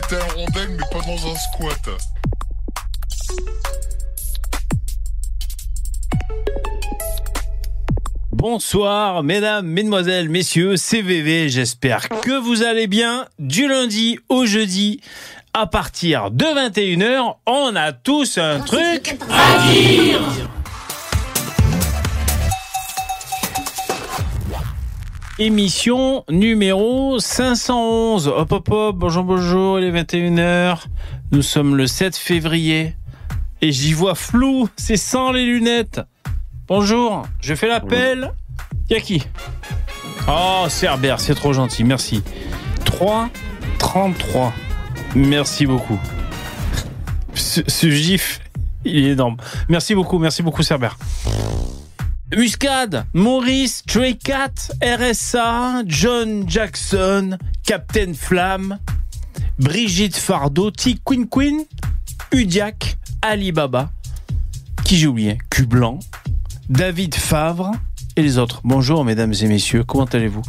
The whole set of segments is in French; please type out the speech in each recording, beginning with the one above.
péter un rondelle, mais pas dans un squat. Bonsoir, mesdames, mesdemoiselles, messieurs, c'est VV. J'espère que vous allez bien. Du lundi au jeudi, à partir de 21h, on a tous un truc à dire. Émission numéro 511. Hop hop hop, bonjour bonjour, il est 21h. Nous sommes le 7 février. Et j'y vois flou, c'est sans les lunettes. Bonjour, je fais l'appel. Y'a qui? Oh, Cerbère, c'est trop gentil, merci. 3, 33. Merci beaucoup. Ce, ce gif, il est énorme. Merci beaucoup, merci beaucoup, Cerbère. Muscade, Maurice, Stray Cat, RSA, John Jackson, Captain Flamme, Brigitte Fardeau, Queen Queen, Udiac, Alibaba, qui j'ai oublié, Q Blanc, David Favre et les autres. Bonjour mesdames et messieurs, comment allez-vous?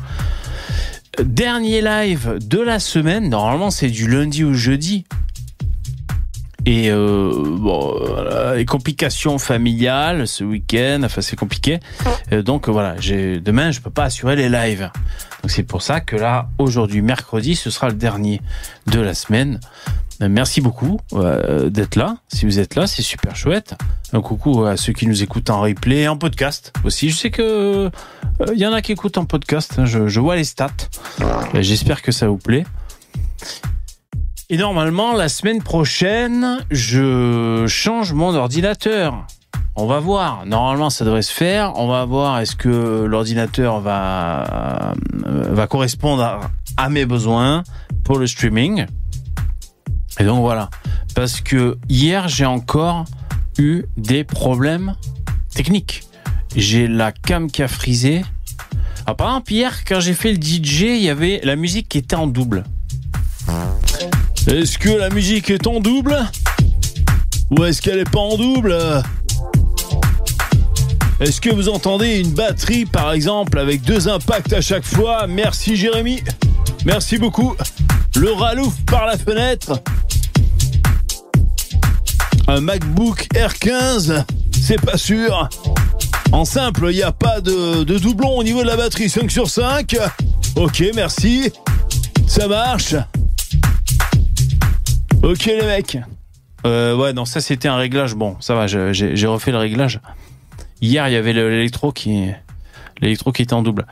Dernier live de la semaine, normalement c'est du lundi au jeudi. Et euh, bon, complications familiales ce week-end, enfin c'est compliqué. Euh, donc voilà, demain je peux pas assurer les lives. Donc c'est pour ça que là aujourd'hui mercredi ce sera le dernier de la semaine. Euh, Merci beaucoup euh, d'être là. Si vous êtes là, c'est super chouette. Un coucou à ceux qui nous écoutent en replay et en podcast aussi. Je sais que il y en a qui écoutent en podcast. hein. Je, vois les stats. Euh, J'espère que ça vous plaît. Et normalement, la semaine prochaine, je change mon ordinateur. On va voir. Normalement, ça devrait se faire. On va voir est-ce que l'ordinateur va euh, va correspondre à, mes besoins pour le streaming. Et donc voilà. Parce que hier, j'ai encore eu des problèmes techniques. J'ai la cam qui a frisé. Par exemple, hier, quand j'ai fait le DJ, il y avait la musique qui était en double. Est-ce que la musique est en double Ou est-ce qu'elle est pas en double? Est-ce que vous entendez une batterie, par exemple, avec deux impacts à chaque fois? Merci Jérémy. Merci beaucoup. Le ralouf par la fenêtre. Un MacBook R15, c'est pas sûr. En simple, il n'y a pas de, de doublon au niveau de la batterie. 5 sur 5. Ok, merci. Ça marche. Ok les mecs. Euh, ouais, non, ça c'était un réglage. Bon, ça va, j'ai refait le réglage. Hier, il y avait le- l'électro qui, l'électro qui était en double.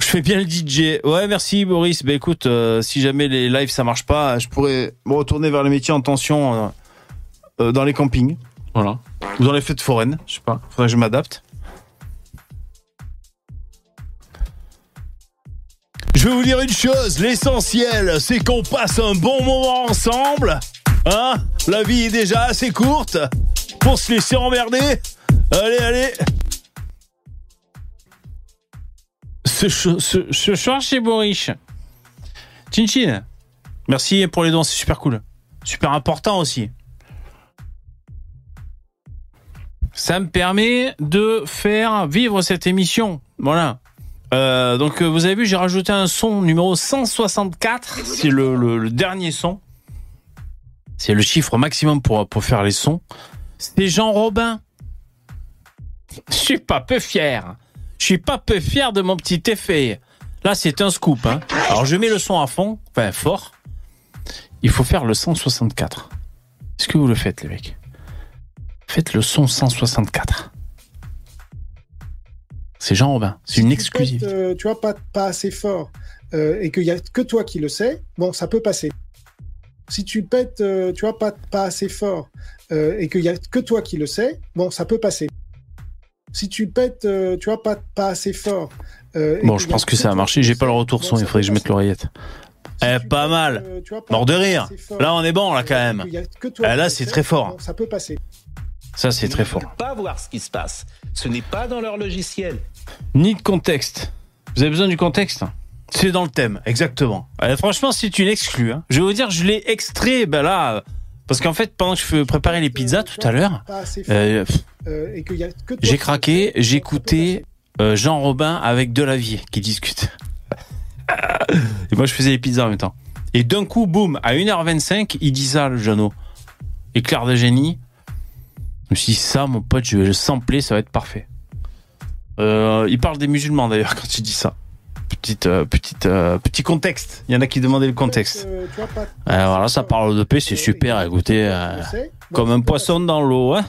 Je fais bien le DJ. Ouais, merci Boris. Bah écoute, euh, si jamais les lives ça marche pas, je pourrais me retourner vers les métiers en tension euh, euh, dans les campings. Voilà. Ou dans les fêtes foraines. Je sais pas. Faudrait que je m'adapte. Je vais vous dire une chose, l'essentiel, c'est qu'on passe un bon moment ensemble. Hein? La vie est déjà assez courte pour se laisser emmerder. Allez, allez. Ce, ce soir chez Boris. Chin Chin. Merci pour les dons, c'est super cool. Super important aussi. Ça me permet de faire vivre cette émission. Voilà. Euh, donc euh, vous avez vu, j'ai rajouté un son numéro 164. C'est le, dernier son. C'est le chiffre maximum pour, pour faire les sons. C'est Jean Robin. Je suis pas peu fier. Je suis pas peu fier de mon petit effet. Là, c'est un scoop. Hein. Alors, je mets le son à fond, enfin fort. Il faut faire le 164. Est-ce que vous le faites, les mecs? Faites le son 164. C'est Jean Robin. C'est une Si tu exclusive. pètes, euh, tu vois, pas, pas assez fort euh, et qu'il y a que toi qui le sais, bon, ça peut passer. Si tu pètes, euh, tu vois, pas, pas assez fort et qu'il y a que toi qui le sais, bon, ça peut passer. Si tu pètes, tu vois, pas, pas assez fort. Bon, je pense que ça a marché. J'ai pas le retour bon, son. Il faudrait que je mette l'oreillette. Eh, pas pètes, mal. tu vois, pas- Mort de rire. Là, on est bon, là, quand même. que toi qui là, c'est très fort. bon, ça peut passer. Ça, c'est très fort. pas voir ce qui se passe. Ce n'est pas dans leur logiciel. Ni de contexte. Vous avez besoin du contexte? C'est dans le thème, exactement. Euh, franchement, c'est une exclue. hein. Je vais vous dire, je l'ai extrait, ben là, parce qu'en fait, pendant que je fais préparer les pizzas tout à l'heure, euh, euh, j'ai craqué, j'écoutais euh, Jean Robin avec Delavier qui discute. Et moi, je faisais les pizzas en même temps. Et d'un coup, boum, à 1h25, il dit ça, le Jeannot. Éclair de génie. Je me suis dit, ça, mon pote, je vais le sampler, ça va être parfait. Euh, il parle des musulmans d'ailleurs quand il dit ça. Petite, euh, petite, euh, petit contexte. Il y en a qui demandaient le contexte. Euh, Euh, voilà, ça parle de paix, c'est super. Écoutez, euh, comme un poisson dans l'eau, hein.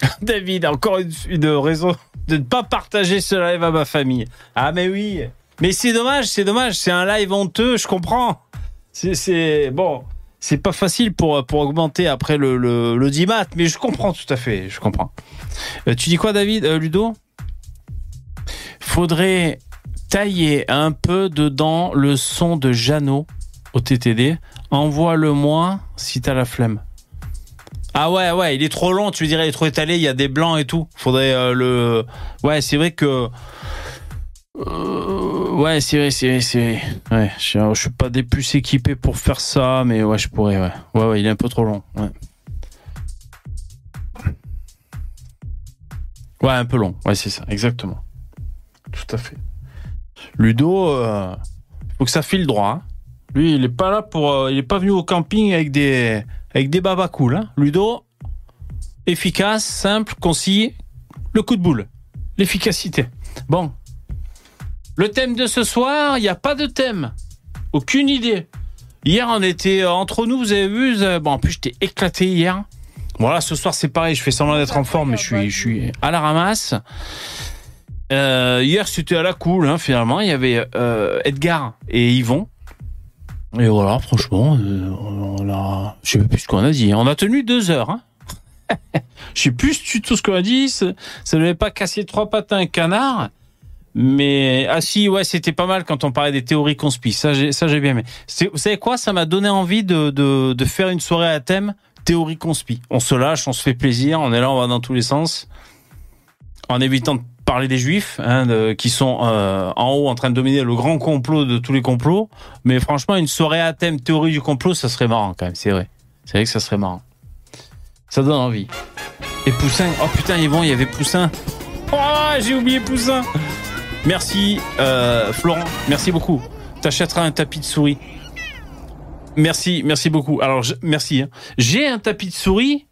David, encore une, une raison de ne pas partager ce live à ma famille. Ah, mais oui. Mais c'est dommage, c'est dommage. C'est un live honteux, je comprends. C'est, c'est bon. C'est pas facile pour, pour augmenter après le, le, le 10 mat, mais je comprends tout à fait. Je comprends. Euh, tu dis quoi, David, Euh, Ludo? Faudrait tailler un peu dedans le son de Jeannot au TTD. Envoie-le-moi si t'as la flemme. Ah ouais, ouais, il est trop long, tu dirais, il est trop étalé, il y a des blancs et tout. Faudrait euh, le... Ouais, c'est vrai que... Euh, ouais, c'est vrai, c'est vrai, c'est vrai. Ouais, je, je suis pas des plus équipé pour faire ça, mais ouais, je pourrais, ouais. Ouais, ouais, il est un peu trop long, ouais. Ouais, un peu long, ouais, c'est ça, exactement. Tout à fait. Ludo, euh, faut que ça file droit. hein. Lui, il est pas là pour... euh, il est pas venu au camping avec des avec des babas cool. Hein. Ludo, efficace, simple, concis, le coup de boule, l'efficacité. Bon, le thème de ce soir, il n'y a pas de thème, aucune idée. Hier, on était euh, entre nous, vous avez vu, euh, bon, en plus, j'étais éclaté hier. Voilà, ce soir, c'est pareil, je fais semblant d'être en forme, mais je suis, je suis à la ramasse. Euh, hier, c'était à la cool, hein, finalement. Il y avait Edgar et Yvon. Et voilà, franchement, euh, on a, je sais plus ce qu'on a dit. On a tenu deux heures. Hein. je sais plus tout ce qu'on a dit. Ça ne devait pas casser trois pattes à un canard. Mais ah si, ouais, c'était pas mal quand on parlait des théories conspi. Ça, j'ai, ça j'ai bien aimé. Vous savez quoi? Ça m'a donné envie de, faire une soirée à thème théorie conspi. On se lâche, on se fait plaisir, on est là, on va dans tous les sens, en évitant de parler des juifs hein, qui sont euh, en haut en train de dominer le grand complot de tous les complots. Mais franchement, une soirée à thème théorie du complot, ça serait marrant quand même, c'est vrai. C'est vrai que ça serait marrant. Ça donne envie. Et Poussin, oh putain, Yvon, il y avait Poussin. Oh, j'ai oublié Poussin. Merci, euh, Florent, merci beaucoup. T'achèteras un tapis de souris. Merci, merci beaucoup. Alors, merci. hein. J'ai un tapis de souris.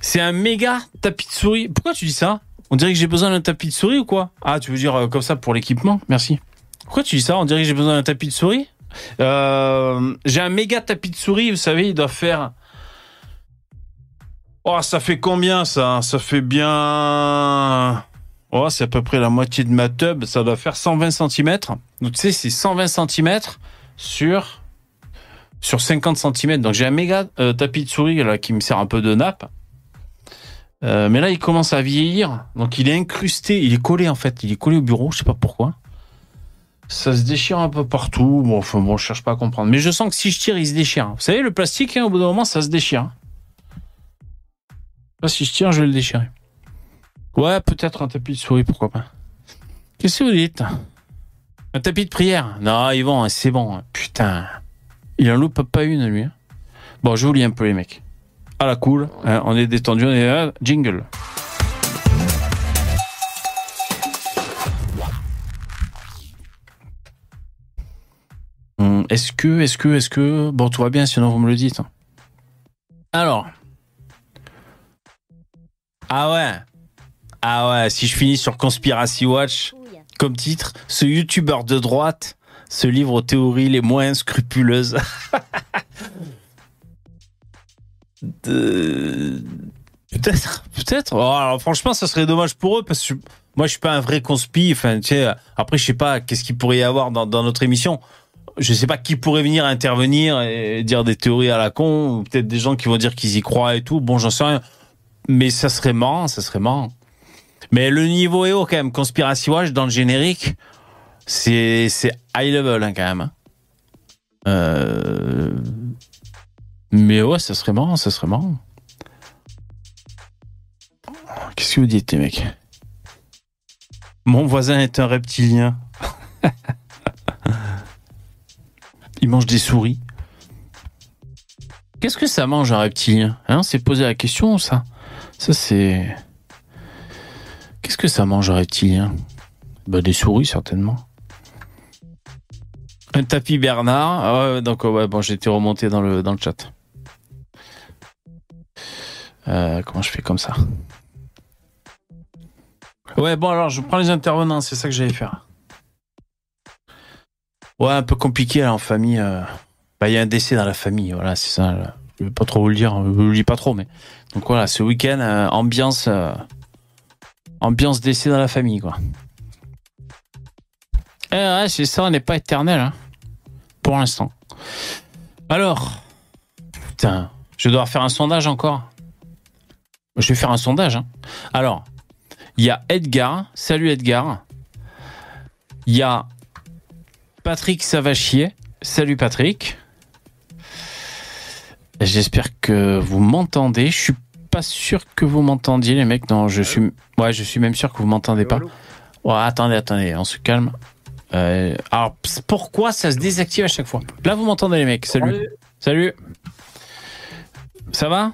C'est un méga tapis de souris. Pourquoi tu dis ça? On dirait que j'ai besoin d'un tapis de souris ou quoi? Ah, tu veux dire euh, comme ça pour l'équipement? Merci. Pourquoi tu dis ça? On dirait que j'ai besoin d'un tapis de souris Euh, J'ai un méga tapis de souris, vous savez, il doit faire... Oh, ça fait combien ça? Ça fait bien... Oh, c'est à peu près la moitié de ma tub. Ça doit faire 120 cm. Donc, tu sais, c'est 120 cm sur sur 50 cm. Donc j'ai un méga euh, tapis de souris qui me sert un peu de nappe. Euh, mais là, il commence à vieillir. Donc il est incrusté, il est collé en fait. Il est collé au bureau, je sais pas pourquoi. Ça se déchire un peu partout. Bon, enfin, bon, je cherche pas à comprendre. Mais je sens que si je tire, il se déchire. Vous savez, le plastique, hein, au bout d'un moment, ça se déchire. Là, si je tire, je vais le déchirer. Ouais, peut-être un tapis de souris, pourquoi pas. Qu'est-ce que vous dites? Un tapis de prière? Non, Yvon, c'est bon. Putain. Il en loupe pas une, lui. hein. Bon, je vous lis un peu, les mecs. À la cool, hein, on est détendu, on est. Jingle. Hum, Est-ce que, est-ce que, est-ce que... Bon, tout va bien, sinon vous me le dites. hein. Alors. Ah ouais. Ah ouais, si je finis sur Conspiracy Watch, comme titre, ce youtubeur de droite se livre aux théories les moins scrupuleuses. Peut-être, peut-être. Oh, alors, franchement, ça serait dommage pour eux parce que moi, je suis pas un vrai conspi. Enfin, après, je sais pas qu'est-ce qu'il pourrait y avoir dans, dans notre émission. Je sais pas qui pourrait venir intervenir et dire des théories à la con, peut-être des gens qui vont dire qu'ils y croient et tout. Bon, j'en sais rien. Mais ça serait marrant, ça serait marrant. Mais le niveau est haut quand même. Conspiracy Watch dans le générique, c'est high level hein, quand même. hein. Euh... Mais ouais, ça serait marrant, ça serait marrant. Qu'est-ce que vous dites, les mecs? Mon voisin est un reptilien. Il mange des souris. Qu'est-ce que ça mange un reptilien? Hein C'est poser la question, ça Ça, c'est. Qu'est-ce que ça mange un reptilien? Bah, Des souris, certainement. Un tapis Bernard. Ouais, donc ouais, bon, été remonté dans le dans le chat. Euh, comment je fais comme ça? Ouais, bon alors je prends les intervenants, c'est ça que j'allais faire. Ouais, un peu compliqué là, en famille. euh. Bah, il y a un décès dans la famille, voilà, c'est ça. Je vais pas trop vous le dire, je vous le dis pas trop, mais donc voilà, ce week-end, euh, ambiance, euh, ambiance décès dans la famille, quoi. Eh ouais, c'est ça, n'est pas éternel, hein, pour l'instant. Alors, putain, je dois faire un sondage encore. Je vais faire un sondage. hein. Alors, il y a Edgar. Salut Edgar. Il y a Patrick Savachier. Salut Patrick. J'espère que vous m'entendez. Je suis pas sûr que vous m'entendiez, les mecs. Non, je suis. Ouais, je suis même sûr que vous m'entendez pas. Ouais, attendez, attendez, on se calme. Euh, alors, pourquoi ça se désactive à chaque fois? Là, vous m'entendez, les mecs. Salut. Salut. Ça va?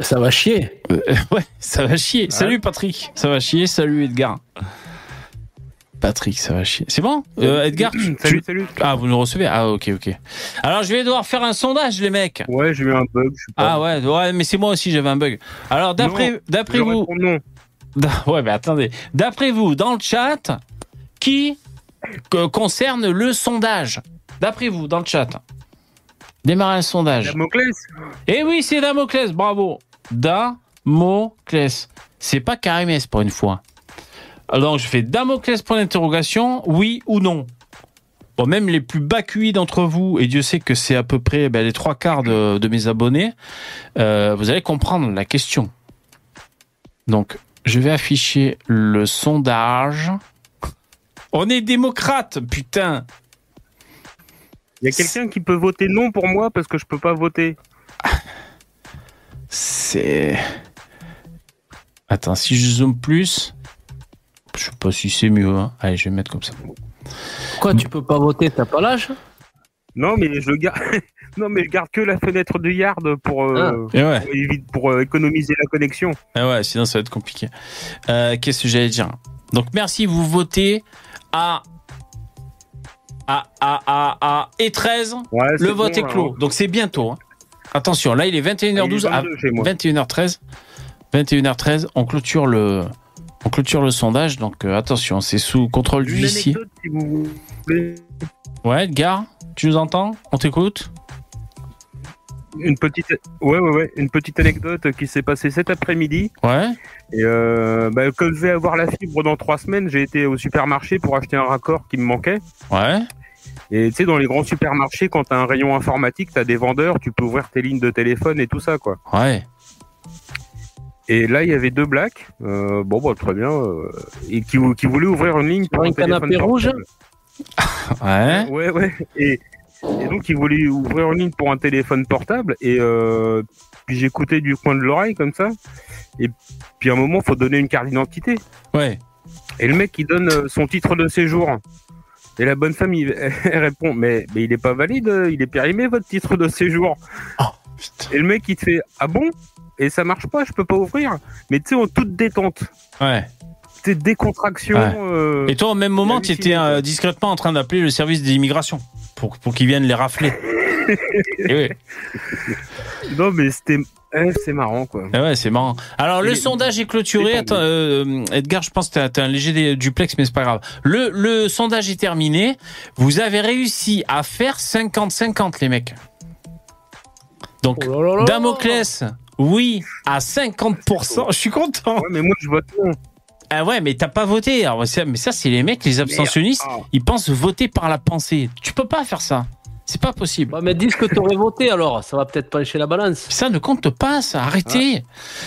Ça va chier. Euh, Ouais, ça va chier. Salut Patrick. Ça va chier. Salut Edgar. Patrick, ça va chier. C'est bon Euh, Edgar, tu, Salut, tu- salut. Ah, vous nous recevez? Ah, ok, ok. Alors, je vais devoir faire un sondage, les mecs. Ouais, j'ai eu un bug. Je sais pas. Ah ouais, ouais, mais c'est moi aussi, j'avais un bug. Alors, d'après vous... non. Ouais, mais attendez. D'après vous, dans le chat, qui que- concerne le sondage? D'après vous, dans le chat. Démarrez le sondage. Damoclès Eh oui, c'est Damoclès, bravo. Damoclès. C'est pas Karimès pour une fois. Alors, je fais Damoclès pour l'interrogation, oui ou non Bon, même les plus QI d'entre vous, et Dieu sait que c'est à peu près ben, les trois quarts de, de mes abonnés, euh, vous allez comprendre la question. Donc, je vais afficher le sondage. On est démocrate, putain Il y a quelqu'un qui peut voter non pour moi parce que je peux pas voter. C'est. Attends, si je zoome plus. Je sais pas si c'est mieux. hein. Allez, je vais mettre comme ça. Pourquoi tu peux pas voter? T'as pas l'âge? Non, mais je garde. non, mais je garde que la fenêtre de yard pour, euh, ouais, pour éviter- pour, euh, économiser la connexion. eh ouais, sinon ça va être compliqué. Euh, Qu'est-ce que j'allais dire? Donc merci, vous votez à. À, à, à, à et 13, Ouais, le vote bon, est clos. là. Donc c'est bientôt. hein. Attention, là il est 21h12 Il est à 22 chez moi. 21h13. 21h13, on clôture le, on clôture le sondage. Donc euh, attention, c'est sous contrôle si vous voulez. Ouais, Edgar, tu nous entends? On t'écoute? Une petite, ouais, ouais, ouais, une petite anecdote qui s'est passée cet après-midi. Ouais. Et euh, bah, comme je vais avoir la fibre dans trois semaines, j'ai été au supermarché pour acheter un raccord qui me manquait. Ouais. Et tu sais, dans les grands supermarchés, quand tu as un rayon informatique, tu as des vendeurs, tu peux ouvrir tes lignes de téléphone et tout ça, quoi. Ouais. Et là, il y avait deux blacks, euh, bon, bah, très bien, euh, et qui, qui voulaient ouvrir une ligne pour Un canapé rouge portable. Ouais. Ouais, ouais. Et, et donc, ils voulaient ouvrir une ligne pour un téléphone portable. Et euh, puis, j'écoutais du coin de l'oreille, comme ça. Et puis, à un moment, faut donner une carte d'identité. Ouais. Et le mec, il donne son titre de séjour. Et la bonne femme, il, elle répond Mais, mais il est pas valide, il est périmé, votre titre de séjour. Putain. Et le mec, il te fait Ah bon? Et ça marche pas, je peux pas ouvrir. Mais tu sais, en toute détente. Ouais. Tu sais, décontraction. Ouais. euh, Et toi, au même moment, tu étais quoi. discrètement en train d'appeler le service des immigrations pour, pour qu'ils viennent les rafler. Et oui. Non, mais c'était. eh, c'est marrant, quoi. Ah ouais, c'est marrant. Alors, le sondage est clôturé. Attends, euh, Edgar, je pense que t'as as un léger duplex, mais c'est pas grave. Le, le sondage est terminé. Vous avez réussi à faire 50-50, les mecs. Donc, Oh là là là. Damoclès, oui, à 50%. Je suis content. Ouais, mais moi, je vote non. Ah ouais, mais t'as pas voté. Alors, mais ça, c'est les mecs, les abstentionnistes. Ah. Ils pensent voter par la pensée. Tu peux pas faire ça. C'est pas possible. Bah, mais dis ce que t'aurais voté alors, ça va peut-être pencher la balance. Ça ne compte pas, ça. Arrêtez.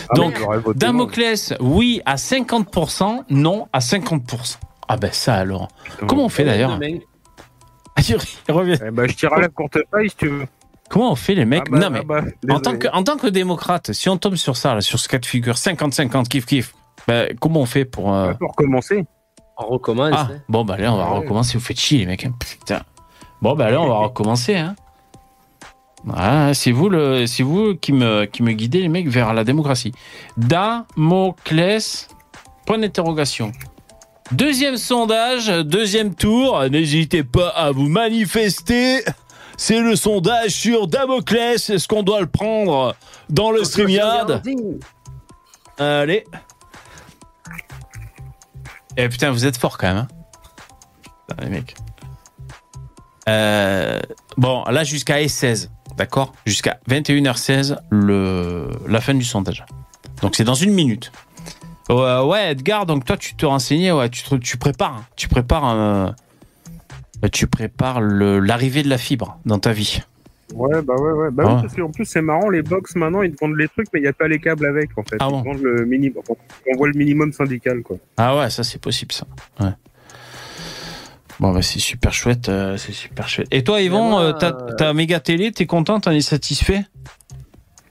Ah, Donc, j'aurais voté Damoclès, oui à 50%, non à 50%. Ah ben ça alors. Comment on fait d'ailleurs. Il revient. Eh ben, je tire à la courte paille si tu veux. Comment on fait les mecs Ah bah, Non mais ah bah, en tant que en tant que démocrate, si on tombe sur ça, là, sur ce cas de figure, 50-50, kiff kiff. Ben, comment on fait pour euh, Pour commencer. On recommence. Ah hein. bon bah allez, on va Ouais. recommencer. Vous faites chier les mecs. hein. Putain. Bon bah allez, on va recommencer. Hein. Ah, c'est vous le, c'est vous qui me qui me guidez les mecs vers la démocratie. Damoclès. Point d'interrogation. Deuxième sondage, deuxième tour. N'hésitez pas à vous manifester. C'est le sondage sur Damoclès. Est-ce qu'on doit le prendre dans le StreamYard Allez. Eh putain, vous êtes fort quand même. Hein Putain, les mecs. Euh, bon, là jusqu'à S16, d'accord? Jusqu'à 21h16, le, la fin du sondage. Donc c'est dans une minute. Ouais, ouais, Edgar, donc toi tu te renseignais, ouais, tu, te- tu prépares, hein. tu prépares, euh, tu prépares l'arrivée de la fibre dans ta vie. Ouais, bah ouais, ouais. Bah oui, parce qu'en plus, c'est marrant, les box maintenant, ils te vendent les trucs, mais il n'y a pas les câbles avec, en fait. Ah ils bon te vendent le minimum. On voit le minimum syndical, quoi. Ah ouais, ça c'est possible ça. Ouais. Bon bah c'est super chouette, euh, c'est super chouette. Et toi Yvon, euh, ta, euh, méga télé, t'es content, t'en es satisfait?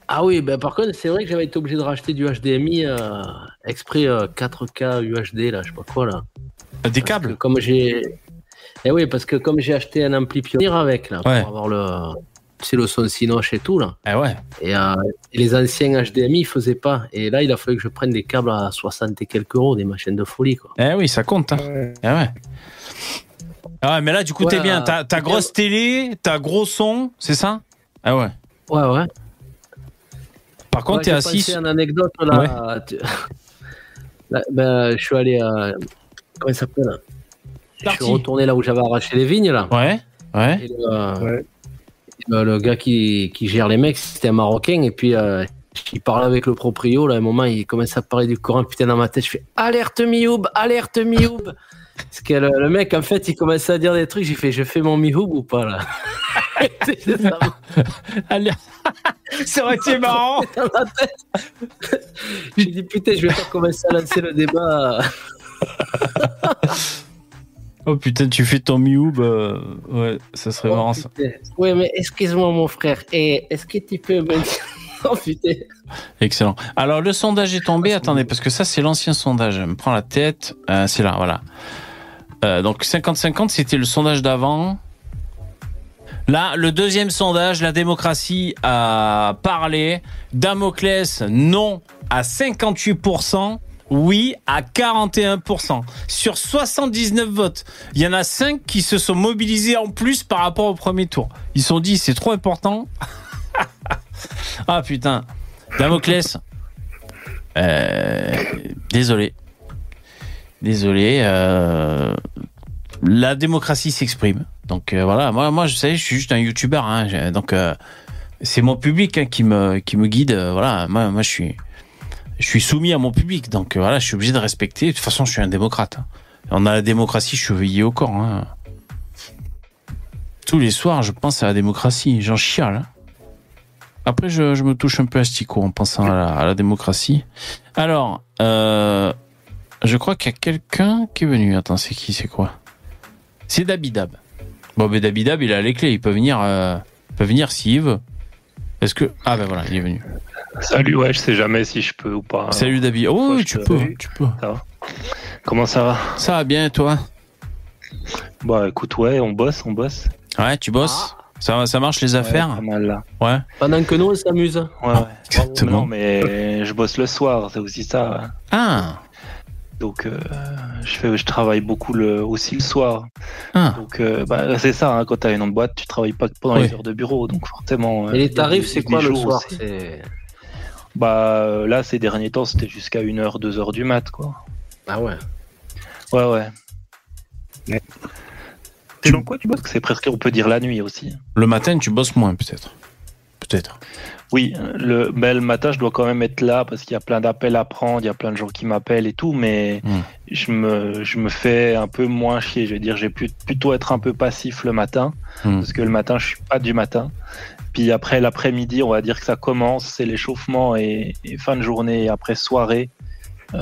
Ah oui, ben par contre, c'est vrai que j'avais été obligé de racheter du HDMI euh, exprès euh, 4K UHD, là, je sais pas quoi, là. Des Parce que câbles Comme j'ai. Eh oui, parce que comme j'ai acheté un ampli Pioneer avec, là, pour Ouais. avoir le. C'est le son Sinoche et tout, là. Ouais. Et, euh, et les anciens HDMI, ils faisaient pas. Et là, il a fallu que je prenne des câbles à 60 et quelques euros, des machines de folie, quoi. Eh oui, ça compte. Hein. Ah ouais. Ah ouais, mais là du coup Ouais, t'es bien. euh, T'as t'as grosse télé, t'as gros son, c'est ça? Ah ouais. Ouais, ouais. Par contre Ouais, t'es assis. à une anecdote, là. Là, ben, je suis allé à. Comment il s'appelle? Je suis retourné là où j'avais arraché les vignes, là. Ouais. Ouais. Et le, Ouais. le- le gars qui, qui gère les mecs, c'était un Marocain. Et puis, euh, il parlait avec le proprio. Là, à un moment, il commence à parler du Coran. Putain, dans ma tête, je fais Alerte Mioub, alerte Mioub. Parce que le, le mec, en fait, il commençait à dire des trucs. J'ai fait Je fais mon Mioub ou pas, là? C'est ça, aurait été marrant. dans ma tête. J'ai dit Putain, je vais pas commencer à lancer le débat. Oh putain, tu fais ton Mioub. euh, Ouais, ça serait Oh, marrant ça. putain. Ouais, mais excuse-moi, mon frère. Et est-ce que tu peux me dire. Oh putain. Excellent. Alors le sondage est tombé. Attendez, parce que ça c'est l'ancien sondage. Je me prends la tête. Euh, c'est là, voilà. Euh, donc 50-50, c'était le sondage d'avant. Là, le deuxième sondage, la démocratie a parlé. Damoclès, non à 58%. Oui à 41%. Sur 79 votes, il y en a 5 qui se sont mobilisés en plus par rapport au premier tour. Ils se sont dit, c'est trop important. ah putain. Damoclès. Euh, désolé. Désolé. euh, la démocratie s'exprime. Donc euh, voilà, moi, je sais, je suis juste un youtubeur. Hein, donc c'est mon public hein, qui me guide. voilà, moi, je suis je suis soumis à mon public. Donc euh, voilà, je suis obligé de respecter. De toute façon, je suis un démocrate. hein. On a la démocratie chevillée au corps. hein. Tous les soirs, je pense à la démocratie. J'en chiale. hein. Après, je, me touche un peu à Stico en pensant à la, à la démocratie. Alors, euh, je crois qu'il y a quelqu'un qui est venu. Attends, c'est qui C'est quoi? C'est Dabidab. Bon, mais Dabidab, il a les clés. Il peut venir, euh, il peut venir s'il veut. Est-ce que ah ben voilà, il est venu. Salut, ouais, je sais jamais si je peux ou pas. Salut Dabi. Oh, oui, tu peux, tu peux. Comment ça va? Ça va bien, et toi? Bah écoute, ouais, on bosse, on bosse. Ouais, tu bosses? Ça, ça marche les affaires? Ouais, pas mal là. Ouais. Pendant que nous, on s'amuse. Ouais, ouais. Exactement. Non, mais je bosse le soir, c'est aussi ça. Ah, Donc euh, je fais, je travaille beaucoup le, aussi le soir. ah. Donc euh, bah, c'est ça, hein, quand t'as une autre boîte, tu travailles pas pendant Oui. les heures de bureau, donc forcément. euh, Et les tarifs, c'est quoi le soir Bah là, ces derniers temps, c'était jusqu'à 1h, 2h du mat, quoi. Ah ouais. Ouais, ouais. C'est dans quoi tu bosses? C'est presque, on peut dire la nuit aussi. Le matin, tu bosses moins, peut-être. Peut-être. Oui, le, mais le matin, je dois quand même être là parce qu'il y a plein d'appels à prendre, il y a plein de gens qui m'appellent et tout, mais Mm. je, me, je me fais un peu moins chier. Je veux dire, j'ai pu plutôt être un peu passif le matin Mm. parce que le matin, je suis pas du matin. Puis après l'après-midi, on va dire que ça commence, c'est l'échauffement et, et fin de journée et après soirée. Euh,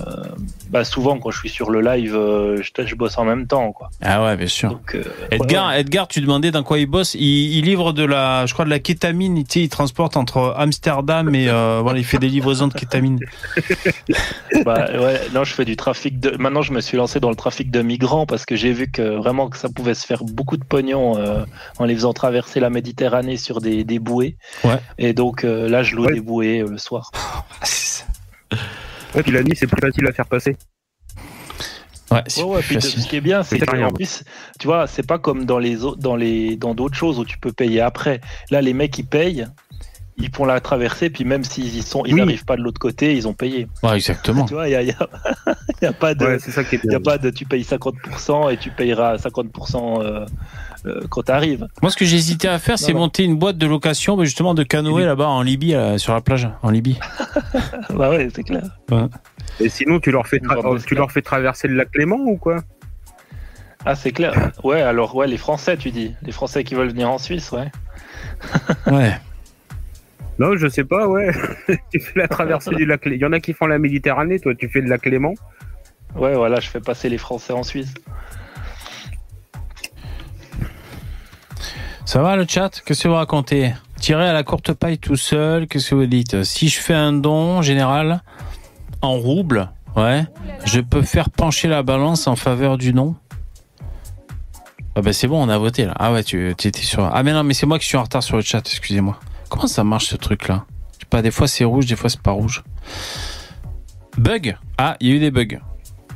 bah souvent, quand je suis sur le live, euh, je, je bosse en même temps, quoi. Ah ouais, bien sûr. Donc, euh, Edgar, ouais, Edgar, tu demandais dans quoi il bosse. Il, il livre de la, je crois de la kétamine. Sais, il transporte entre Amsterdam et voilà, il fait des livraisons de kétamine. Bah, ouais, non, je fais du trafic de. Maintenant, je me suis lancé dans le trafic de migrants parce que j'ai vu que vraiment que ça pouvait se faire beaucoup de pognon euh, en les faisant traverser la Méditerranée sur des, des bouées. Ouais. Et donc euh, là, je loue Ouais. des bouées euh, le soir. Ouais, puis la nuit, c'est plus facile à faire passer. Ouais, c'est Ouais, ouais, puis ce qui est bien, c'est C'est que rien. en plus, tu vois, c'est pas comme dans les dans les dans d'autres choses où tu peux payer après. Là, les mecs ils payent, ils font la traversée, puis même s'ils y sont, ils Oui. n'arrivent pas de l'autre côté, ils ont payé. Ouais, exactement. Tu vois, il y a, pas de, Ouais, c'est ça qui est il y a pas de, tu payes 50% et tu payeras 50% euh, euh, quand t'arrives. Moi, ce que j'hésitais à faire, c'est monter une boîte de location, mais justement de canoë là-bas en Libye, sur la plage, en Libye. bah ouais, c'est clair. Et sinon, tu leur fais, tu leur fais traverser le lac Léman ou quoi? Ah, c'est clair. Ouais, alors ouais, les Français, tu dis, les Français qui veulent venir en Suisse, ouais. Ouais. Non, je sais pas, ouais. tu fais la traversée du lac. Lé- Il y en a qui font la Méditerranée, toi, tu fais le lac Léman? Ouais, voilà, je fais passer les Français en Suisse. Ça va le chat? Qu'est-ce que vous racontez? Tirer à la courte paille tout seul, qu'est-ce que vous dites? Si je fais un don général en rouble, ouais, je peux faire pencher la balance en faveur du non Ah bah c'est bon, on a voté là. Ah ouais, tu tu étais sur. Ah mais non, mais c'est moi qui suis en retard sur le chat, excusez-moi. Comment ça marche ce truc là Je sais pas, des fois c'est rouge, des fois c'est pas rouge. Bug? Ah, il y a eu des bugs.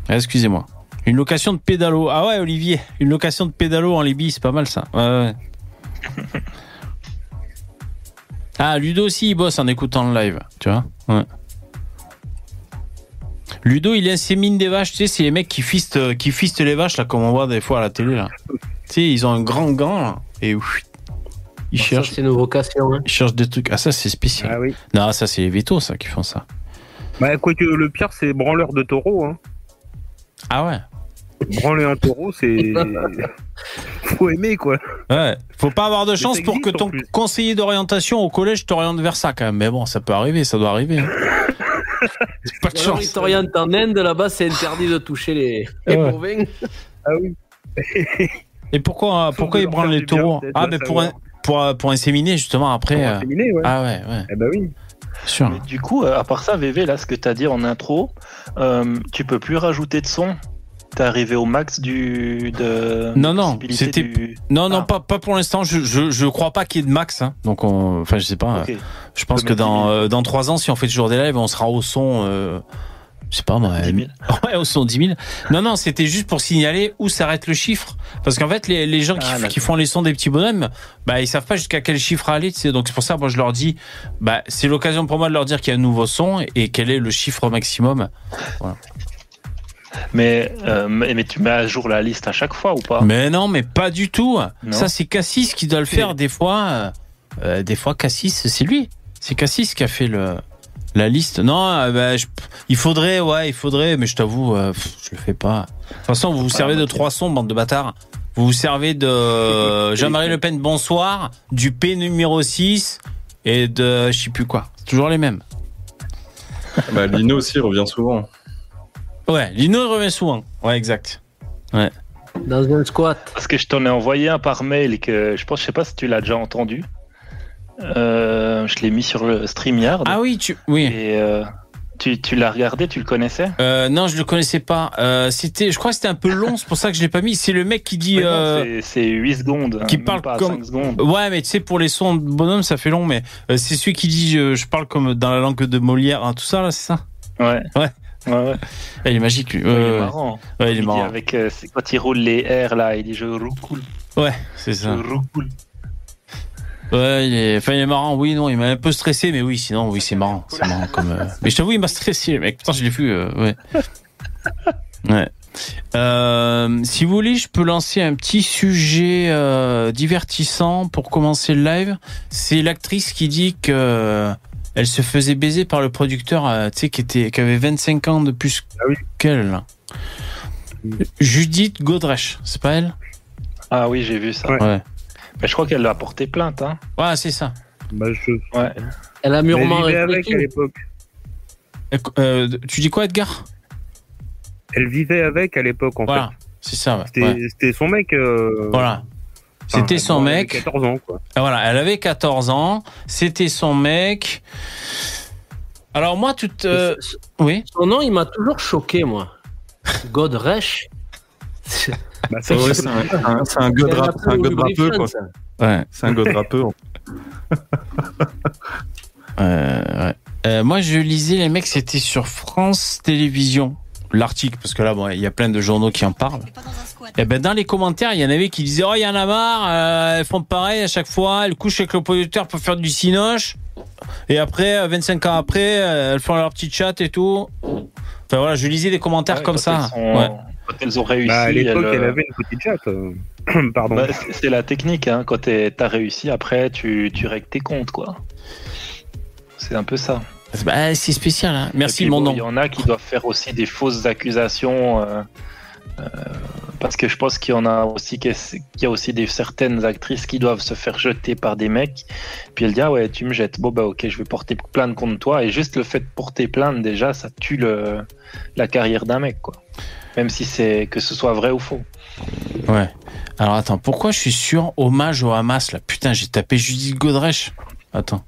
Ah, excusez-moi. Une location de pédalo. Ah ouais, Olivier, une location de pédalo en Libye, c'est pas mal ça. Ouais, ouais. Ah, Ludo aussi, il bosse en écoutant le live, tu vois. Ouais. Ludo, il insémine des vaches, tu sais, c'est les mecs qui fistent, euh, qui fistent les vaches, là, comme on voit des fois à la télé, là. Tu sais, ils ont un grand gant, là, et ouf, ils Ça, cherchent, c'est une vocation. hein. ils cherchent des trucs. Ah, ça, c'est spécial. Ah oui. Non, ça, c'est les vétos, ça, qui font ça. Bah, quoique le pire, c'est branleur de taureau. Hein. Ah ouais Branler un taureau, c'est. Faut aimer, quoi. Ouais, faut pas avoir de chance pour que ton conseiller d'orientation au collège t'oriente vers ça quand même. Mais bon, ça peut arriver, ça doit arriver. hein. C'est pas de alors, ils chance. t'orientent en Inde, là-bas, c'est interdit de toucher les, les Ouais. bovins. Ah oui. Et pourquoi, Faut pourquoi ils branlent les bien, taureaux? Ah, mais pour, un- pour, pour inséminer justement après. Pour euh, inséminer, ouais. Ah ouais, ouais, Eh bah oui. sûr. Mais du coup, euh, à part ça, VV, là, ce que tu as dit en intro, euh, tu peux plus rajouter de son. T'es arrivé au max du. De Non, non, c'était- du- Non, non, Ah. pas, pas pour l'instant. Je, je, je crois pas qu'il y ait de max. hein. Donc, on, enfin, je sais pas. Je pense que dans, 10 000. euh, dans trois ans, si on fait toujours des lives, on sera au son. Euh, je sais pas moi. 10 000. Ouais, au son 10 000. Non, non, c'était juste pour signaler où s'arrête le chiffre. Parce qu'en fait, les, les gens qui, Ah, qui font les sons des petits bonhommes, bah, ils savent pas jusqu'à quel chiffre aller. tu sais. Donc, c'est pour ça, moi, je leur dis, bah, c'est l'occasion pour moi de leur dire qu'il y a un nouveau son et quel est le chiffre maximum. Mais, euh, mais mais tu mets à jour la liste à chaque fois ou pas? Mais non, mais pas du tout. Non. Ça, c'est Cassis qui doit le faire des fois. euh, euh, des fois, Cassis, c'est lui. C'est Cassis qui a fait le, la liste. Non, euh, bah, je- il faudrait, ouais, il faudrait, mais je t'avoue, euh, je le fais pas. De toute façon, vous vous servez de ok. trois sons, bande de bâtards. Vous vous servez de Jean-Marie Le Pen, bonsoir, du P numéro 6 et de je sais plus quoi. C'est toujours les mêmes. Bah, Lino aussi revient souvent. Ouais, Lino il revient souvent. Ouais, exact. Dans un squat. Parce que je t'en ai envoyé un par mail et que je pense, je sais pas si tu l'as déjà entendu. Euh, je l'ai mis sur le StreamYard. Ah oui, tu, oui. Et euh, tu, tu l'as regardé, tu le connaissais? Euh, non, je le connaissais pas. Euh, c'était, je crois que c'était un peu long, c'est pour ça que je l'ai pas mis. C'est le mec qui dit. Ouais, non, euh, c'est- C'est 8 secondes. qui hein, parle pas comme- 5 secondes. Ouais, mais tu sais, pour les sons de bonhomme, ça fait long, mais euh, c'est celui qui dit je, je parle comme dans la langue de Molière, hein, tout ça, là, c'est ça? Ouais. Ouais. Ouais, ouais. Ah, Il est magique, lui. Ouais, il est marrant. Ouais, il est Il dit marrant. avec, euh, c'est quand il roule les airs là, il dit je roucoule. Ouais, c'est Je ça. roucoule. Ouais, il est, enfin, il est marrant, oui, non, il m'a un peu stressé, mais oui, sinon, oui, c'est marrant. C'est marrant comme. euh, Mais je t'avoue, il m'a stressé, mec. Putain, je l'ai vu, euh, ouais. Ouais. Euh, si vous voulez, je peux lancer un petit sujet euh, divertissant pour commencer le live. C'est l'actrice qui dit que elle se faisait baiser par le producteur, euh, tu sais, qui était, qui avait 25 ans de plus Ah oui. qu'elle. Judith Godrèche, c'est pas elle? Ah oui, j'ai vu ça. Ouais. Ouais. Mais je crois qu'elle a porté plainte. Hein. Ouais, c'est ça. Bah, je... Ouais. Elle a Elle mûrement vivait avec réfléchi. à l'époque. Euh, tu dis quoi, Edgar? Elle vivait avec à l'époque, en Voilà, c'est ça. ouais. fait. C'était Ouais. son mec. euh, Voilà. C'était son elle avait mec. 14 ans, quoi. Et Voilà, elle avait 14 ans. C'était son mec. Alors moi, toute... euh, Ce- Oui. Son nom, il m'a toujours choqué, moi. Godresh. Bah, c'est- un- c'est un c'est un god rappeux, quoi. Ouais. C'est un god rappeux. Euh, ouais. Euh, moi, je lisais les mecs, c'était sur France Télévisions. L'article, parce que là, bon, il y a plein de journaux qui en parlent. Et ben dans les commentaires, il y en avait qui disaient, oh, il y en a marre, euh, elles font pareil à chaque fois, elles couchent avec le producteur pour faire du cinoche. Et après, euh, 25 ans après, euh, elles font leur petit chat et tout. Enfin voilà, je lisais des commentaires Ouais, comme ça. elles sont- Ouais. Quand elles ont réussi, Bah, à l'époque, elles, elle euh, avait une petite chatte. euh, Pardon. bah, c'est- la technique, hein. quand t'as réussi, après tu, tu règles tes comptes, quoi. C'est un peu ça. Bah, c'est spécial. Hein. Merci mon nom. Il y en a qui doivent faire aussi des fausses accusations. euh, euh, parce que je pense qu'il y en a aussi qu'il y a aussi des certaines actrices qui doivent se faire jeter par des mecs. Puis elle dit ah ouais tu me jettes. Bon bah ok je vais porter plainte contre toi. Et juste le fait de porter plainte déjà ça tue le, la carrière d'un mec quoi. Même si c'est que ce soit vrai ou faux. Ouais. Alors attends, pourquoi je suis sur hommage au Hamas là Putain, j'ai tapé Judith Godrèche. Attends.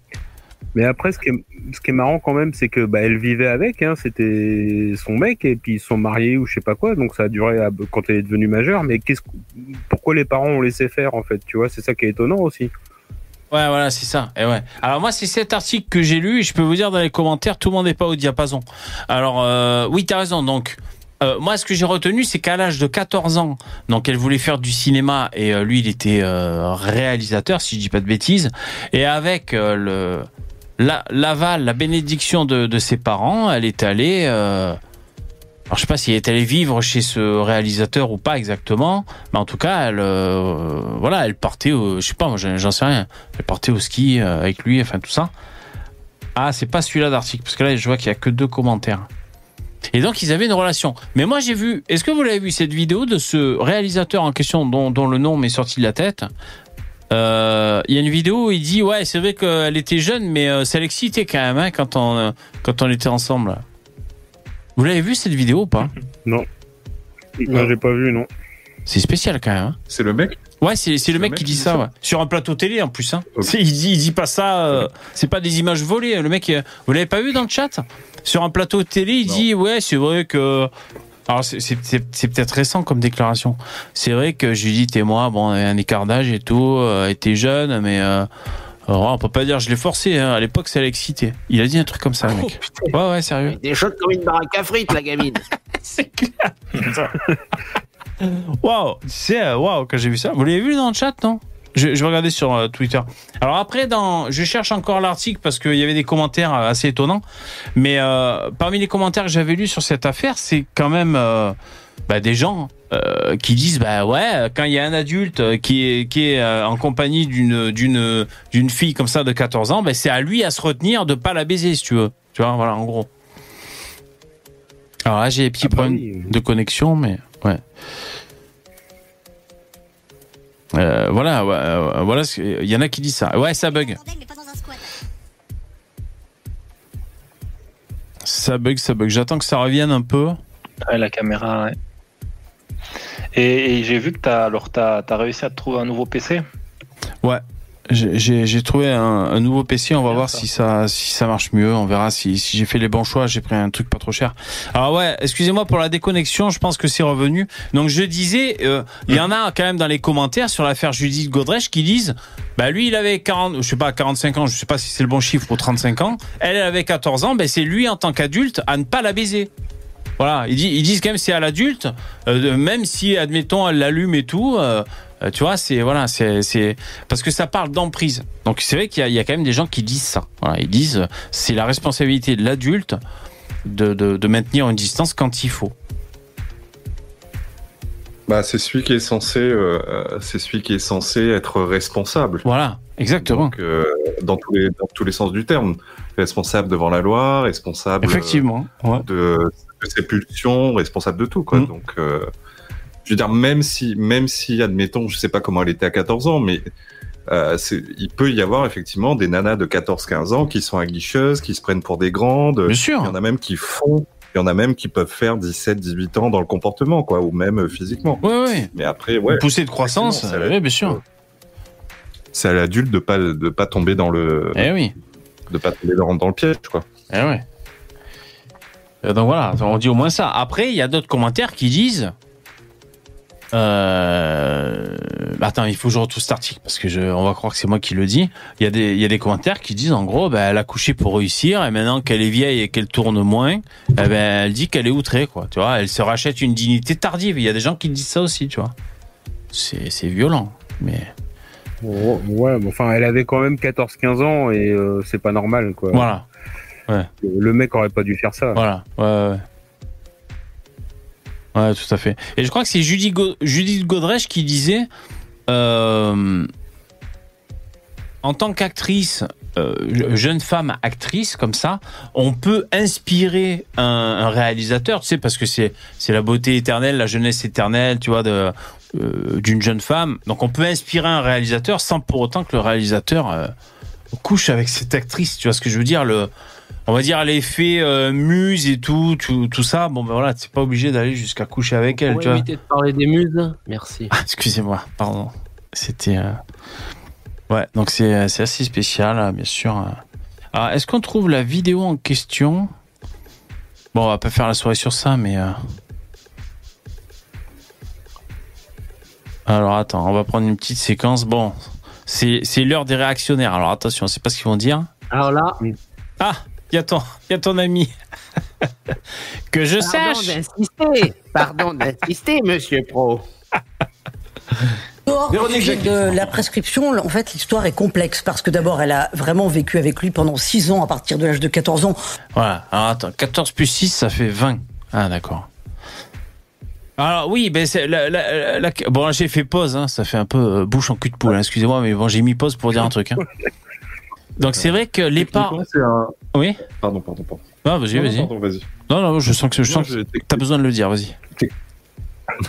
Mais après, ce qui est, marrant quand même, c'est que bah, elle vivait avec, hein, c'était son mec, et puis ils sont mariés ou je sais pas quoi, donc ça a duré quand elle est devenue majeure. Mais qu'est-ce, que- pourquoi les parents ont laissé faire en fait, tu vois? C'est ça qui est étonnant aussi. Ouais, voilà, c'est ça. Et ouais. Alors moi, c'est cet article que j'ai lu et je peux vous dire dans les commentaires, tout le monde n'est pas au diapason. Alors euh, oui, t'as raison. Donc euh, moi, ce que j'ai retenu, c'est qu'à l'âge de 14 ans, donc elle voulait faire du cinéma et euh, lui, il était euh, réalisateur, si je dis pas de bêtises. Et avec le la- l'aval, la bénédiction de, ses parents, elle est allée. Euh, alors je sais pas si elle est allée vivre chez ce réalisateur ou pas exactement, mais en tout cas, elle, euh, voilà, elle partait, au, je sais pas, moi j'en sais rien. Elle partait au ski euh, avec lui, enfin tout ça. Ah, c'est pas celui-là d'article, parce que là, je vois qu'il y a que deux commentaires. Et donc, ils avaient une relation. Mais moi, j'ai vu. Est-ce que vous l'avez vu cette vidéo de ce réalisateur en question, dont le nom m'est sorti de la tête Euh, Il y a une vidéo où il dit ouais, c'est vrai qu'elle était jeune, mais euh, ça l'excitait quand même hein, quand on euh, quand on était ensemble. Vous l'avez vu cette vidéo ou pas? Non, Non. j'ai pas vu, non. C'est spécial quand même. hein. C'est le mec? Ouais, c'est c'est le mec qui dit ça, ouais. Sur un plateau télé en plus. Hein. Il, dit, il dit pas ça. euh, c'est pas des images volées. Le mec, euh, vous l'avez pas vu dans le chat? Sur un plateau télé, il Non. dit ouais, c'est vrai que. Alors c'est- c'est c'est- c'est peut-être récent comme déclaration. C'est vrai que Judith et moi, bon, on avait un écart d'âge et tout, euh, était jeune, mais euh, alors, on peut pas dire je l'ai forcé. Hein. À l'époque, ça l'excitait. Il a dit un truc comme ça, mec. Ouais, ouais, sérieux. Des choses comme une baraque à frites, la gamine. C'est clair. Waouh, c'est euh, waouh quand j'ai vu ça. Vous l'avez vu dans le chat, non? Je, je vais regarder sur euh, Twitter. Alors après, dans, je cherche encore l'article parce qu'il y avait des commentaires euh, assez étonnants. Mais euh, parmi les commentaires que j'avais lus sur cette affaire, c'est quand même euh, bah, des gens euh, qui disent bah ouais, quand il y a un adulte qui est qui est euh, en compagnie d'une d'une d'une fille comme ça de 14 ans, bah, c'est à lui à se retenir de pas la baiser si tu veux. Tu vois, voilà, en gros. Alors là, j'ai des petits Ah bah problèmes oui. de connexion, mais ouais. Euh, voilà, ouais, euh, voilà, il y en a qui disent ça. Ouais, ça bug. Ça bug, ça bug. J'attends que ça revienne un peu. Ouais, la caméra, ouais. Et, et j'ai vu que t'as alors t'as as réussi à te trouver un nouveau PC. J'ai- J'ai j'ai trouvé un, un nouveau PC. On va voir si ça, si ça marche mieux. On verra si, si j'ai fait les bons choix. J'ai pris un truc pas trop cher. Alors ouais, excusez-moi pour la déconnexion. Je pense que c'est revenu. Donc je disais, euh, il y en a quand même dans les commentaires sur l'affaire Judith Godrèche qui disent, bah lui il avait 40, je sais pas 45 ans. Je sais pas si c'est le bon chiffre pour 35 ans. Elle, elle avait 14 ans. Ben c'est lui en tant qu'adulte à ne pas la baiser. Voilà, ils disent, ils disent quand même c'est à l'adulte, euh, même si admettons elle l'allume et tout, euh, euh, tu vois, c'est voilà, c'est c'est parce que ça parle d'emprise. Donc c'est vrai qu'il y, a- il y a quand même des gens qui disent ça. Voilà, ils disent c'est la responsabilité de l'adulte de, de, de maintenir une distance quand il faut. Bah, c'est celui qui est censé, euh, c'est celui qui est censé être responsable. Voilà, exactement. Donc, euh, dans tous les dans tous les sens du terme, responsable devant la loi, responsable Effectivement. Ouais. de, de ses pulsions, responsable de tout quoi. Mm. Donc, je veux dire même si même si admettons, je sais pas comment elle était à 14 ans, mais euh, il peut y avoir effectivement des nanas de 14-15 ans qui sont aguicheuses, qui se prennent pour des grandes. Bien Il y sûr. en a même qui font, il y en a même qui peuvent faire 17-18 ans dans le comportement, quoi, ou même euh, physiquement. Ouais, ouais. Mais après, ouais, Une poussée de croissance. Ça Oui, bien sûr. c'est à l'adulte de pas de pas tomber dans le Eh oui. de pas tomber dans, dans le piège, quoi. Eh ouais. Euh, Donc voilà, on dit au moins ça. Après, il y a d'autres commentaires qui disent. Euh, attends, il faut que je retrouve cet article parce que je, on va croire que c'est moi qui le dis. Il y a des, il y a des commentaires qui disent en gros, bah, elle a couché pour réussir et maintenant qu'elle est vieille et qu'elle tourne moins, eh ben, elle dit qu'elle est outrée, quoi. Tu vois, elle se rachète une dignité tardive. Il y a des gens qui disent ça aussi, tu vois. C'est, violent, mais Oh, ouais, mais enfin, elle avait quand même 14-15 ans et euh, c'est pas normal, quoi. voilà, Le mec aurait pas dû faire ça. voilà, ouais, ouais. Ouais, tout à fait. Et je crois que c'est Go- Judith Godrèche qui disait, euh, en tant qu'actrice, euh, jeune femme actrice comme ça, on peut inspirer un, réalisateur, tu sais, parce que c'est la beauté éternelle, la jeunesse éternelle, tu vois, euh, d'une jeune femme. Donc on peut inspirer un réalisateur sans pour autant que le réalisateur couche avec cette actrice. Tu vois ce que je veux dire le on va dire l'effet euh, muse et tout, tout, tout ça. Bon ben voilà, t'es pas obligé d'aller jusqu'à coucher avec elle, Pour tu vois. éviter de parler des muses. Merci. Ah, Excusez-moi, pardon. C'était. euh, Ouais, donc c'est c'est assez spécial, hein, bien sûr. Alors, est-ce qu'on trouve la vidéo en question? Bon, on va pas faire la soirée sur ça, mais. euh, Alors, attends, on va prendre une petite séquence. Bon, c'est c'est l'heure des réactionnaires. Alors, attention, on sait pas ce qu'ils vont dire. Alors là, Ah, il y, a ton- y a ton ami. que je Pardon sache. d'insister, pardon d'insister, monsieur Pro. Sujet de la prescription, en fait, l'histoire est complexe parce que d'abord, elle a vraiment vécu avec lui pendant 6 ans à partir de l'âge de 14 ans. Voilà. Alors attends, 14 plus 6, ça fait 20. Ah d'accord. Alors oui, ben c'est la, la- la- bon là, j'ai fait pause, hein, ça fait un peu euh, bouche en cul de poule. hein, Excusez-moi, mais bon j'ai mis pause pour dire un truc. hein. Donc c'est vrai que les parents. Un- Oui. Pardon, pardon, pardon. Ah vas-y, vas-y. Non non, je sens que je Non, sens je- que t'as besoin de le dire. Vas-y.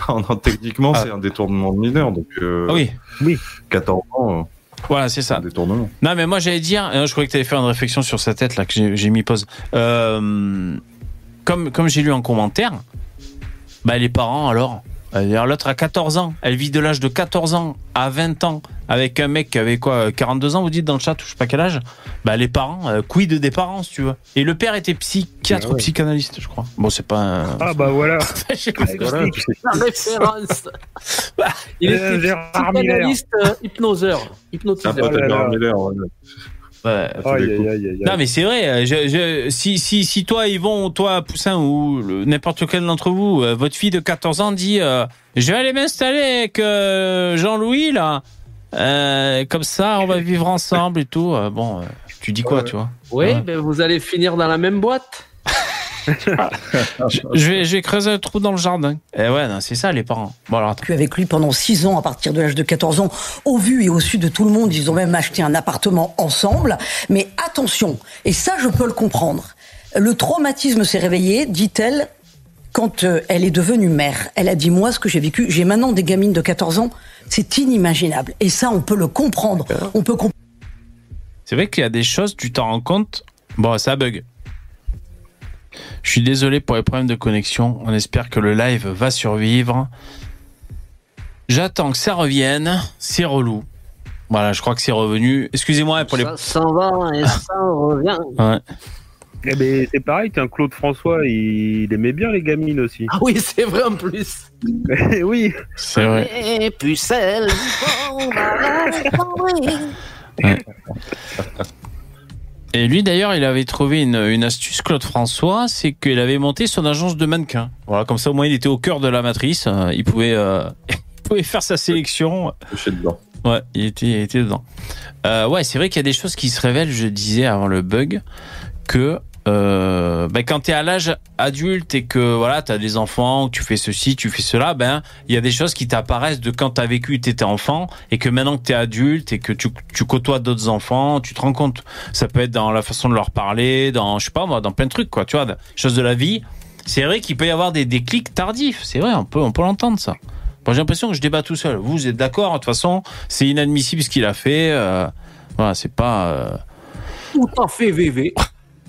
Non, non, techniquement, Ah. c'est un détournement de mineur, donc euh, Ah oui. 14 ans, euh, Voilà, c'est c'est un ça. détournement. Non mais moi j'allais dire, euh, je croyais que t'allais faire une réflexion sur sa tête là que j'ai- j'ai mis pause. Euh, comme comme j'ai lu en commentaire, bah les parents alors. Alors, L'autre a 14 ans, elle vit de l'âge de 14 ans à 20 ans avec un mec qui avait quoi 42 ans vous dites dans le chat, ou je sais pas quel âge. Bah les parents, euh, quid des parents si tu veux. Et le père était psychiatre Ah ouais. ou psychanalyste je crois. Bon c'est pas un... Ah bah voilà. Sais pas. Voilà, la référence. Il Euh, était Gérard Miller. psychanalyste euh, hypnoseur. Un Hypnotiseur. Ouais. Aïe, aïe, aïe. Non mais c'est vrai, euh, je, je- si, si, si toi Yvon, toi Poussin ou n'importe lequel d'entre vous, euh, votre fille de 14 ans dit euh, je vais aller m'installer avec euh, Jean-Louis là, Euh, comme ça on va vivre ensemble et tout, euh, bon, euh, tu dis quoi Ouais. tu vois Oui, Ouais. ben vous allez finir dans la même boîte. Je, je vais, je vais creuser un trou dans le jardin. Et ouais, non, c'est ça les parents. Bon alors attends. vécu avec lui pendant 6 ans à partir de l'âge de 14 ans, au vu et au su de tout le monde. Ils ont même acheté un appartement ensemble. Mais attention, et ça je peux le comprendre, le traumatisme s'est réveillé, dit-elle, quand euh, elle est devenue mère. Elle a dit, moi ce que j'ai vécu, j'ai maintenant des gamines de 14 ans, c'est inimaginable. Et ça on peut le comprendre. On peut comprendre. C'est vrai qu'il y a des choses, tu t'en rends compte. Bon, ça bug. Je suis désolé pour les problèmes de connexion. On espère que le live va survivre. J'attends que ça revienne. C'est relou. Voilà, je crois que c'est revenu. Excusez-moi pour les. Ça s'en va et ça revient. Ouais. Eh ben, c'est pareil, tiens, Claude François, il, il aimait bien les gamines aussi. Ah oui, c'est vrai en plus. Eh oui. C'est vrai. Et pucelle, soirée. Et lui d'ailleurs, il avait trouvé une, une astuce, Claude François, c'est qu'il avait monté son agence de mannequins. Voilà, comme ça au moins il était au cœur de la matrice. euh, Il pouvait, euh, il pouvait faire sa sélection. Couché dedans. Ouais, il était, il était dedans. Euh, ouais, c'est vrai qu'il y a des choses qui se révèlent, je disais avant le bug, que euh, ben, quand tu es à l'âge adulte et que voilà, tu as des enfants, que tu fais ceci, tu fais cela, ben il y a des choses qui t'apparaissent de quand tu as vécu, tu étais enfant, et que maintenant que tu es adulte et que tu, côtoies d'autres enfants, tu te rends compte. Ça peut être dans la façon de leur parler, dans, je sais pas dans plein de trucs, quoi, tu vois, des choses de la vie. C'est vrai qu'il peut y avoir des déclics tardifs, c'est vrai, on peut, on peut l'entendre ça. Bon, j'ai l'impression que je débat tout seul. Vous, vous êtes d'accord De toute façon, c'est inadmissible ce qu'il a fait. euh, voilà, c'est pas. euh, Tout à fait VV.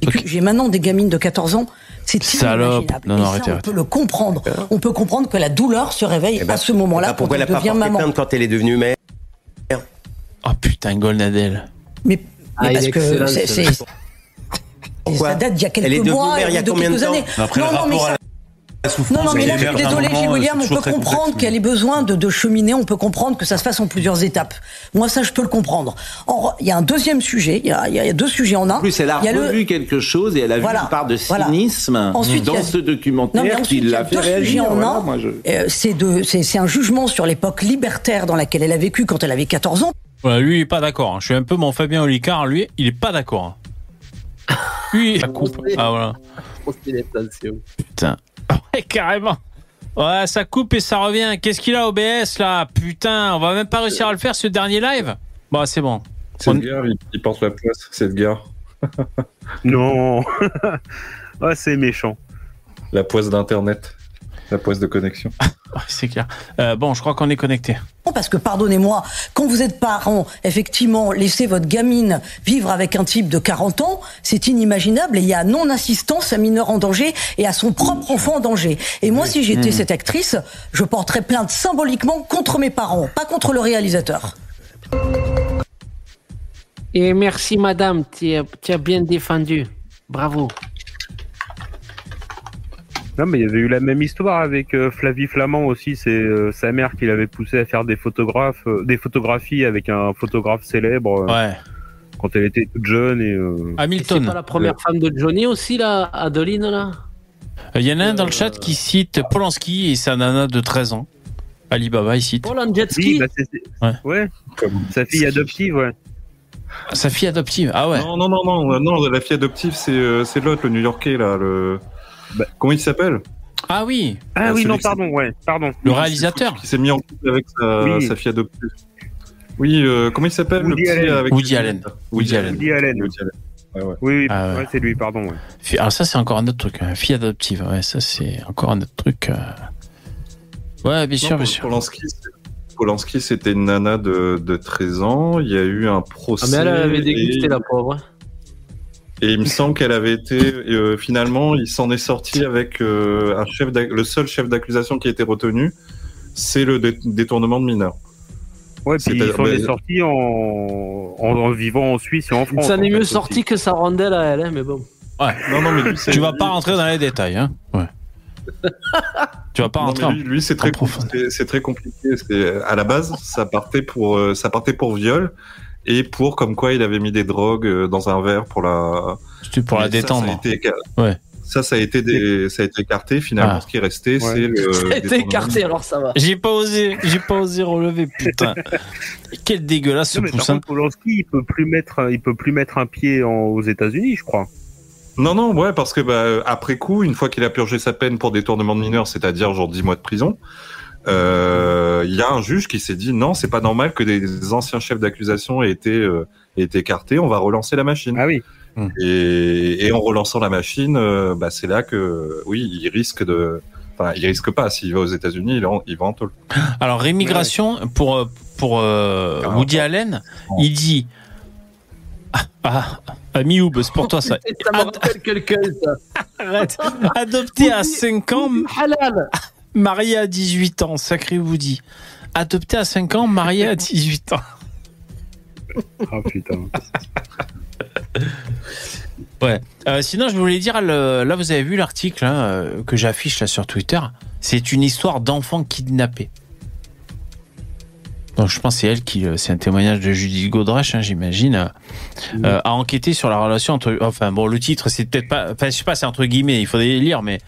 Vécu. J'ai maintenant des gamines de 14 ans. C'est Salope. inimaginable. Non, Et non, ça, arrêtez, on arrêtez. peut le comprendre. On peut comprendre que la douleur se réveille Eh ben, à ce moment-là Bah, quand pourquoi elle elle a pas devient porté maman. plainte quand elle est devenue mère Oh putain, Golnadel. Mais, mais Ah, il parce que c'est, ça date d'il y a quelques Elle est devenue mois mère il y a ou de combien de quelques temps années. Après, non, le non, mais ça, Non, non, mais là, je suis désolé, Gilles William, on peut comprendre qu'elle ait besoin de, de cheminer, on peut comprendre que ça se fasse en plusieurs étapes. Moi, ça, je peux le comprendre. Or, il y a un deuxième sujet, il y a, il y a deux sujets en un. En plus, elle a Il y le- revu quelque chose et elle a Voilà, vu une part de voilà. cynisme Ensuite, il y dans a- ce Non, mais documentaire ensuite, qui il y a l'a fait deux sujets réagir. en Voilà, je- Euh, c'est un jugement sur l'époque libertaire dans laquelle elle a vécu quand elle avait 14 ans. Voilà, lui, il est pas d'accord. hein. Je suis un peu mon Fabien Olicard. Lui, il est pas d'accord. hein. Lui, il coupe. Ah voilà. Putain. Ouais, carrément. Ouais, ça coupe et ça revient. Qu'est-ce qu'il a OBS là? Putain, on va même pas réussir à le faire ce dernier live? Bon, c'est bon. C'est Edgar, il, il porte la poisse, c'est Edgar. Non. ah, c'est méchant. La poisse d'internet. La poisse de connexion. C'est clair. Euh, bon, je crois qu'on est connecté. Parce que, pardonnez-moi, quand vous êtes parent, effectivement, laisser votre gamine vivre avec un type de 40 ans, c'est inimaginable et il y a non-assistance à mineur en danger et à son propre enfant en danger. Et moi, si j'étais Mmh. cette actrice, je porterais plainte symboliquement contre mes parents, pas contre le réalisateur. Et merci madame, tu as bien défendu. Bravo. Non, mais il y avait eu la même histoire avec euh, Flavie Flamand aussi. C'est euh, sa mère qui l'avait poussé à faire des photographes, euh, des photographies avec un photographe célèbre. euh, Ouais. Quand elle était toute jeune et. euh, Hamilton. C'est pas la première femme de Johnny aussi, là, Adeline, là? Il y en a un dans le chat qui cite Polanski et sa nana de 13 ans. Alibaba, il cite. Jet Oui, bah, Ouais. ouais. Sa fille adoptive, ouais. Sa fille adoptive. Ah ouais. Non, non, non, non, non, la fille adoptive, c'est c'est l'autre, le New-Yorkais, là. Le... Comment il s'appelle? Ah oui. Ah Ah, oui, non, pardon, ouais, pardon. Le réalisateur. Qui s'est mis en couple avec sa, Oui. sa fille adoptive. Oui, euh, comment il s'appelle Woody le Allen. avec Woody Allen. Woody Allen. Woody Allen. Woody Allen. Ouais, ouais. Oui, oui, Ah ouais. c'est lui, pardon. Alors ça, c'est encore un autre truc. hein. Fille adoptive. Ouais, ça, c'est encore un autre truc. euh. Ouais, bien sûr, Non, bien sûr. Polanski, Polanski, c'était une nana de, de 13 ans. Il y a eu un procès. Ah, mais elle, elle avait dégusté et, la pauvre. Et il me semble qu'elle avait été. euh, finalement, il s'en est sorti avec euh, un chef. Le seul chef d'accusation qui a été retenu, c'est le dé- détournement de mineurs. Ouais, puis il C'est-à-dire- s'en est bah, sorti en... En... en vivant en Suisse et en France. Ça n'est mieux aussi. sorti que sa rondelle à elle, hein, mais bon. Ouais. Non, non, mais lui, Tu vas pas rentrer dans les détails, hein. Ouais. tu vas pas rentrer. lui, lui, c'est très, c'est- très compliqué. C'est- À la base, ça partait pour, euh, ça partait pour viol et pour comme quoi il avait mis des drogues euh, dans un verre pour la. Pour la Mais ça, détendre. Ça, a été, Ouais. ça, ça a été, des... ça a été écarté. Finalement, Ah. ce qui est resté, Ouais. c'est le. Ça a été écarté, alors ça va. J'ai pas osé, j'ai pas osé relever, putain. Quel dégueulasse ce Non, par poussin. contre, Polanski, il peut plus mettre, il peut plus mettre un pied en- aux États-Unis, je crois. Non, non, ouais, parce que bah, après coup, une fois qu'il a purgé sa peine pour détournement de mineurs, c'est-à-dire genre 10 mois de prison, euh, il y a un juge qui s'est dit non, c'est pas normal que des anciens chefs d'accusation aient été, euh, aient été écartés, on va relancer la machine. Ah oui. Et, et en relançant la machine, euh, bah, c'est là que, oui, il risque de. Enfin, il risque pas. S'il va aux États-Unis, il, va en taule. Alors, rémigration, pour, euh, pour euh, Woody Allen, il dit. Ah, ah, ah, Mioub, c'est pour toi ça. Ça me rappelle quelqu'un, ça. Arrête. Adopté à 5 ans, Halal. Marié à 18 ans, sacré Woody. Adopté à 5 ans, marié à 18 ans. Ah putain. Ouais. Euh, sinon, je voulais dire, le- là, vous avez vu l'article hein, euh, que j'affiche là sur Twitter. C'est une histoire d'enfant kidnappé. Donc, je pense que c'est elle qui. euh, C'est un témoignage de Judith Godrèche, hein, j'imagine. euh, a enquêté sur la relation entre. Enfin, bon, le titre, c'est peut-être pas. Enfin, je sais pas, c'est entre guillemets. Il faudrait lire, mais.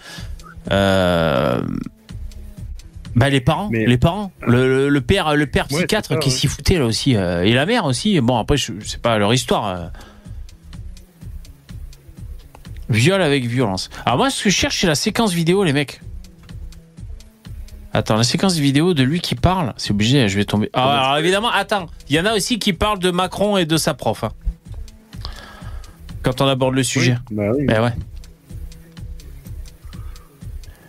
Euh, bah les parents, Mais- les parents, le, le- le père, le père Ouais, psychiatre ça, qui ouais. s'y foutait là aussi, euh, et la mère aussi. Bon après, je, je sais pas leur histoire. euh. Viol avec violence. Alors moi, ce que je cherche, c'est la séquence vidéo, les mecs. Attends, la séquence vidéo de lui qui parle, c'est obligé, je vais tomber. Ah, alors évidemment, attends, il y en a aussi qui parlent de Macron et de sa prof. hein. Quand on aborde le sujet. Bah oui. Ben ouais.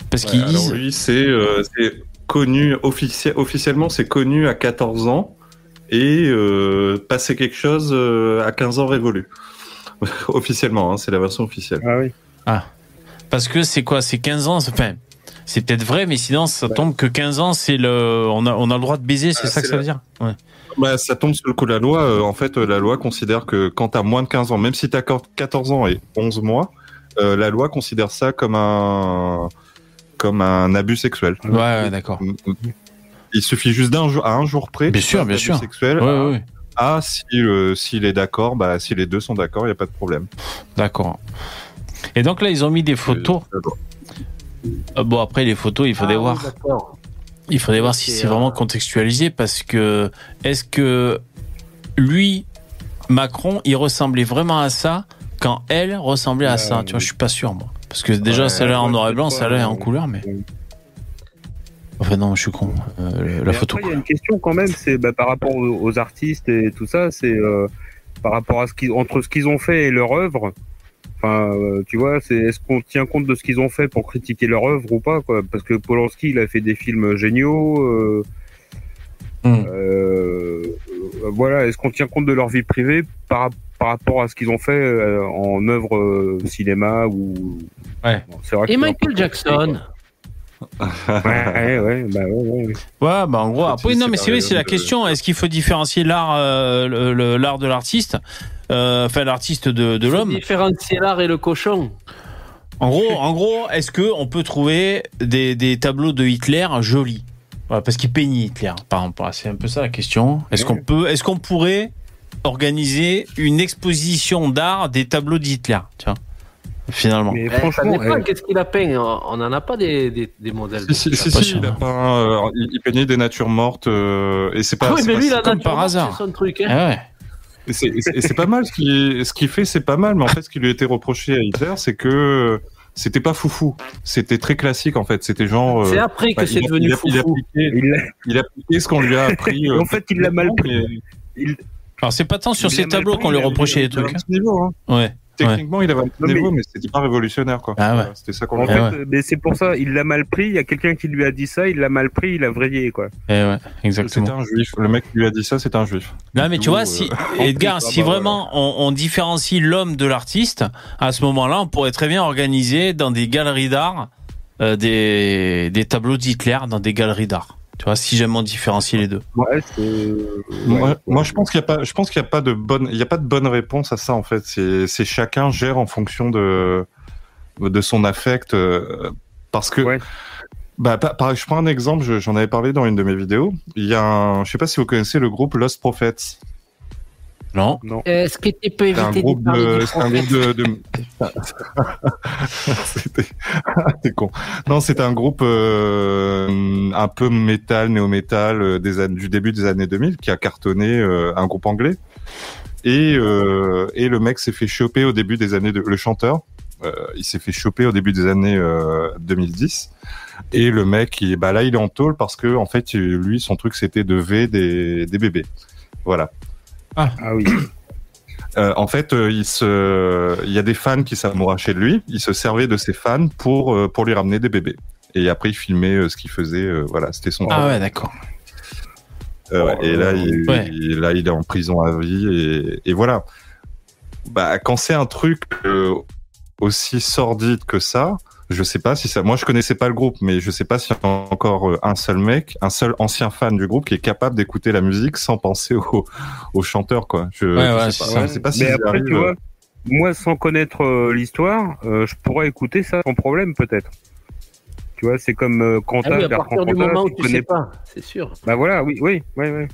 Parce Ouais, qu'ils alors disent. lui, c'est euh, c'est connu officie- officiellement, c'est connu à 14 ans et euh, passer quelque chose euh, à 15 ans révolu. officiellement, hein, c'est la version officielle. Ah oui. Ah. Parce que c'est quoi? C'est 15 ans? Enfin, c'est peut-être vrai, mais sinon, ça tombe que 15 ans, c'est le. On a, on a le droit de baiser, c'est Ah, ça que ça veut dire? Ouais. Bah, ça tombe sur le coup de la loi. Euh, en fait, euh, la loi considère que quand tu as moins de 15 ans, même si tu as 14 ans et 11 mois, euh, la loi considère ça comme un comme un abus sexuel. Ouais, ouais, d'accord. Il suffit juste d'un jour, à un jour près. Bien sûr, bien sûr. Sexuel. Ouais, à- ouais. Ah, si le- s'il est d'accord, bah, si les deux sont d'accord, il n'y a pas de problème. D'accord. Et donc là, ils ont mis des photos. Euh, Bon, après, les photos, il faudrait Ah voir. d'accord. Il faudrait voir si C'est, c'est euh, vraiment contextualisé parce que est-ce que lui, Macron, il ressemblait vraiment à ça quand elle ressemblait à ça? Tu vois, je suis pas sûr moi. Parce que déjà, Ouais, celle-là en ouais, noir et blanc, pas, celle-là est en couleur, mais. Enfin, non, je suis con. Euh, la photo. Il y a une question quand même, c'est bah, par rapport aux, aux artistes et tout ça, c'est euh, par rapport à ce qu'ils entre ce qu'ils ont fait et leur œuvre. Enfin, euh, tu vois, c'est est-ce qu'on tient compte de ce qu'ils ont fait pour critiquer leur œuvre ou pas quoi? Parce que Polanski, il a fait des films géniaux. euh, Hmm. voilà, est-ce qu'on tient compte de leur vie privée par, par rapport à ce qu'ils ont fait euh, en œuvre euh, cinéma ou Ouais. Bon, c'est vrai Et Michael Jackson Ouais, ouais, ouais, bah ouais, ouais, ouais. Ouais, bah en gros, après, c'est non, mais c'est vrai, c'est la question. Est-ce qu'il faut différencier l'art, euh, l'art de l'artiste, euh, enfin l'artiste de, de l'homme? Différencier l'art et le cochon. En gros, en gros, est-ce que on peut trouver des, des tableaux de Hitler jolis? Voilà, Parce qu'il peignait Hitler, par exemple. C'est un peu ça la question. Est-ce qu'on peut, est-ce qu'on pourrait organiser une exposition d'art des tableaux d'Hitler Tu vois, finalement. Mais Eh, franchement, eh, qu'est-ce qu'il a peint? On n'en a pas des, des, des modèles. Si, si, de si, pas si, sûr, il, a peint, euh, il, il peignait des natures mortes euh, et c'est pas. Ah oui, c'est mais pas- lui, la comme nature par morte, hasard. c'est son truc. Hein. Ah ouais. Et c'est- pas mal ce qui, ce qu'il fait, c'est pas mal, mais en fait, ce qui lui a été reproché à Hitler, c'est que c'était pas foufou. C'était très classique, en fait. C'était genre. euh, C'est après que bah, c'est devenu il a- foufou. il a appliqué ce qu'on lui a appris. euh, en fait, il l'a mal pris. mais Il- Alors c'est pas tant sur ces mal tableaux qu'on lui reprochait avait trucs. un petit niveau, hein. hein. Ouais. Techniquement, il avait un petit mais- niveau, mais c'était pas révolutionnaire, quoi. Ah ouais. C'était ça qu'on En lui Eh a fait, ouais. mais c'est pour ça, il l'a mal pris. Il y a quelqu'un qui lui a dit ça, il l'a mal pris, il a vrillé quoi. Eh ouais, C'était exactement. un juif. Le mec qui lui a dit ça, c'est un juif. Non mais tu vois, euh, si en Edgar, plus, ah si bah, vraiment on, on différencie l'homme de l'artiste, à ce moment-là, on pourrait très bien organiser dans des galeries d'art euh, des, des tableaux d'Hitler dans des galeries d'art. Tu vois, si jamais on différencie les deux. Ouais. Moi, je pense qu'il y a pas, je pense qu'il y a pas de bonne, il y a pas de bonne réponse à ça en fait. C'est, c'est chacun gère en fonction de de son affect, euh, parce que. Ouais. Bah, par, par- je prends un exemple, je- j'en avais parlé dans une de mes vidéos. Il y a un, je sais pas si vous connaissez le groupe Lost Prophets. Non Non. Est-ce que tu peux C'est un groupe parler de, du c'est un groupe de, de... C'était- T'es con. Non, c'est un groupe euh, un peu métal, néo-métal euh, des années, du début des années 2000 qui a cartonné euh, un groupe anglais. Et euh, et le mec s'est fait choper au début des années de, le chanteur, euh, il s'est fait choper au début des années euh, 2010. Et le mec, il, bah là, il est en tôle parce que en fait, lui, son truc, c'était de V des, des bébés. Voilà. Ah oui. Euh, en fait, euh, il se, il y a des fans qui s'amourachaient de lui. Il se servait de ses fans pour euh, pour lui ramener des bébés. Et après, il filmait euh, ce qu'il faisait. euh, voilà, c'était son. Ah ouais, d'accord. Euh, ouais, et là, il, Ouais. il- là, il est en prison à vie. Et, et voilà. Bah, quand c'est un truc euh, aussi sordide que ça, je sais pas si ça. Moi, je connaissais pas le groupe, mais je sais pas s'il y a encore euh, un seul mec, un seul ancien fan du groupe qui est capable d'écouter la musique sans penser au, au chanteur, quoi. Je, Ouais, je ouais, sais c'est pas. ça. Je sais pas si Mais j'y après, arrive, tu euh, vois, moi, sans connaître euh, l'histoire, euh, je pourrais écouter ça sans problème, peut-être. Tu vois, c'est comme euh, Ah Quentin, oui, à partir du moment où tu tu connais sais pas, c'est sûr. Bah voilà, oui, oui, oui, oui.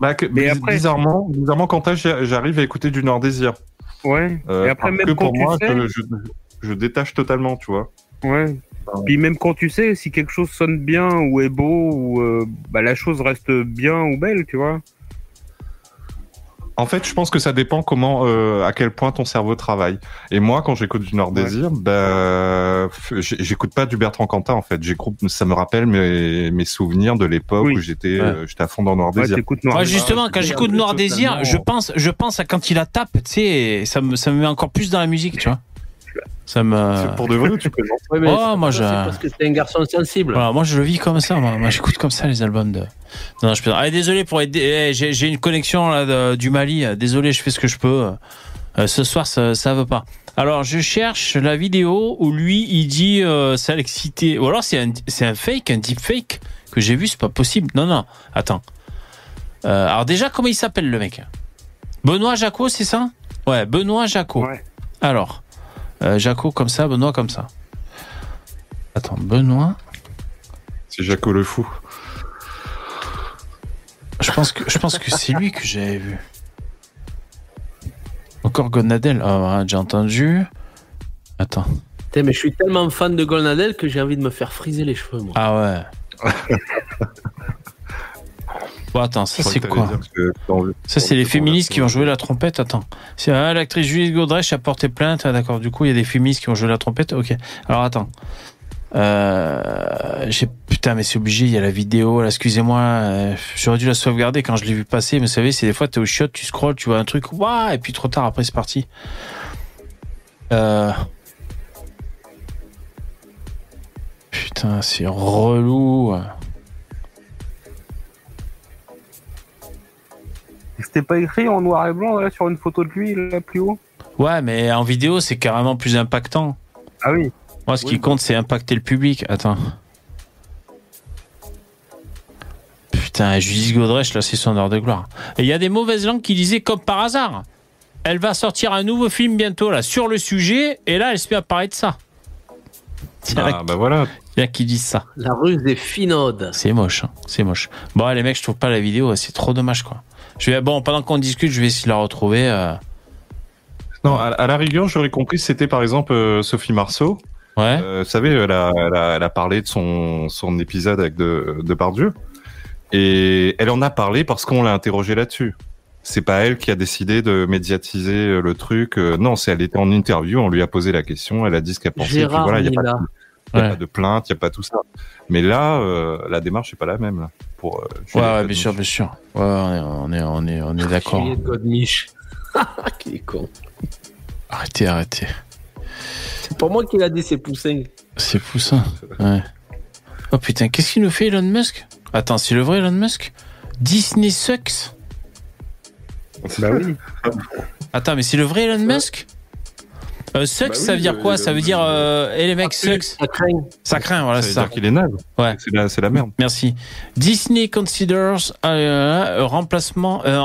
Bah, que, Mais après- bizarrement, bizarrement, j'ai- j'arrive à écouter du Nord Désir. Ouais. Euh, Et après, parce même que quand pour tu moi, sais, je, je, je détache totalement, tu vois. ouais. Puis même quand tu sais si quelque chose sonne bien ou est beau ou euh, bah, la chose reste bien ou belle, tu vois. En fait, je pense que ça dépend comment, euh, à quel point ton cerveau travaille. Et moi, quand j'écoute du Nord Ouais. Désir, bah, f- j'ai- j'écoute pas du Bertrand Cantat en fait. J'écoute, ça me rappelle mes, mes souvenirs de l'époque Oui. où j'étais, Ouais. euh, j'étais à fond dans Nord Ouais, Désir. Noir Moi, justement, quand c'est j'écoute Noir Désir, totalement- je pense, je pense à quand il a tape, tu sais, ça me, ça me met encore plus dans la musique, tu vois. Ça me. C'est Pour de vrai, tu peux. Ouais, Oh, c'est- moi, je- parce que c'est un garçon sensible. Voilà, moi je le vis comme ça, moi, Moi, j'écoute comme ça les albums de. Non, je peux. Allez, désolé pour être. eh, J'ai une connexion là de- du Mali. Désolé, je fais ce que je peux. Euh, ce soir, ça, ça veut pas. Alors, je cherche la vidéo où lui il dit euh, ça l'excité. Ou alors c'est un, c'est un fake, un deep fake que j'ai vu. C'est pas possible. Non, non. Attends. Euh, alors déjà, comment il s'appelle le mec? Benoît Jacot, c'est ça? Ouais, Benoît Jacot. Ouais. Alors, euh, Jacot comme ça, Benoît comme ça. Attends, Benoît. C'est Jaco le fou. Je pense que, je pense que c'est lui que j'avais vu. Encore Gonadel. Ah, ouais, j'ai entendu. Attends. Putain, mais je suis tellement fan de Golnadel que j'ai envie de me faire friser les cheveux, moi. Ah ouais. Bon, attends, ça c'est quoi Ça, c'est les féministes qui vont jouer la trompette. Attends. C'est ah, l'actrice Julie Godrèche a porté plainte. Ah, D'accord. Du coup, il y a des féministes qui vont jouer la trompette. Ok. Alors, attends. Euh, putain, mais c'est obligé. Il y a la vidéo. Là, excusez-moi. euh, J'aurais dû la sauvegarder quand je l'ai vu passer. Mais vous savez, c'est des fois, t'es au shot, tu scrolls, tu vois un truc. Waouh Et puis trop tard. Après, c'est parti. Euh... Putain, c'est relou. C'était pas écrit en noir et blanc là, sur une photo de lui là plus haut Ouais, mais en vidéo, c'est carrément plus impactant. Ah oui. Moi, ce qui compte, c'est impacter le public. Attends. Putain, Judith Godrèche, là, c'est son heure de gloire. Et il y a des mauvaises langues qui disaient comme par hasard. Elle va sortir un nouveau film bientôt, là, sur le sujet, et là, elle se met à parler de ça. Ah, bah voilà. Il y a qui disent ça. La ruse des finaudes. C'est moche, hein, c'est moche. Bon, les mecs, je trouve pas la vidéo, c'est trop dommage, quoi. Je vais, bon, pendant qu'on discute, je vais essayer de la retrouver. euh. Non, à, à la rigueur, j'aurais compris c'était par exemple euh, Sophie Marceau. Ouais. Euh, vous savez, elle a, elle, a, elle a parlé de son, son épisode avec de, de Bardieu. Et elle en a parlé parce qu'on l'a interrogée là-dessus. C'est pas elle qui a décidé de médiatiser le truc. euh, Non, c'est elle était en interview, on lui a posé la question, elle a dit ce qu'elle pensait. puis Gérard voilà, n'y a, pas, de- il y a Ouais. pas de plainte, il n'y a pas tout ça. Mais là, euh, la démarche n'est pas la même. Là, pour, euh, Ouais, bien sûr, bien sûr. Ouais, on est, on est, on est, on est d'accord. Godemiche. Qui est con. Arrêtez, arrêtez. C'est pour moi qu'il a dit ses poussins. C'est ça. Ouais. Oh putain, qu'est-ce qu'il nous fait Elon Musk? Attends, c'est le vrai Elon Musk? Disney sucks? Bah oui. Attends, mais c'est le vrai Elon Musk? Euh, Sucks, Bah oui, ça veut dire quoi Ça veut dire euh, et les mecs sucks Ça craint. Ça craint, voilà, Ça c'est veut ça. dire qu'il est naze. Ouais. C'est la, merde. Merci. Disney considers euh, remplacement euh, en,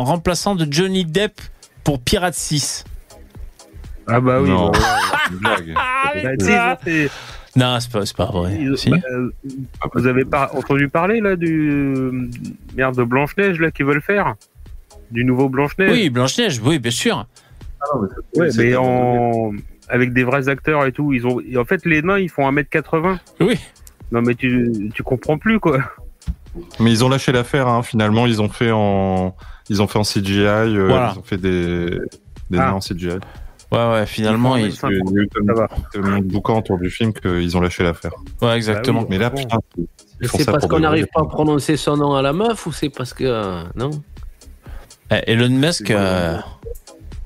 en remplaçant de Johnny Depp pour Pirate 6. Ah bah oui. Non, bon, c'est une blague. Ah, Bah, ont fait- Non, c'est pas, vrai. ils ont- Si bah, euh, vous avez pas entendu parler là du merde de Blanche Neige là qu'ils veulent faire? Du nouveau Blanche Neige. Oui, Blanche-Neige, oui, bien sûr. Ouais, C'est mais pas- en avec des vrais acteurs et tout, ils ont et en fait les nains ils font 1m80. Oui. Non mais tu tu comprends plus quoi. Mais ils ont lâché l'affaire, hein. finalement, ils ont fait en, ils ont fait en CGI, euh, Voilà. ils ont fait des, des Ah. nains en CGI. Ouais, ouais, finalement, Ils il... y a eu tellement de boucan autour du film qu'ils ont lâché l'affaire. ouais, exactement. Bah Mais là, putain, c'est parce qu'on n'arrive pas à prononcer son nom à la meuf ou c'est parce que. euh, non? Eh, Elon Musk, euh,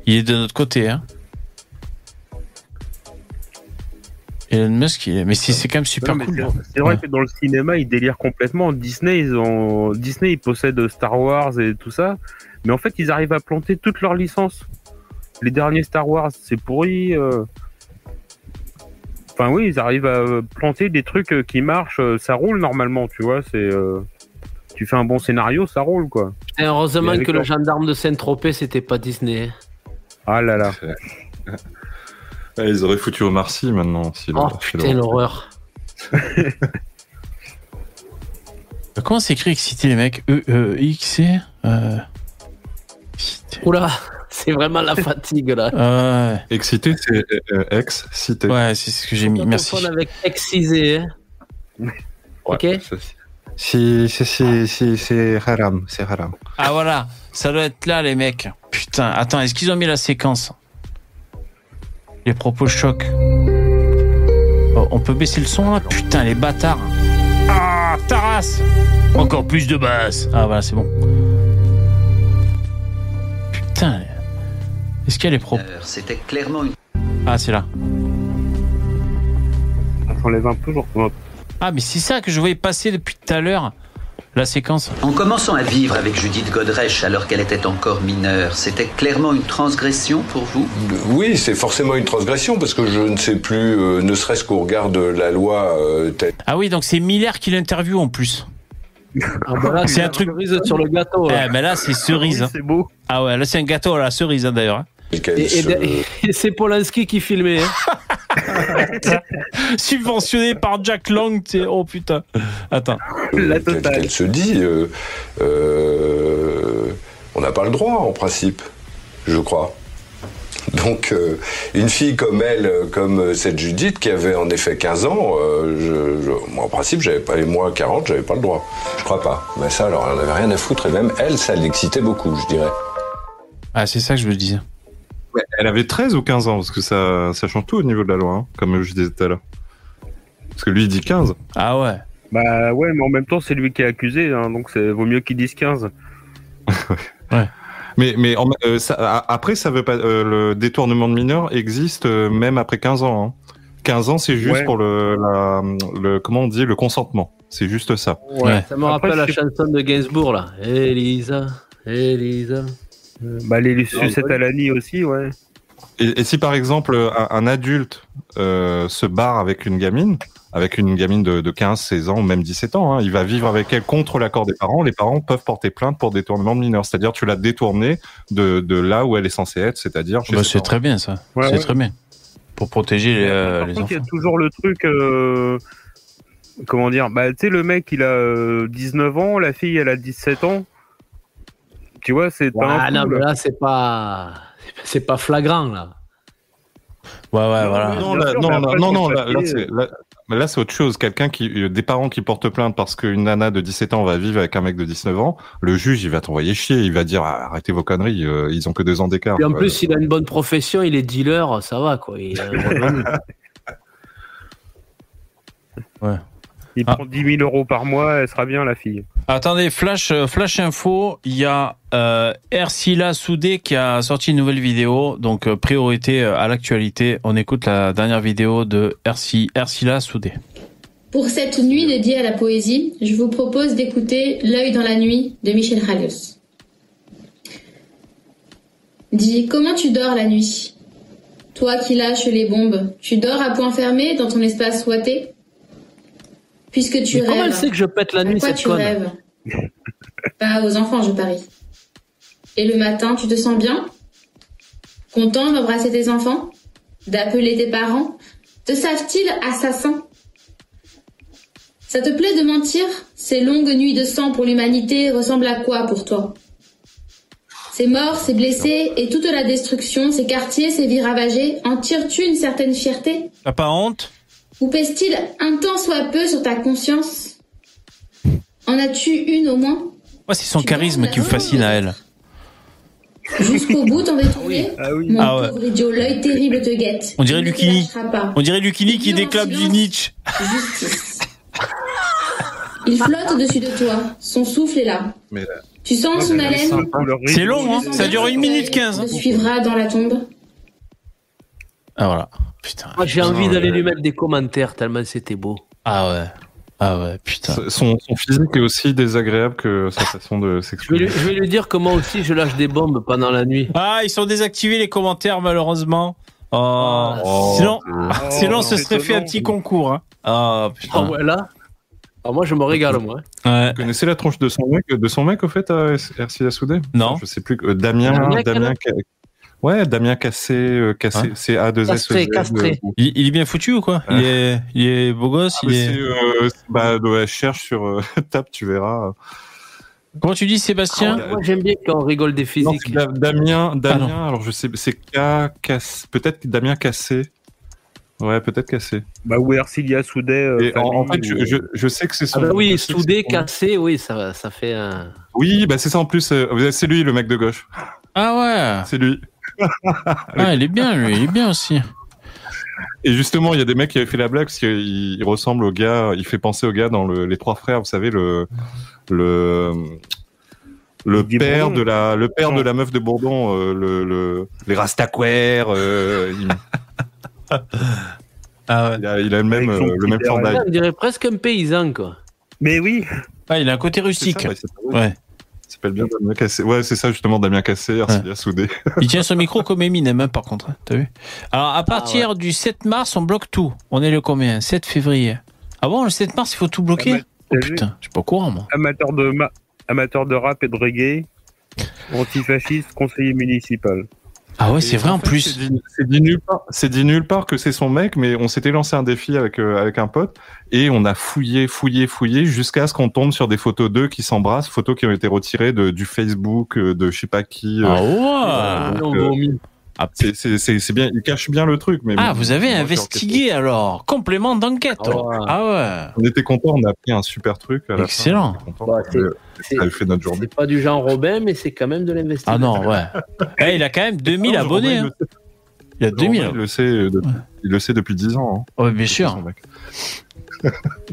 il est de notre côté. Hein. Elon Musk, il est... mais c'est c'est quand même super Non, cool. c'est- C'est vrai Ouais. que dans le cinéma, ils délirent complètement. Disney, ils ont Disney, ils possèdent Star Wars et tout ça, mais en fait, ils arrivent à planter toutes leurs licences. Les derniers Star Wars, c'est pourri. euh. Enfin oui, ils arrivent à euh, planter des trucs euh, qui marchent. euh, Ça roule normalement, tu vois. C'est euh, tu fais un bon scénario, ça roule quoi. Et heureusement Et que le gendarme de Saint-Tropez, c'était pas Disney. Ah là là. Ouais, ils auraient foutu au Marcy maintenant. si Oh putain, l'horreur. Comment s'écrit excité les mecs? E E X C euh... excité. Oula, c'est vraiment la fatigue là. Ouais. Excité, c'est euh, ex, cité. Ouais, c'est ce que j'ai mis. Merci. Confondre avec excisé. Hein. Ok. Si, si, si, si, c'est haram, c'est haram. Ah voilà, ça doit être là les mecs. Putain, attends, est-ce qu'ils ont mis la séquence Les propos choc. Oh, on peut baisser le son là Putain, les bâtards. Ah, Taras Encore plus de basse. Ah voilà, c'est bon. Putain. Est-ce qu'il y a les propos C'était clairement une Ah, c'est là. On s'enlève un peu, genre. Ah, mais c'est ça que je voyais passer depuis tout à l'heure. La séquence. En commençant à vivre avec Judith Godrèche alors qu'elle était encore mineure, c'était clairement une transgression pour vous? Oui, c'est forcément une transgression parce que je ne sais plus, euh, ne serait-ce qu'au regard de la loi euh, telle. Ah oui, donc c'est Miller qui l'interviewe en plus. Ah bah C'est un truc- cerise sur le gâteau. Eh là. ben là, c'est cerise. hein. C'est beau. Ah ouais, là, c'est un gâteau à la cerise hein, d'ailleurs. hein. et c'est Polanski qui filmait. hein. Subventionné par Jack Lang, tu sais. Oh putain. Attends. La totale. qu'elle se dit, euh, euh, on n'a pas le droit en principe, je crois. Donc, euh, une fille comme elle, comme cette Judith, qui avait en effet 15 ans, euh, je- je- moi en principe, j'avais pas, et moi 40, j'avais pas le droit. Je crois pas. Mais ça, alors, elle n'avait rien à foutre, et même elle, ça l'excitait beaucoup, je dirais. Ah, c'est ça que je me disais. Ouais, elle avait 13 ou 15 ans, parce que ça, ça change tout au niveau de la loi, hein, comme je disais tout à l'heure. Parce que lui, il dit 15. Ah ouais. Bah ouais, mais en même temps, c'est lui qui est accusé, hein, donc c'est vaut mieux qu'il dise 15. Mais, mais en- euh, ça- après, ça veut pas. euh, le détournement de mineurs existe euh, même après 15 ans. hein. 15 ans, c'est juste Ouais. pour le, la- le. Comment on dit Le consentement. C'est juste ça. Ouais, ça me Après, rappelle la chanson de Gainsbourg, là. Elisa, Elisa. Bah les sucettes à l'année aussi, ouais. Et, et si par exemple un, un adulte euh, se barre avec une gamine, avec une gamine de, de 15, 16 ans ou même 17 ans, hein, il va vivre avec elle contre l'accord des parents. Les parents peuvent porter plainte pour détournement de mineur, c'est-à-dire tu l'as détournée de, de là où elle est censée être, c'est-à-dire chez Bah, c'est très bien ça. Ouais, c'est ouais. très bien. Pour protéger les, euh, Par les contre, il y enfants. a toujours le truc. euh, Comment dire Bah, tu sais, le mec, il a euh, 19 ans, la fille, elle a 17 ans. Tu vois, c'est pas Ah un non, mais là. là, c'est pas. C'est pas flagrant, là. Ouais, ouais, voilà. Non, Bien là, sûr, non, non, là, là, c'est là, mais là, c'est autre chose. Quelqu'un qui, euh, des parents qui portent plainte parce qu'une nana de 17 ans va vivre avec un mec de 19 ans, le juge, il va t'envoyer chier. Il va dire, ah, arrêtez vos conneries, euh, ils ont que deux ans d'écart. Puis en plus, il a une bonne profession, il est dealer, ça va, quoi. Il revenu. Il Ah. prend 10 000 euros par mois, elle sera bien, la fille. Attendez, flash, euh, flash info. Il y a euh, Ersila Soudé qui a sorti une nouvelle vidéo. Donc, euh, priorité à l'actualité. On écoute la dernière vidéo de Ersi, Ersila Soudé. Pour cette nuit dédiée à la poésie, je vous propose d'écouter L'œil dans la nuit de Michel Halios. Dis, comment tu dors la nuit? Toi qui lâches les bombes, tu dors à point fermé dans ton espace ouaté? Puisque tu Mais comment elle rêves. sait que je pète la à nuit, quoi cette tu conne rêves Pas aux enfants, je parie. Et le matin, tu te sens bien? Content d'embrasser tes enfants? D'appeler tes parents? Te savent-ils assassins? Ça te plaît de mentir? Ces longues nuits de sang pour l'humanité ressemblent à quoi pour toi? Ces morts, ces blessés et toute la destruction, ces quartiers, ces vies ravagées, en tires-tu une certaine fierté? T'as pas honte? Ou pèse-t-il un tant soit peu sur ta conscience? En as-tu une au moins? Moi, c'est son charisme qui me fascine à elle. Jusqu'au bout t'en détourner Mon Ah ouais. pauvre idiot, l'œil terrible te guette. On dirait pas. On dirait Lucini qui déclame du Nietzsche. Justice. Il flotte au-dessus de toi. Son souffle est là. Mais Tu sens son haleine C'est long, hein Ça dure une minute quinze. hein. te suivra dans la tombe. Ah voilà. Moi, j'ai envie d'aller lui mettre des commentaires tellement c'était beau. Ah ouais. Ah ouais, putain. Son, son physique est aussi désagréable que sa façon de Je vais, s'exprimer. lui, je vais lui dire que moi aussi je lâche des bombes pendant la nuit. Ah, ils sont désactivés les commentaires malheureusement. Oh. Oh. sinon, Oh, sinon, c'est serait fait un petit concours. Hein. Ah putain. Ah ouais, là Ah, Moi je me régale, moi. Ouais. Vous connaissez la tronche de son mec, de son mec au fait, à Ercilla Soudé Non. Je sais plus. euh, Damien, Damien, Damien, ouais, Damien Cassé, euh, Cassé, Hein c'est A 2 S. Castré, castré. Il, il est bien foutu ou quoi? Il, est, il est beau gosse il est... Euh, bah, ouais, cherche sur euh, tape, tu verras. Comment tu dis Sébastien? Moi j'aime bien quand on rigole des physiques. Damien, Damien. alors je sais, c'est K, Cass- peut-être Damien Cassé. Ouais, peut-être Cassé. Bah, ou Ercilia Soudet. euh, Et en, en fait, je, ou- je, je sais que c'est Ah son. bah oui, son- cassé, oui, ça, ça fait un. Oui, bah c'est ça en plus. euh, c'est lui le mec de gauche. Ah C'est lui. Ah, il est bien lui, il est bien aussi. Et justement, il y a des mecs qui avaient fait la blague parce qu'il il ressemble au gars, il fait penser au gars dans le, les trois frères, vous savez le le le Guy père Bourdon. de la le père de la meuf de Bourdon, euh, le, le les Rastaquaires, euh, il, Ah ouais. il a, il a le même euh, le même. On dirait presque un paysan, quoi. Mais oui, Ah, il a un côté rustique. Ça, ouais, s'appelle bien Damien Cassé. Ouais, c'est ça justement Damien Cassé, Ercilia Soudé. Il tient son micro comme Eminem, hein, par contre. hein, T'as vu? Alors, à partir du 7 mars, on bloque tout. On est le combien? 7 février. Ah bon, le 7 mars, il faut tout bloquer? Ah Oh putain, je suis pas au courant, moi. amateur de, ma- amateur de rap et de reggae, antifasciste, conseiller municipal. Ah ouais, c'est vrai en fait, plus. C'est dit, nulle part. C'est dit nulle part que c'est son mec, mais on s'était lancé un défi avec euh, avec un pote et on a fouillé, fouillé, fouillé jusqu'à ce qu'on tombe sur des photos d'eux qui s'embrassent, photos qui ont été retirées de, du Facebook euh, de je sais pas qui. euh, Ah ouais. donc, euh, c'est- c'est c'est- c'est bien, il cache bien le truc. Mais Ah, vous avez investigué alors. Complément d'enquête. Ah ouais. On était content, on a pris un super truc. à la fin. Excellent. Bah, c'est- ça a fait notre journée. C'est pas du genre Robin, mais c'est quand même de l'investissement. Ah non, ouais. Eh, il a quand même 2000 Non, abonnés. Romain, hein. Il a 2000. Il le sait, depuis- il le sait depuis 10 ans. hein. Ouais, bien sûr.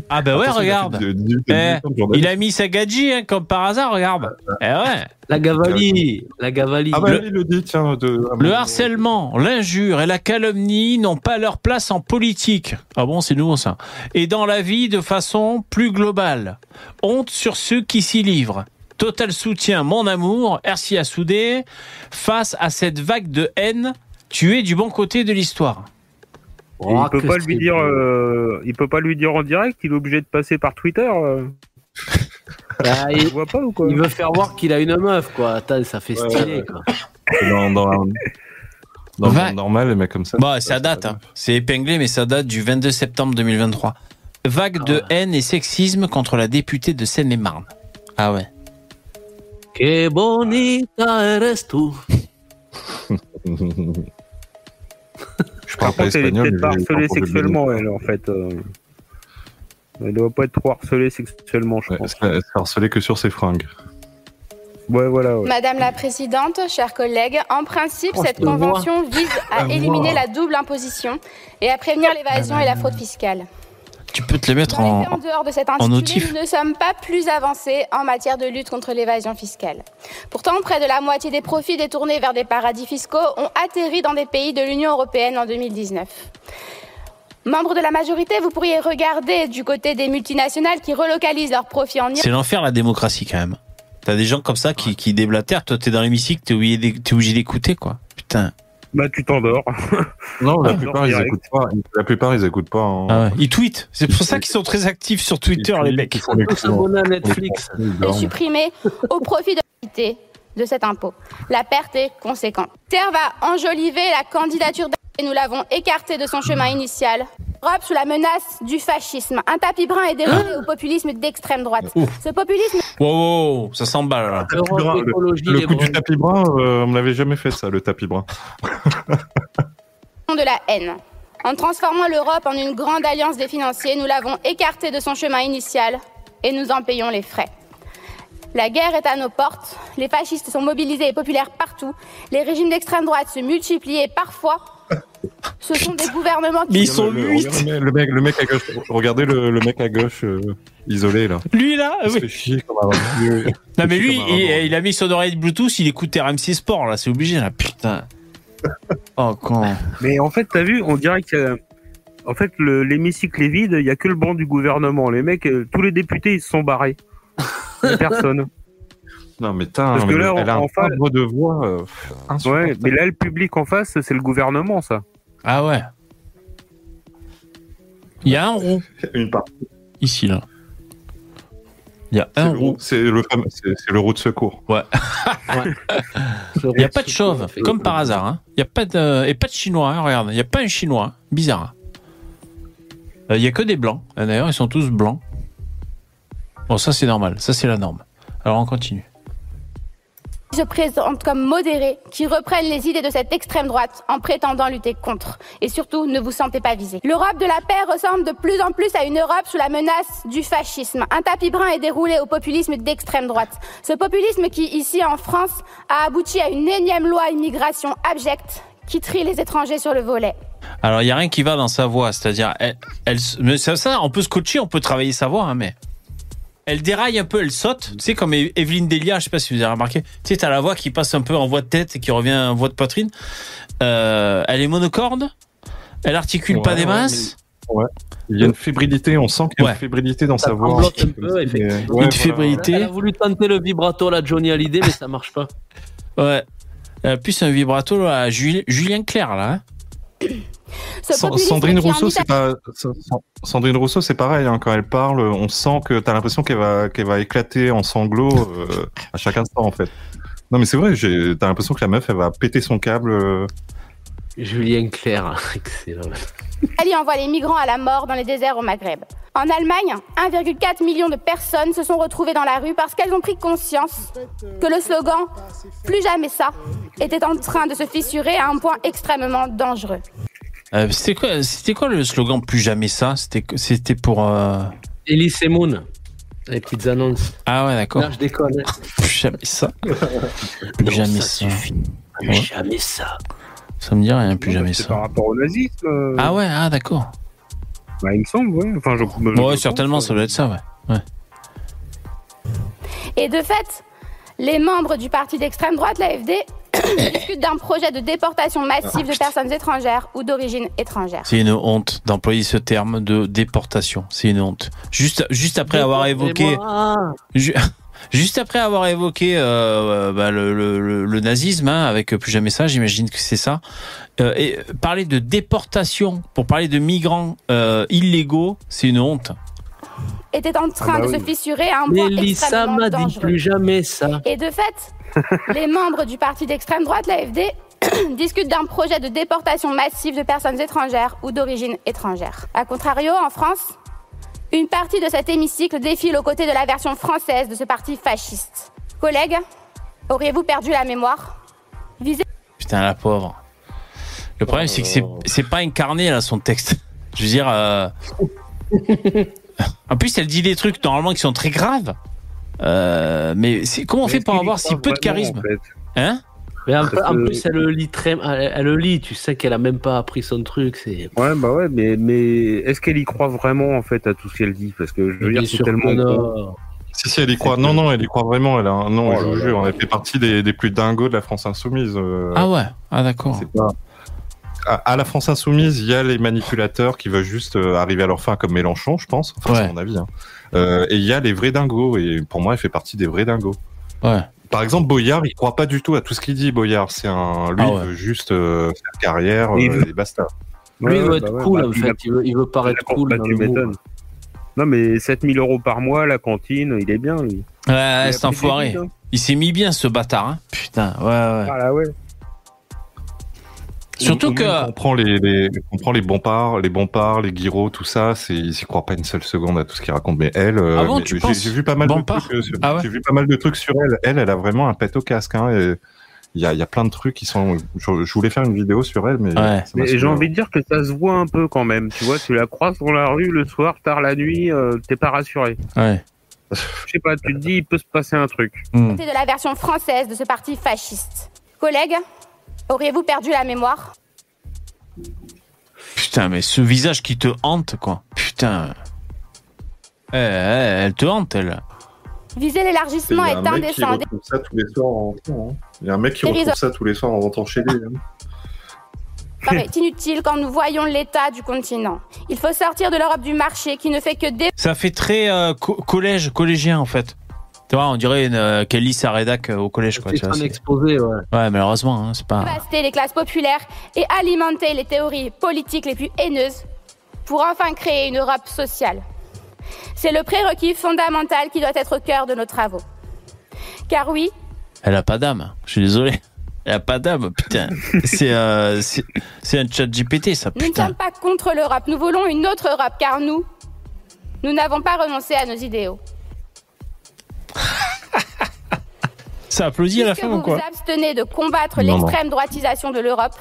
Ah bah ouais, Attention, il a regarde. fait de- de- de- de- Eh, il a mis sa gadji, hein, comme par hasard, regarde. Eh ouais. La Gavali, la Gavali. Ah bah Le- dit, tiens. De... Le harcèlement, l'injure et la calomnie n'ont pas leur place en politique. Ah bon, c'est nouveau ça. Et dans la vie de façon plus globale. Honte sur ceux qui s'y livrent. Total soutien, mon amour, Ersi Soudé, face à cette vague de haine, tu es du bon côté de l'histoire. Il peut pas lui dire, euh, il peut pas lui dire en direct. Il est obligé de passer par Twitter. euh. Ah, il, voit pas ou quoi il veut faire voir qu'il a une meuf, quoi. Attends, ça fait Ouais, stylé, ouais. quoi. Dans, dans, normal, les mecs comme ça. Bah, ça date, hein. c'est épinglé, mais ça date du 22 septembre 2023. Vague de haine et sexisme contre la députée de Seine-et-Marne. Ah ouais. Que bonita eres tú. Je Par parle pas contre, elle est peut-être harcelée sexuellement, elle, en fait. euh. Elle doit pas être trop harcelée sexuellement, je Ouais, pense. Elle s'est harcelée que sur ses fringues. Ouais, voilà. ouais. Madame la Présidente, chers collègues, en principe, Oh, cette convention vise à Ah, éliminer la double imposition et à prévenir l'évasion et la fraude fiscale. Tu peux te les mettre en, En dehors de cet en intitulé, notif. nous ne sommes pas plus avancés en matière de lutte contre l'évasion fiscale. Pourtant, près de la moitié des profits détournés vers des paradis fiscaux ont atterri dans des pays de l'Union européenne en 2019. Membres de la majorité, vous pourriez regarder du côté des multinationales qui relocalisent leurs profits en C'est l'enfer la démocratie quand même. T'as des gens comme ça qui, qui déblatèrent, toi t'es dans l'hémicycle, t'es obligé d'écouter quoi. Putain. Bah, tu t'endors. Non, la Ah, plupart, ils direct. écoutent pas. La plupart, ils écoutent pas. hein. Ah ouais. Ils tweetent. C'est pour ça qu'ils sont très actifs sur Twitter les mecs. Ils font les cons. s'abonner à Netflix. Dorment. supprimée au profit de l'unité de cet impôt. La perte est conséquente. Terre va enjoliver la candidature d'A- et nous l'avons écarté de son chemin initial. Europe sous la menace du fascisme. Un tapis brun est déroulé au populisme d'extrême droite. Ouf. Ce populisme Wow, wow, wow, ça s'emballe là. Le, le coup du tapis brun, euh, on me l'avait jamais fait ça, le tapis brun. de la haine. En transformant l'Europe en une grande alliance des financiers, nous l'avons écarté de son chemin initial et nous en payons les frais. La guerre est à nos portes, les fascistes sont mobilisés et populaires partout, les régimes d'extrême droite se multiplient et parfois, ce sont des gouvernements qui... le, le- regardez le mec, le mec à gauche. Regardez le, le mec à gauche euh, isolé là. Lui là Il se oui. fait chier comme. Non mais lui, il, a mis son oreille Bluetooth, il écoute RMC Sport là, c'est obligé là, putain. Oh con. Mais en fait, t'as vu, on dirait que. En fait, le- l'hémicycle est vide, il y a que le banc du gouvernement. Les mecs, euh, tous les députés, ils se sont barrés. Personne. Non mais tain, Parce que là, elle a en- un face- timbre de voix. euh, Ouais, mais là, le public en face, c'est le gouvernement, ça. Ah ouais. Il y a un rond Une part. ici là. Il y a C'est un le, rond. roue- c'est le, fameux- c'est c'est le roue de secours. Ouais. Il n'y a pas de chauve, comme par hasard. Hein. Il y a pas de et pas de chinois. hein, regarde, il n'y a pas un chinois. Bizarre. Euh, Il y a que des blancs. Euh, D'ailleurs, ils sont tous blancs. Bon, ça c'est normal. Ça c'est la norme. Alors on continue. se présentent comme modérés, qui reprennent les idées de cette extrême droite en prétendant lutter contre. Et surtout, ne vous sentez pas visés. L'Europe de la paix ressemble de plus en plus à une Europe sous la menace du fascisme. Un tapis brun est déroulé au populisme d'extrême droite. Ce populisme qui, ici en France, a abouti à une énième loi immigration abjecte qui trie les étrangers sur le volet. Alors il y a rien qui va dans sa voix, c'est-à-dire elle, mais ça, ça, on peut se coacher, on peut travailler sa voix, hein, mais elle déraille un peu, elle saute. Tu sais comme Evelyne Delia, je sais pas si vous avez remarqué. Tu sais, t'as la voix qui passe un peu en voix de tête et qui revient en voix de poitrine. Euh, elle est monocorde. Elle articule pas des masses. Ouais. Il y a une fébrilité, on sent qu'il y a une fébrilité dans Ça sa voix. un peu, effectivement. Une voilà. fébrilité. Elle a voulu tenter le vibrato à la Johnny Hallyday, mais ça marche pas. Ouais. Elle a plus un vibrato là, à Juli- Julien Clerc là. hein. Sandrine Rousseau, c'est pas. Sa- Sa- Sandrine Rousseau, c'est pareil. hein, quand elle parle, on sent que t'as l'impression qu'elle va, qu'elle va éclater en sanglots euh, à chaque instant, en fait. Non, mais c'est vrai, j'ai- t'as l'impression que la meuf, elle va péter son câble. euh. Julien Clerc, excellent. Elle y envoie les migrants à la mort dans les déserts au Maghreb. En Allemagne, 1,4 million de personnes se sont retrouvées dans la rue parce qu'elles ont pris conscience que le slogan Plus jamais ça était en train de se fissurer à un point extrêmement dangereux. Euh, c'était quoi, c'était quoi le slogan plus jamais ça? C'était, c'était pour. euh, Elise et Moon, les petites annonces. Ah ouais, d'accord. Non, je déconne. Plus jamais ça. Plus jamais ça. Plus Ouais. jamais ça. Ça me dit rien, plus jamais C'est ça. par rapport au nazisme. euh, Ah ouais, ah d'accord. Bah, il me semble, ouais. Enfin, je, je- Ouais, certainement, pense, ça doit être ça, ouais. ouais. Et de fait, les membres du parti d'extrême droite, l'AFD, discutent d'un projet de déportation massive de personnes étrangères ou d'origine étrangère. C'est une honte d'employer ce terme de déportation. C'est une honte. Juste, juste après avoir évoqué, Ju- juste après avoir évoqué euh, bah, le, le- le- le nazisme, hein, avec plus jamais ça, j'imagine que c'est ça. Euh, et parler de déportation pour parler de migrants euh, illégaux, c'est une honte. Était en train Ah bah de se fissurer à un point Mélissa extrêmement dit dangereux. plus jamais ça. Et de fait, les membres du parti d'extrême droite, l'AFD, discutent d'un projet de déportation massive de personnes étrangères ou d'origine étrangère. A contrario, en France, une partie de cet hémicycle défile aux côtés de la version française de ce parti fasciste. Collègues, auriez-vous perdu la mémoire? Visez Putain, la pauvre. Le problème, c'est que c'est, c'est pas incarné, là, son texte. Je veux dire. euh, En plus, elle dit des trucs normalement qui sont très graves. Euh, mais c'est, comment on Mais fait pour avoir si peu de charisme en fait Hein Mais en, Parce en que- plus, elle le lit très, elle, elle le lit. Tu sais qu'elle a même pas appris son truc. C'est. Ouais, bah ouais, mais, mais est-ce qu'elle y croit vraiment en fait à tout ce qu'elle dit? Parce que je veux dire, c'est tellement. gros. Si, si, elle y croit. Non, non, elle y croit vraiment. Elle a un... Non, Oh je vous jure, elle fait partie des, des plus dingos de la France Insoumise. euh. Ah ouais, ah d'accord. C'est pas. À, à la France Insoumise, il y a les manipulateurs qui veulent juste euh, arriver à leur fin, comme Mélenchon, je pense. Enfin, Ouais. c'est mon avis. hein. Euh, et il y a les vrais dingos. Et pour moi, elle fait partie des vrais dingos. Ouais. Par exemple, Boyard, il croit pas du tout à tout ce qu'il dit. Boyard, c'est un. Lui, Ah il veut juste euh, faire carrière il euh, veut- et basta. Lui, il veut bah être ouais, cool bah, en fait. Il veut, il veut paraître cool. bah, dans tu le. Non, mais 7000 euros par mois, la cantine, il est bien, lui. Ouais, c'est enfoiré. Il s'est mis bien, ce bâtard. Hein. Putain, ouais, ouais. Ah là, ouais. Surtout Ou- ou que. On prend les, les, on prend les bons parts, les bons parts, les Guiraud, tout ça, c'est, ils y croient pas une seule seconde à tout ce qu'ils racontent. Mais elle, euh, Ah bon, j'ai, vu pas mal de Bompard trucs, euh, sur- Ah ouais j'ai vu pas mal de trucs sur elle. Elle, elle a vraiment un pet au casque, hein, et il y a, il y a plein de trucs qui sont, je, je voulais faire une vidéo sur elle, mais, Ouais. Mais j'ai envie de dire que ça se voit un peu quand même. Tu vois, tu la croises dans la rue le soir, tard la nuit, euh, t'es pas rassuré. Ouais. Je sais pas, tu te dis, il peut se passer un truc. Hmm. de la version française de ce parti fasciste. Collègues, auriez-vous perdu la mémoire? Putain, mais ce visage qui te hante, quoi. Putain. Eh, eh, elle te hante, elle. Viser l'élargissement Il y a est un mec qui indécent. retrouve ça tous les soirs en rentrant. hein. Il y a un mec qui retrouve ça tous les soirs en rentrant chez lui. hein. est inutile quand nous voyons l'état du continent. Il faut sortir de l'Europe du marché qui ne fait que dé... Ça fait très euh, co- collège, collégien, en fait. Tu vois, on dirait une, euh, qu'elle lit sa rédac euh, au collège, quoi. C'est tu vois, un exposé, ouais. ouais, malheureusement, hein, c'est pas. dévaster les classes populaires et alimenter les théories politiques les plus haineuses pour enfin créer une Europe sociale. C'est le prérequis fondamental qui doit être au cœur de nos travaux. Car oui, Elle a pas d'âme. Je suis désolé. Elle a pas d'âme, putain. c'est, euh, c'est, c'est un chat GPT, ça, nous ne putain. sommes pas contre l'Europe, nous voulons une autre Europe car nous, nous n'avons pas renoncé à nos idéaux. Ça applaudit à la fin vous ou quoi vous abstenez de combattre l'extrême droitisation de l'Europe,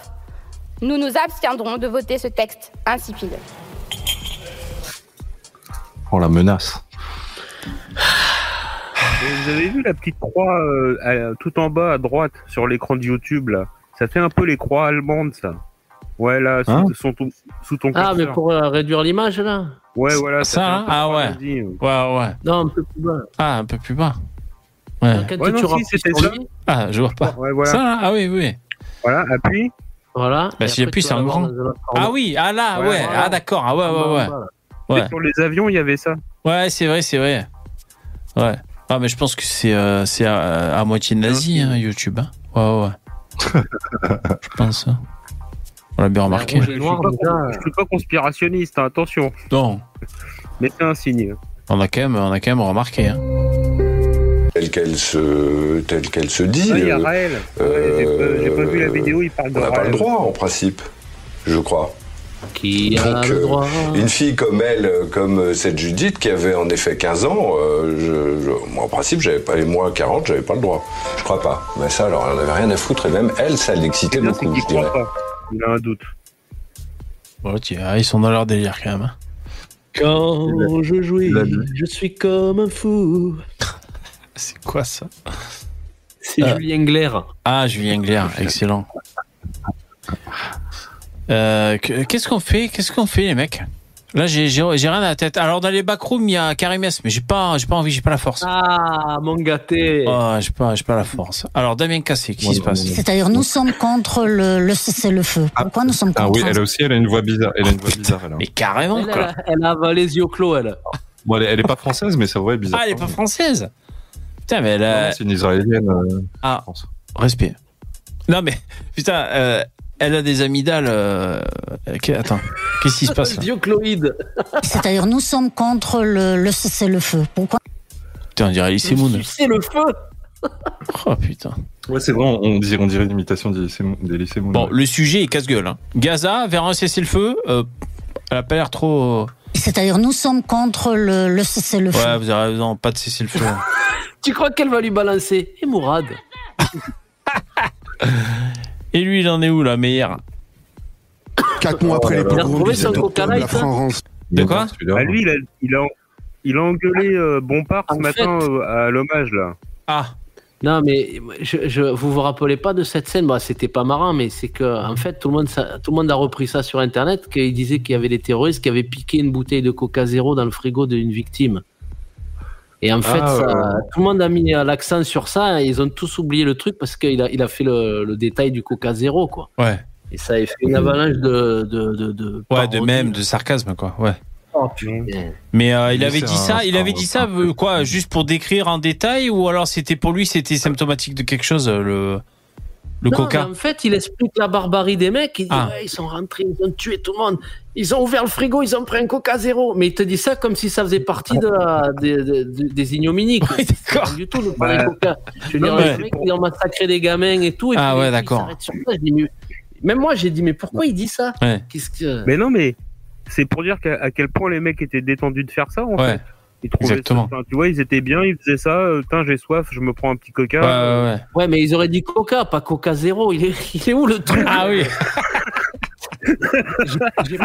nous nous abstiendrons de voter ce texte insipide. Oh la menace. Vous avez vu la petite croix euh, tout en bas à droite sur l'écran de YouTube là? Ça fait un peu les croix allemandes, ça. Ouais, là, sous, Hein? sous ton, sous ton Ah, mais pour euh, réduire l'image, là? Ouais, voilà. Ça, un hein Ah ouais. paradis. Ouais, ouais. Non, un peu plus bas. Ah, un peu plus bas. Ouais. Quand Ouais, tu non, rappuies si, c'était ça. Ah, je vois pas. Ouais, voilà. Ça, là Ah oui, oui. Voilà, appuie. Voilà. Bah, si j'appuie, c'est grand. un autre Ah oui, ah là, ouais. Ouais, voilà. Ah d'accord, ah ouais, ouais, ouais. Ouais, Sur les avions, il y avait ça. ouais c'est vrai, c'est vrai. Ouais. Ah, mais je pense que c'est euh, c'est à, à moitié nazi, hein, YouTube. Hein. Ouais, ouais. je pense. hein. On l'a bien remarqué. rouge Je et suis, pas, déjà. je suis pas conspirationniste, hein, attention. Non, Mais c'est un signe. on a quand même, on a quand même remarqué. Hein. telle qu'elle se, telle qu'elle se dit. Il y a euh, Raël. Ouais, j'ai pas- pas vu la vidéo, il parle de On n'a pas le droit, en principe, je crois. Qui a Donc, le euh, une fille comme elle, euh, comme euh, cette Judith, qui avait en effet 15 ans, euh, je, je- moi, en principe, j'avais pas, et moi, 40, j'avais pas le droit. Je crois pas. Mais ça, alors, elle n'avait rien à foutre, et même elle, ça l'excitait beaucoup, je dirais. pas. Il a un doute. Bon, tiens, ils sont dans leur délire quand même. hein. Quand je jouis, je suis comme un fou. C'est quoi ça? C'est Ah. Julien Glaire. Ah, Julien Glaire, excellent. Euh, que- Qu'est-ce qu'on fait? Qu'est-ce qu'on fait, les mecs? Là, j'ai rien à la tête. Alors, dans les backrooms, il y a Karimès, mais j'ai pas, j'ai pas envie, j'ai pas la force. Ah, mon gâté. Oh, j'ai pas, la force. Alors, Damien Cassé, qu'est-ce qui se passe? C'est-à-dire, nous sommes contre le, le cessez-le-feu. Pourquoi nous sommes Ah contre oui, elle aussi, elle a une voix bizarre. Elle a une voix bizarre, elle. hein. Mais carrément, Elle, quoi. a- elle a avalé les yeux clos, elle. Bon, elle, est- elle est pas française, mais sa voix est bizarre. Ah, elle est pas française Putain, mais elle a... C'est une israélienne. euh, Ah, respire. Non, mais, putain, euh, elle a des amygdales. euh, Attends, qu'est-ce qui se passe cloïdes. C'est-à-dire, nous sommes contre le, le cessez-le-feu. Pourquoi Putain, on dirait Elise Moon. C'est le feu. Oh putain. Ouais, c'est vrai, on, dirait, on dirait une imitation d'Elysée Moon-. Bon, le sujet est casse-gueule. hein. Gaza, vers un cessez-le-feu, euh, elle a pas l'air trop. C'est-à-dire, nous sommes contre le, le cessez-le-feu. Ouais, vous avez raison, pas de cessez-le-feu. Tu crois qu'elle va lui balancer? Et Mourad Et lui, il en est où, là, meilleur Quatre mois après les Il a pogroms retrouvé du son 7 octobre, coca la. France. De quoi Bah, lui, il a, il a, il a engueulé euh, Bompard ce En matin fait- euh, à l'hommage, là. Ah Non, mais je, je, vous vous rappelez pas de cette scène? Bah, C'était pas marrant, mais c'est que en fait, tout le monde, ça- tout le monde a repris ça sur Internet, qu'il disait qu'il y avait des terroristes qui avaient piqué une bouteille de Coca Zéro dans le frigo d'une victime. Et en fait, Ah, ça- ouais. tout le monde a mis euh, l'accent sur ça. Et ils ont tous oublié le truc parce qu'il a, il a fait le, le détail du Coca Zéro, quoi. Ouais. Et ça a fait une avalanche de, de, de, de Ouais, de même, de sarcasme, quoi. Ouais. Oh. Mais euh, il avait dit ça, il avait dit ça, euh, quoi, juste pour décrire en détail, ou alors c'était pour lui, c'était symptomatique de quelque chose, le, le Non, coca mais en fait, il explique la barbarie des mecs. Il dit Ah. ouais, ils sont rentrés, ils ont tué tout le monde. Ils ont ouvert le frigo, ils ont pris un coca zéro. Mais il te dit ça comme si ça faisait partie de la- des, ignominies. C'est pas du tout le Bah, coca. Je veux non, dire, mais les mecs, ils ont massacré des gamins et tout. Et Ah puis, ouais, d'accord. Même moi, j'ai dit, mais pourquoi il dit ça? Ouais. Qu'est-ce que. Mais non, mais c'est pour dire qu'à à quel point les mecs étaient détendus de faire ça, en Ouais. fait. Ils trouvaient Exactement. ça- tu vois, ils étaient bien, ils faisaient ça. euh, Putain, j'ai soif, je me prends un petit coca. Ouais, ouais, ouais. Ouais, mais ils auraient dit coca, pas coca zéro. Il est, il est où le truc Ah oui.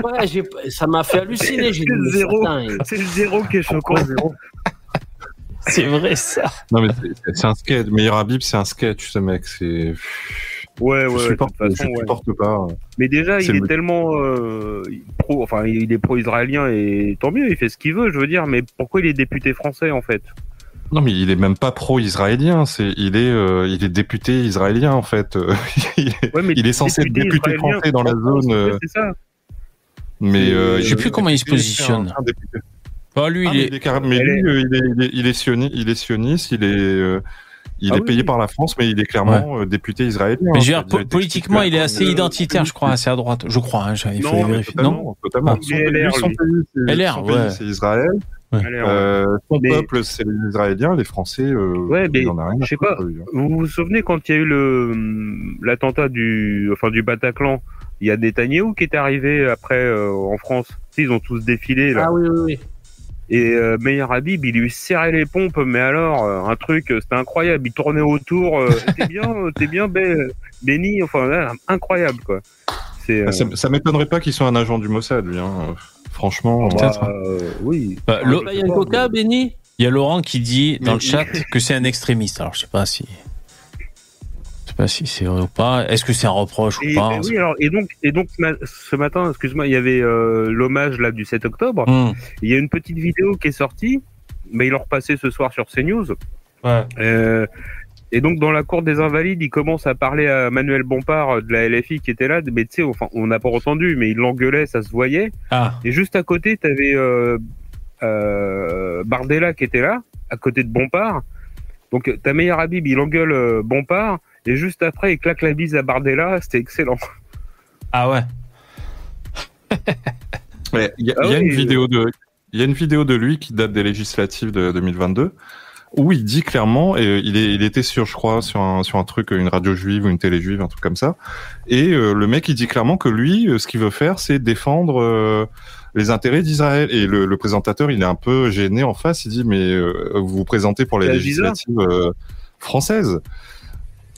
Pas- Ça m'a fait halluciner. C'est le zéro. C'est le zéro qui est choquant. C'est vrai, ça. Non, mais c'est- c'est un sketch. Meilleur Habib, c'est un sketch, ce mec. C'est. Ouais, Je ouais, supporte, de toute façon, je ouais. supporte pas. Mais déjà, il est le- tellement euh, pro, enfin, il est pro-israélien et tant mieux, il fait ce qu'il veut, je veux dire. Mais pourquoi il est député français en fait? Non, mais il est même pas pro-israélien. C'est, il est, euh, il est député israélien en fait. Il, est, Ouais, mais il est censé être député français dans la zone. euh, C'est ça. mais euh, Je sais plus comment il se positionne. c'est un- un député. Oh, lui, Ah, il mais est. il est carré- mais lui, il est, il est, il est sioni- il est sioniste, il est, euh, il Ah est oui, payé oui. par la France, mais il est clairement euh, député israélien. Mais je veux dire, a po- politiquement, il est assez Euh, identitaire, je crois, assez à droite. Je crois, hein, il faut Non, vérifier. Totalement, Non totalement. Ah. Son, LR, pays, c'est, ouais. Israël. Ouais. Euh, son Mais- peuple, c'est les Israéliens. Les Français, euh, Ouais, mais ils en ont rien à je sais foutre, pas. eux. Vous vous souvenez quand il y a eu le hum, l'attentat du, enfin du Bataclan, il y a Netanyahou qui est arrivé après euh, en France. Ils ont tous défilé là. Ah oui, oui, oui. Et euh, Meyer Habib, il lui serrait les pompes, mais alors, euh, un truc, euh, c'était incroyable. Il tournait autour, euh, t'es bien, t'es bien bé- béni, enfin, incroyable, quoi. Euh, Ah, Ça, ça m'étonnerait pas qu'il soit un agent du Mossad, lui. Hein. Franchement, bah, euh, euh, oui. Bah, Ah, là, il y a Il y Laurent qui dit dans Mais- le chat que c'est un extrémiste. Alors, je sais pas si. Je sais pas si c'est vrai ou pas. Est-ce que c'est un reproche ou pas et oui, alors, et donc, et donc ce matin, excuse-moi, il y avait euh, l'hommage là du 7 octobre. Hum. Il y a une petite vidéo qui est sortie, mais ils l'ont repassée ce soir sur CNews. Ouais. Euh, et donc dans la cour des Invalides, il commence à parler à Manuel Bompard euh, de la LFI qui était là, mais tu sais, enfin, on n'a pas entendu, mais il l'engueulait, ça se voyait. Ah, Et juste à côté, tu avais euh, euh, Bardella qui était là, à côté de Bompard. Donc ta meilleure Habib, il engueule Bompard, et juste après, il claque la bise à Bardella, c'était excellent. ah ouais. Ouais, Il y a, Ah il y a oui, une vidéo de, il y a une vidéo de lui qui date des législatives de 2022 où il dit clairement, et il, est, il était sur, je crois, sur un, sur un truc, une radio juive ou une télé juive, un truc comme ça. Et euh, le mec, il dit clairement que lui, euh, ce qu'il veut faire, c'est défendre euh, les intérêts d'Israël. Et le, le présentateur, il est un peu gêné en face. Il dit, mais euh, vous vous présentez pour les législatives euh, françaises.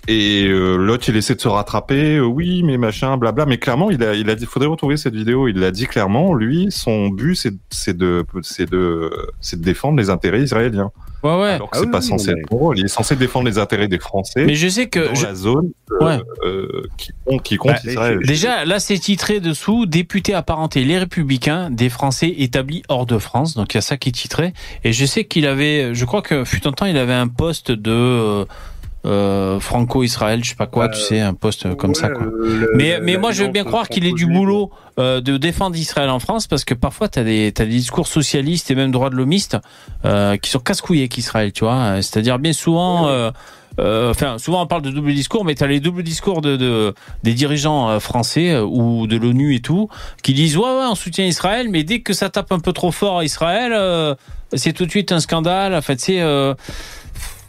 Et euh, l'autre, il essaie de se rattraper. euh, oui, mais machin, blabla. Mais clairement, il a, il a dit, faudrait retrouver cette vidéo. Il l'a dit clairement. Lui, son but, c'est, c'est de, c'est de, c'est de défendre les intérêts israéliens. Ouais, ouais. Alors que c'est pas censé être pour eux. Il est censé défendre les intérêts des Français. Mais je sais que dans je- la zone euh, Ouais. euh, qui compte, qui compte Bah, Israël. Déjà, là, c'est titré dessous député apparenté les Républicains des Français établis hors de France. Donc il y a ça qui est titré. Et je sais qu'il avait, je crois que fut un temps, il avait un poste de euh, euh, franco-israël, je sais pas quoi, tu sais, un poste comme ça. Quoi. mais mais moi, je veux bien croire qu'il ait du boulot euh, de défendre Israël en France, parce que parfois, tu as des, t'as des discours socialistes et même droits de l'homiste euh, qui sont casse-couillés avec Israël, tu vois. C'est-à-dire bien souvent... euh, euh, enfin, souvent on parle de double discours, mais tu as les doubles discours de, de des dirigeants euh, français euh, ou de l'ONU et tout, qui disent ouais ouais on soutient Israël, mais dès que ça tape un peu trop fort à Israël, euh, c'est tout de suite un scandale. En fait, c'est euh,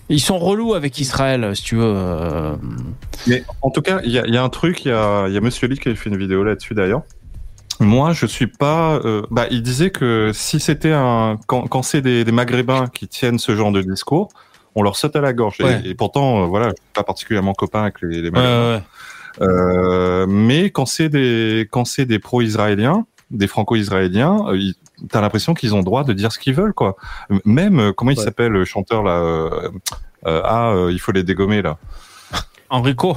ils sont relous avec Israël, si tu veux. euh. Mais en tout cas, il y a, il y a un truc, il y a, y a Monsieur Lee qui a fait une vidéo là-dessus d'ailleurs. Moi, je suis pas. euh, bah, il disait que si c'était un, quand, quand c'est des, des Maghrébins qui tiennent ce genre de discours, on leur saute à la gorge. Et- Ouais. Et, pourtant, euh, voilà, je suis pas particulièrement copain avec les, Maghrébins. ouais. Euh, mais quand c'est des quand c'est des pro-israéliens, des franco-israéliens, ils- t'as l'impression qu'ils ont le droit de dire ce qu'ils veulent, quoi. Même euh, comment il s'appelle le chanteur là euh, euh, Ah, euh, il faut les dégommer là. Enrico.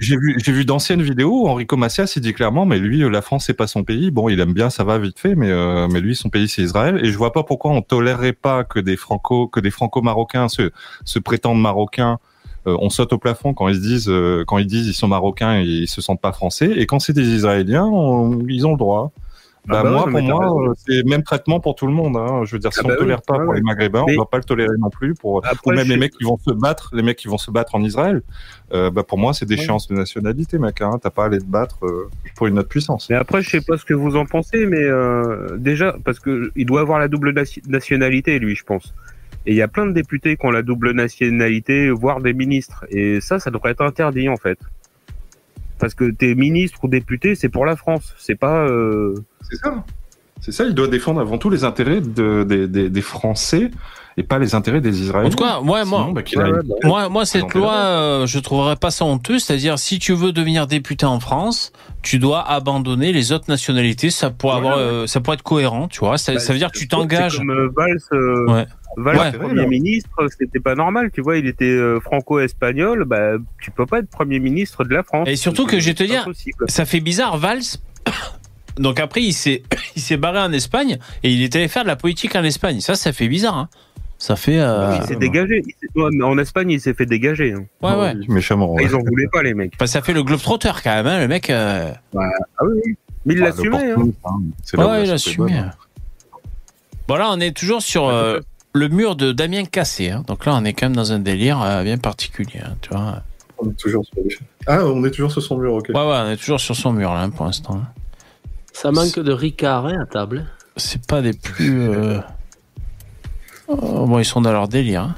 J'ai vu, j'ai vu d'anciennes vidéos. où Enrico Macias, il dit clairement, mais lui, la France, c'est pas son pays. Bon, il aime bien, ça va vite fait, mais euh, mais lui, son pays, c'est Israël. Et je vois pas pourquoi on tolérerait pas que des franco, que des franco-marocains se, se prétendent marocains. Euh, on saute au plafond quand ils se disent, euh, quand ils disent, ils sont marocains et ils se sentent pas français. Et quand c'est des Israéliens, on- ils ont le droit. Bah, Ah bah moi, ouais, pour moi, euh, c'est le même traitement pour tout le monde. Hein. Je veux dire, si Ah on bah ne oui, tolère pas ouais, pour les Maghrébins, Mais- on va pas le tolérer non plus pour, Après, ou même les mecs qui vont se battre, les mecs qui vont se battre en Israël. Euh, bah pour moi, c'est déchéance de nationalité, mec. Hein. T'as pas à aller te battre euh, pour une autre puissance. Mais après, je sais pas ce que vous en pensez, mais euh, déjà, parce que il doit avoir la double nation- nationalité, lui, je pense. Et il y a plein de députés qui ont la double nationalité, voire des ministres. Et ça, ça devrait être interdit, en fait. Parce que t'es ministre ou député, c'est pour la France. C'est pas. euh, C'est ça. C'est ça. Il doit défendre avant tout les intérêts de, des, des, des Français et pas les intérêts des Israéliens. En tout cas, ouais, moi, Sinon, bah, aille- moi, moi, cette loi, euh, je trouverais pas ça honteux. C'est-à-dire, si tu veux devenir député en France, tu dois abandonner les autres nationalités. Ça pourrait avoir, euh, ça pourrait être cohérent, tu vois. Ça, bah, ça veut dire que tu t'engages. Comme euh, Valls, Ouais. Valls, Ouais. Premier ministre, c'était pas normal, tu vois. Il était euh, franco-espagnol. Bah, tu peux pas être Premier ministre de la France. Et surtout que je vais te dire, impossible. ça fait bizarre, Valls. Donc après, il s'est, il s'est barré en Espagne et il est allé faire de la politique en Espagne. Ça, ça fait bizarre. Hein. Ça fait. euh, Il s'est dégagé. Il s'est- ouais, mais en Espagne, il s'est fait dégager. hein. Ouais, ouais. Méchamment. Ils en voulaient pas, les mecs. Enfin, ça fait le globetrotter quand même, hein, le mec. euh, Ah oui, oui. Mais il Ah, l'assumait. Hein. hein. Ouais, il la a soupe est assumé. bonne. Bon, là, on est toujours sur euh, le mur de Damien Cassé. hein. Donc là, on est quand même dans un délire euh, bien particulier. hein, tu vois. On est toujours sur les- Ah, on est toujours sur son mur, ok. Ouais, ouais, on est toujours sur son mur là hein, pour l'instant. Ça manque de Ricard hein, à table. C'est pas des plus. euh, oh, bon, ils sont dans leur délire. hein.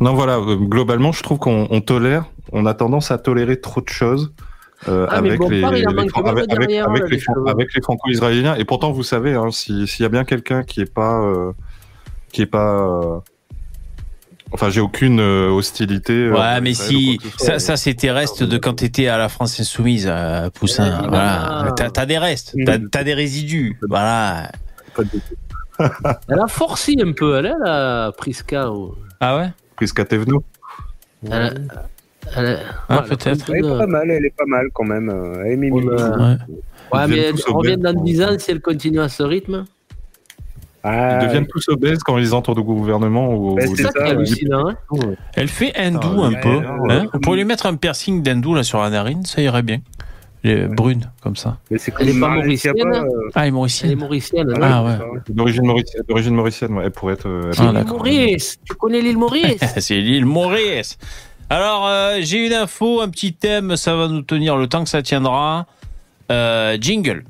Non, voilà. euh, globalement, je trouve qu'on on tolère, on a tendance à tolérer trop de choses. euh, Ah, avec, les, avec, derrière, avec avec franco-israéliens. Et pourtant, vous savez, hein, si- s'il y a bien quelqu'un qui est pas, euh, qui est pas, euh, enfin, j'ai aucune euh, hostilité. euh, Ouais, mais si. Ça, ça c'est tes restes de quand t'étais à la France Insoumise, Poussin. Ouais, voilà. T'as t'as des restes, t'as t'as des résidus. Voilà. Elle a forcé un peu, elle, elle a Priska. ou- Ah ouais? Priska Tevno. Elle a- elle a- Ah, ouais, peut-être. Elle est pas mal, elle est pas mal quand même. Elle est mimi. On a- Ouais. Ouais, mais elle revient dans 10 ans si elle continue à ce rythme. Ah, Ils deviennent tous obèses quand ils entrent au gouvernement ou. Ouais, ou- C'est ça qui est ouais. hallucinant. Hein Elle fait hindou Ah, un ouais, peu. ouais, hein. ouais. On pourrait lui mettre un piercing d'hindou là sur la narine, ça irait bien. Les brunes, comme ça. Mais c'est Elle est comme pas mauricienne, euh, Ah, il est Elle est mauricien. mauricienne. hein. Ah ouais. D'origine mauricienne, d'origine mauricienne, ouais, elle pourrait être. euh, Ah, C'est l'île d'accord. Maurice. Tu connais l'île Maurice C'est l'île Maurice. Alors, euh, j'ai une info, un petit thème, ça va nous tenir le temps que ça tiendra. Euh, jingle.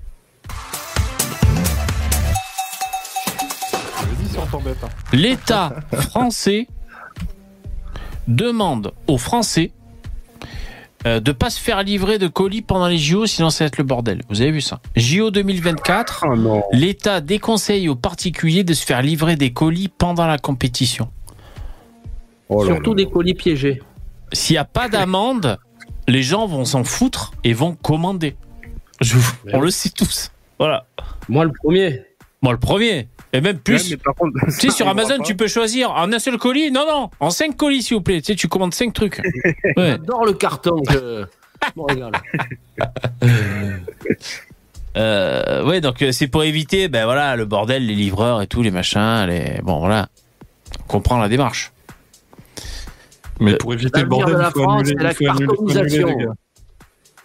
L'État français demande aux Français euh, de pas se faire livrer de colis pendant les JO, sinon ça va être le bordel. Vous avez vu ça? JO 2024, l'État déconseille aux particuliers de se faire livrer des colis pendant la compétition. Surtout des colis piégés. S'il n'y a pas d'amende, les gens vont s'en foutre et vont commander. Je vous- on le sait tous. Voilà. Moi le premier. Moi le premier. Et même plus. Ouais, mais par contre, Tu sais, sur Amazon, tu peux choisir en un seul colis. Non, non, en cinq colis, s'il vous plaît. Tu sais, tu commandes cinq trucs. Ouais. J'adore le carton. Régale. Euh, ouais, donc euh, c'est pour éviter, ben voilà, le bordel, les livreurs et tout, les machins, les. Bon, voilà. On comprend la démarche. Mais pour éviter le bordel, de la il faut France, annuler. c'est la Il faut annuler, il faut annuler, cartonisation. les gars.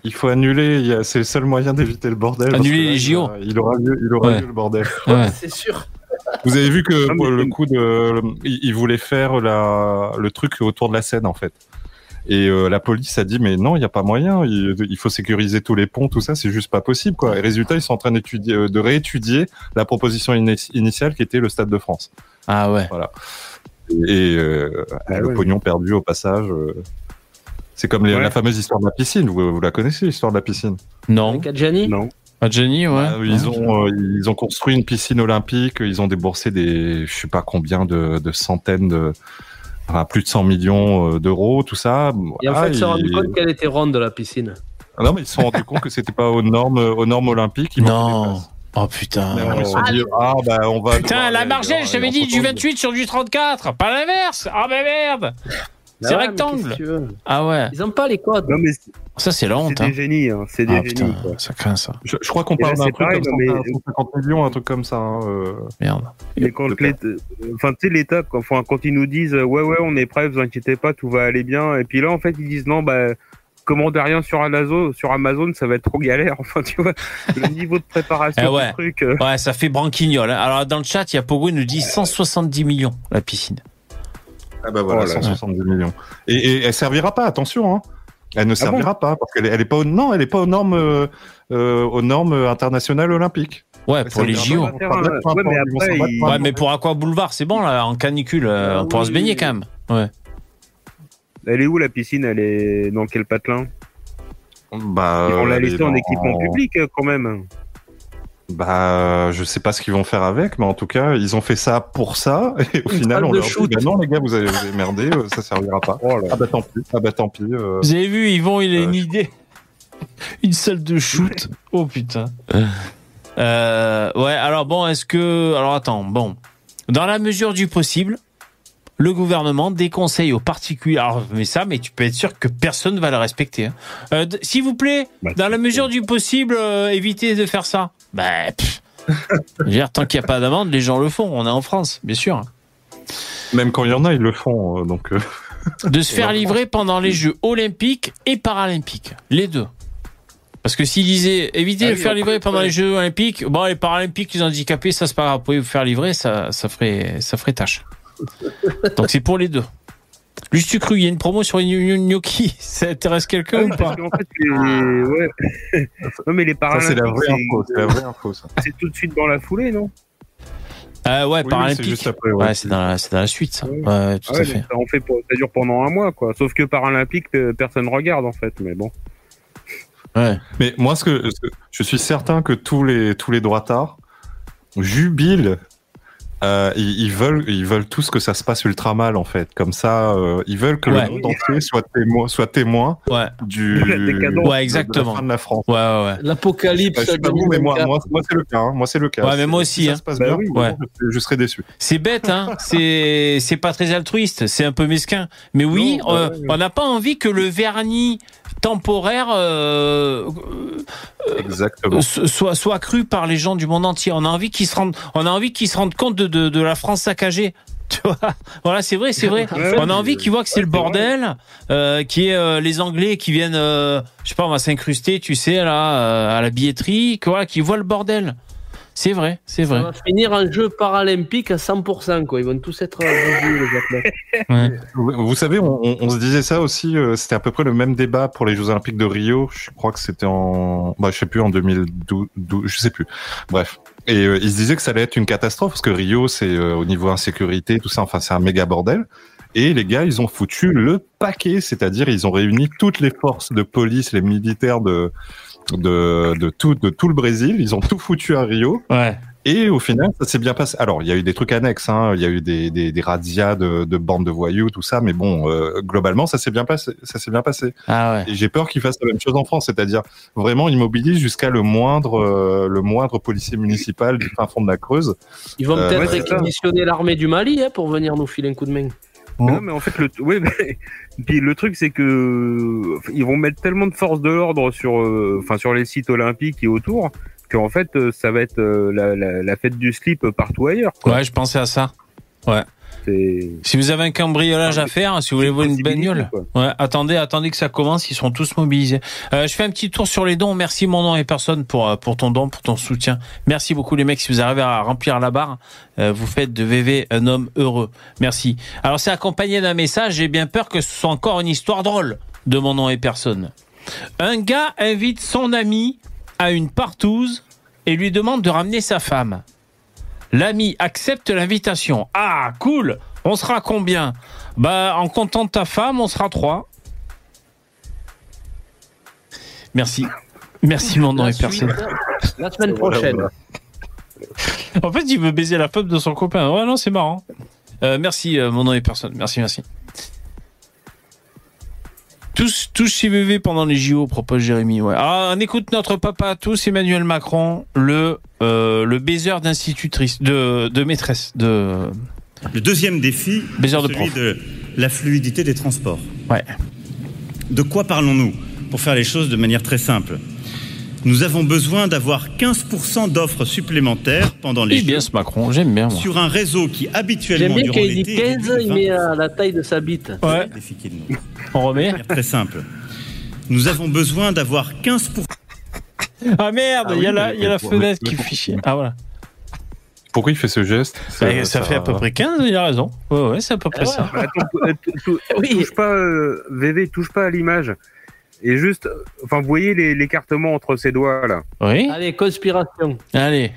Il faut annuler. C'est le seul moyen d'éviter le bordel. Annuler là, les il JO. Il aura lieu, il aura Ouais. lieu le bordel. Ouais. C'est sûr. Vous avez vu que Non, pour le coup de, il, voulait faire la, le truc autour de la scène en fait. Et euh, la police a dit mais non, il n'y a pas moyen. Il, il faut sécuriser tous les ponts, tout ça, c'est juste pas possible quoi. Et résultat, ils sont en train d'étudier, euh, de réétudier la proposition ini- initiale qui était le Stade de France. Ah ouais. Voilà. Et euh, Ah le ouais. pognon perdu au passage. euh, c'est comme les- Ouais. la fameuse histoire de la piscine. Vous, vous la connaissez l'histoire de la piscine? Non. Avec Adjani? Non. Ah, Jenny, ouais. bah, ils ont euh, ils ont construit une piscine olympique. Ils ont déboursé des je sais pas combien de, de centaines de enfin, plus de 100 millions euh, d'euros, tout ça. Et en Voilà, fait, ils se sont rendus compte qu'elle était ronde la piscine. Ah non, mais ils se sont rendus compte que c'était pas aux normes aux normes olympiques. Ils Non. Oh putain. Ils se sont dit ah bah on va Putain, la margelle, je t'avais dit du photo. 28 sur du 34, pas l'inverse. Ah bah merde. C'est Ah ouais, mais rectangle. Ah ouais. Ils ont pas les codes. Non, mais c'est Ça, c'est la honte. c'est Hein. des génies, hein. c'est des Ah génies. putain, quoi. ça craint ça. Je, je crois qu'on parle d'un c'est truc pareil, comme mais- 150 millions, un truc comme ça. hein, euh. Merde. Mais quand enfin, tu sais, l'État, quand, enfin, quand ils nous disent, euh, ouais, ouais, on est prêt, vous inquiétez pas, tout va aller bien. Et puis là, en fait, ils disent, non, bah, commandez rien sur Amazon, sur Amazon, ça va être trop galère. Enfin, tu vois, le niveau de préparation Eh ouais. du truc. euh, Ouais, ça fait branquignol. hein. Alors, dans le chat, il y a Pogo, il nous dit 170 millions, la piscine. Ah bah voilà, Oh là là. 170 millions. Et, et elle servira pas, attention. Hein. Elle ne servira pas parce qu'elle est, elle est pas aux, non, elle est pas aux normes euh, euh, aux normes internationales olympiques. Ouais, pour les JO. Ouais, mais ils. Ouais, pour Aqua Boulevard, c'est bon, là, en canicule, euh, Ah on pourra oui. se baigner quand même. Ouais. Elle est où la piscine? Elle est dans quel patelin? Bah, vont la laisser en équipement public quand même. Bah, je sais pas ce qu'ils vont faire avec, mais en tout cas, ils ont fait ça pour ça. Et au Une final, on leur dit, shoot. bah non, les gars, vous avez, vous avez merdé, euh, ça servira pas. Oh là. Ah bah tant pis, ah bah tant pis. euh. Vous avez vu, Yvon, il a une idée. Une salle de shoot. Oh putain. Euh, ouais, alors bon, est-ce que. Alors attends, bon. Dans la mesure du possible, le gouvernement déconseille aux particuliers. Alors, mais ça, mais tu peux être sûr que personne ne va le respecter. hein. Euh, S'il vous plaît, Bah, dans la mesure du possible, euh, évitez de faire ça. Bah, pff. Je veux dire, tant qu'il n'y a pas d'amende, les gens le font. On est en France, bien sûr. Même quand il y en a, ils le font. euh, donc, euh, de se faire livrer pendant les Jeux olympiques et paralympiques. Les deux. Parce que s'ils disaient évitez Ah de oui, faire livrer pendant les Jeux olympiques, bon, les paralympiques, les handicapés, ça c'est pas grave, vous pouvez vous faire livrer, ça, ça, ferait, ça ferait tâche. Donc c'est pour les deux. Juste tu cru, il y a une promo sur les gno- gnocchi, ça intéresse quelqu'un ou pas qu'en fait, les... ouais. non, mais les paralympiques, c'est la vraie info. C'est la vraie info, ça. c'est tout de suite dans la foulée, non? Ah ouais, Oui, paralympique. c'est juste après, ouais. ouais, c'est dans, la- c'est dans la suite, ça. Ouais. Ouais, tout Ah à fait. ça, on fait pour- ça dure pendant un mois, quoi. Sauf que paralympique, euh, personne regarde, en fait. Mais bon. Ouais. Mais moi, ce que, ce que- je suis certain que tous les tous les droitards jubilent. Euh, ils, ils veulent ils veulent tous que ça se passe ultra mal en fait. Comme ça, euh, ils veulent que Ouais. le monde entier soit témoin soit témoin Ouais, du. Ouais, exactement. de la fin de la France. ouais, ouais. ouais. L'apocalypse. Bah, vous, mais moi, 2024. moi, moi c'est le cas. hein. Moi, c'est le cas. Ouais, mais moi Si aussi, ça hein. se passe Bah bien, oui. Ouais. je, je serais déçu. C'est bête, hein. C'est c'est pas très altruiste. C'est un peu mesquin. Mais oui, Non, euh, ouais. on n'a pas envie que le vernis temporaire euh, Exactement. euh, soit soit cru par les gens du monde entier. On a envie qu'ils se rendent, on a envie qu'ils se rendent compte de, de, de la France saccagée. Tu vois? Voilà, c'est vrai, c'est vrai. On a envie qu'ils voient que c'est le bordel, euh, qui est euh, les Anglais qui viennent, euh, je sais pas, on va s'incruster, tu sais, là, euh, à la billetterie, que voilà, qui voient le bordel. C'est vrai, c'est vrai. va finir un jeu paralympique à 100%, quoi. Ils vont tous être revus, les athlètes. Vous, savez, on, on- on se disait ça aussi. euh, C'était à peu près le même débat pour les Jeux Olympiques de Rio. Je crois que c'était en, bah, je sais plus en 2012, 12, je sais plus. Bref. Et euh, ils se disaient que ça allait être une catastrophe parce que Rio, c'est euh, au niveau insécurité, tout ça, enfin, c'est un méga bordel. Et les gars, ils ont foutu le paquet, c'est-à-dire ils ont réuni toutes les forces de police, les militaires de de, de tout de tout le Brésil. Ils ont tout foutu à Rio. Ouais. Et au final, ça s'est bien passé. Alors, il y a eu des trucs annexes, hein. il y a eu des, des, des razzias de, de bandes de voyous, tout ça, mais bon, euh, globalement, ça s'est bien passé. Ça s'est bien passé. Ah ouais. Et j'ai peur qu'ils fassent la même chose en France, c'est-à-dire vraiment ils mobilisent jusqu'à le moindre, euh, le moindre policier municipal du fin fond de la Creuse. Ils vont Euh, peut-être ouais, réquisitionner l'armée du Mali hein, pour venir nous filer un coup de main. Non, mais en fait, le, ouais, mais- puis le truc, c'est que ils vont mettre tellement de forces de l'ordre sur, euh, enfin, sur les sites olympiques et autour, qu'en fait, euh, ça va être euh, la, la, la fête du slip partout ailleurs. Quoi. Ouais, je pensais à ça. Ouais. C'est- Si vous avez un cambriolage à faire, si vous voulez voir une bagnole, ouais, attendez, attendez que ça commence, ils seront tous mobilisés. Euh, je fais un petit tour sur les dons. Merci mon nom et personne pour euh, pour ton don, pour ton soutien. Merci beaucoup les mecs. Si vous arrivez à remplir la barre, euh, vous faites de VV un homme heureux. Merci. Alors c'est accompagné d'un message. J'ai bien peur que ce soit encore une histoire drôle de mon nom et personne. Un gars invite son ami à une partouze et lui demande de ramener sa femme. L'ami accepte l'invitation. Ah, cool On sera combien? Bah, en comptant ta femme, on sera trois. Merci. Merci, mon nom et personne. La semaine prochaine. En fait, il veut baiser la femme de son copain. Ouais, non, c'est marrant. Euh, merci, euh, mon nom et personne. Merci, merci. Tous, tous chez VV pendant les JO, propose Jérémy. Ouais. Ah, on écoute notre papa à tous, Emmanuel Macron, le, euh, le baiser d'institutrice, de, de maîtresse, de. Le deuxième défi, Baiser de celui prof. de la fluidité des transports. Ouais. De quoi parlons-nous Pour faire les choses de manière très simple? Nous avons besoin d'avoir 15% d'offres supplémentaires pendant les bien ce Macron, j'aime bien. Moi. sur un réseau qui J'aime habituellement bien durant quand il dit l'été est 15, réduit de il met à la taille de sa bite. Ouais. Défi qui est de nous. On remet. Très simple. Nous avons besoin d'avoir 15%. Ah merde, Ah il y a oui, la, y a fenêtre qui fait chier. Ah voilà. Pourquoi il fait ce geste? Ça, fait à peu près 15, il a raison. Ouais, ouais, c'est à peu près ça. Attends, euh, tou- touche pas, euh, VV, touche pas à l'image. Et juste, euh, enfin, vous voyez l'écartement entre ses doigts là. Oui. Allez, conspiration. Allez,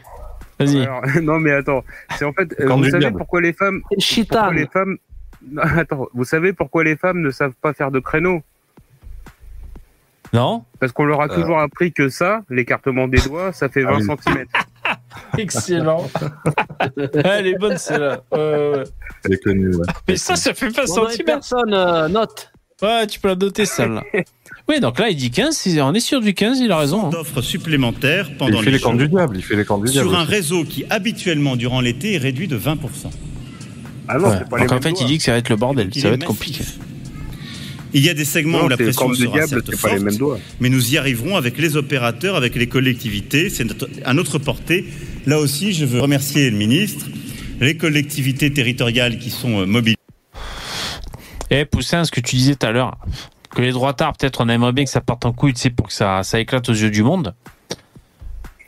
vas-y. Non mais attends, c'est en fait, euh, Quand vous savez diable. pourquoi les femmes, pourquoi les femmes, Non, attends, vous savez pourquoi les femmes ne savent pas faire de créneau Non Parce qu'on leur a Euh. toujours appris que ça, l'écartement des doigts, ça fait Ah 20 oui. cm. Excellent. Elle est bonne celle-là. Elle est connue, ouais. Mais ça, ça fait pas centimètres. personne, euh, note. Ouais, tu peux la noter celle-là. Oui, donc là, il dit 15. c'est- On est sur du 15, il a raison. hein. d'offres supplémentaires Il pendant fait les les camps du diable, il fait les camps du diable. sur un réseau qui habituellement durant l'été est réduit de 20%. Ah non, Ouais. c'est pas les Donc en mêmes fait, doigts. il dit que ça va être le bordel. Il Ça va être compliqué. Il y a des segments Non, où la pression sera diable, certes pas les forte, mêmes doigts. mais nous y arriverons avec les opérateurs, avec les collectivités. C'est à notre portée. Là aussi, je veux remercier le ministre, les collectivités territoriales qui sont euh, mobilisées. Eh, Poussin, ce que tu disais tout à l'heure, que les droits tard, peut-être on aimerait bien que ça parte en couille, tu sais, pour que ça, ça éclate aux yeux du monde.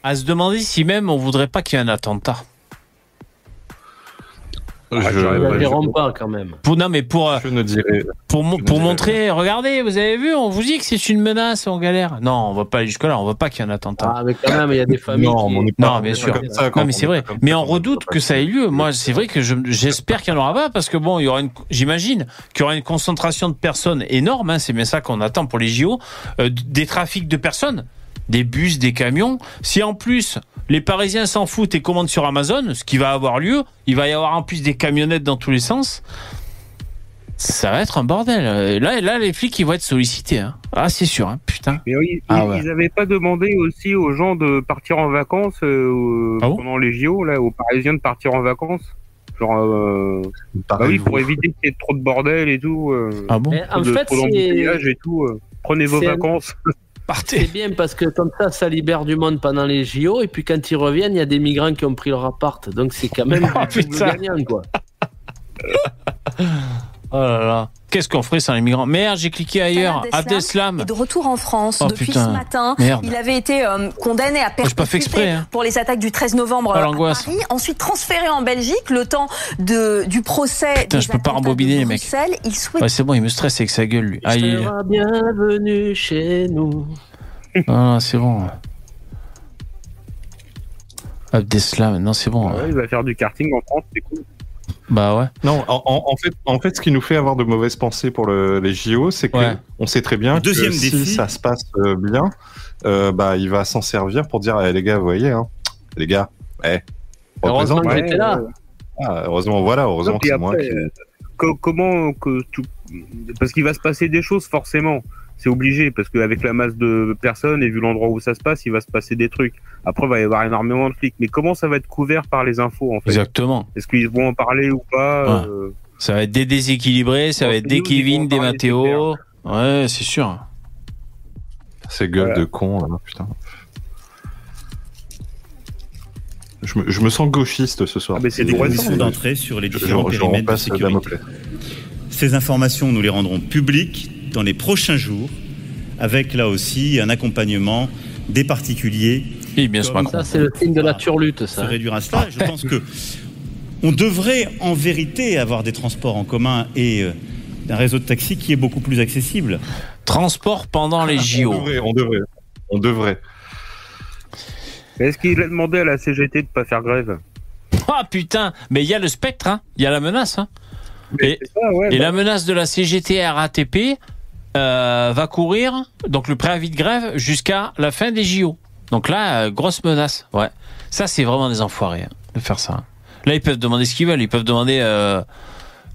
À se demander si même on voudrait pas qu'il y ait un attentat. Je, Exagérons pas quand même. Pour, non, mais pour, je ne dirais. pour, mo- je ne pour dirais montrer, regardez, vous avez vu, on vous dit que c'est une menace, on galère. Non, on va pas aller jusque-là, on va pas qu'il y ait un attentat. Ah, mais quand même, il y a des familles. Non, qui- mais on n'est pas, Non, on bien sûr. ça. Non, mais on c'est est vrai. Mais on redoute que ça ait lieu. Moi, c'est vrai que je- j'espère qu'il n'y en aura pas parce que bon, il y aura une, j'imagine qu'il y aura une concentration de personnes énorme. hein, c'est bien ça qu'on attend pour les JO. euh, des trafics de personnes, des bus, des camions. Si en plus les Parisiens s'en foutent et commandent sur Amazon, ce qui va avoir lieu, il va y avoir en plus des camionnettes dans tous les sens. Ça va être un bordel. Là, là, les flics, ils vont être sollicités. hein. Ah, c'est sûr, hein, putain. Mais oui, Ah ils, ouais. ils avaient pas demandé aussi aux gens de partir en vacances euh, Ah bon pendant les JO, là, aux Parisiens de partir en vacances. Genre, euh, bah oui, pour éviter qu'il y ait trop de bordel et tout. euh, Ah bon trop en de- fait, trop et tout. euh, prenez vos c'est C'est bien parce que comme ça, ça libère du monde pendant les JO et puis quand ils reviennent, il y a des migrants qui ont pris leur appart. Donc c'est quand même Oh, gagnant, quoi. Oh là là. Qu'est-ce qu'on ferait sans les migrants Merde, j'ai cliqué ailleurs. Abdeslam. est de retour en France Oh, depuis putain. ce matin. Merde. Il avait été euh, condamné à j'ai pas fait exprès, perpétuité hein. pour les attaques du 13 novembre Oh, euh, à l'angoisse. Paris, ensuite transféré en Belgique le temps de, du procès Putain, des je peux pas rembobiner de les mecs. Bruxelles. Il souhaite Ouais, c'est bon, il me stresse avec sa gueule, lui. Ah, il- Sera bienvenue chez nous. Ah, c'est bon. Abdeslam, non, c'est bon. Ah ouais, il va faire du karting en France, c'est cool. Bah ouais. Non, en, en- fait, en fait, ce qui nous fait avoir de mauvaises pensées pour le- les JO, c'est que Ouais. on sait très bien Deuxième que si défi. ça se passe euh, bien, euh, bah, il va s'en servir pour dire, Eh, les gars, vous voyez, hein, les gars, eh, Heureusement que j'étais là. Ah, heureusement, voilà, heureusement que c'est moi qui. euh, co- comment que tout... parce qu'il va se passer des choses forcément c'est obligé parce qu'avec la masse de personnes et vu l'endroit où ça se passe il va se passer des trucs après il va y avoir énormément de flics mais comment ça va être couvert par les infos en fait? Exactement. est-ce qu'ils vont en parler ou pas Ouais. euh, Ça va être des déséquilibrés, ça va être des Kevin, des Matteo. Ouais, c'est sûr. Ces gueules Voilà. de cons, là, putain. Je me, je me sens gauchiste ce soir. Ah, mais c'est des conditions d'entrée sur les Je- différents je- je périmètres de sécurité. Ces informations, nous les rendrons publiques dans les prochains jours, avec là aussi un accompagnement des particuliers. Et bien sûr. Ça, c'est le signe de la turlute, se ça. réduire à cela. Je pense que on devrait en vérité avoir des transports en commun et euh, un réseau de taxis qui est beaucoup plus accessible. Transport pendant les On JO. devrait, on devrait. On devrait. est-ce qu'il a demandé à la CGT de pas faire grève? Ah putain, mais il y a le spectre, hein. Il y a la menace, hein. Et, C'est ça, ouais, et bah, la menace de la CGT RATP euh, va courir, donc le préavis de grève, jusqu'à la fin des JO. Donc là, euh, grosse menace. Ouais. Ça, c'est vraiment des enfoirés hein, de faire ça. Là, ils peuvent demander ce qu'ils veulent. Ils peuvent demander euh,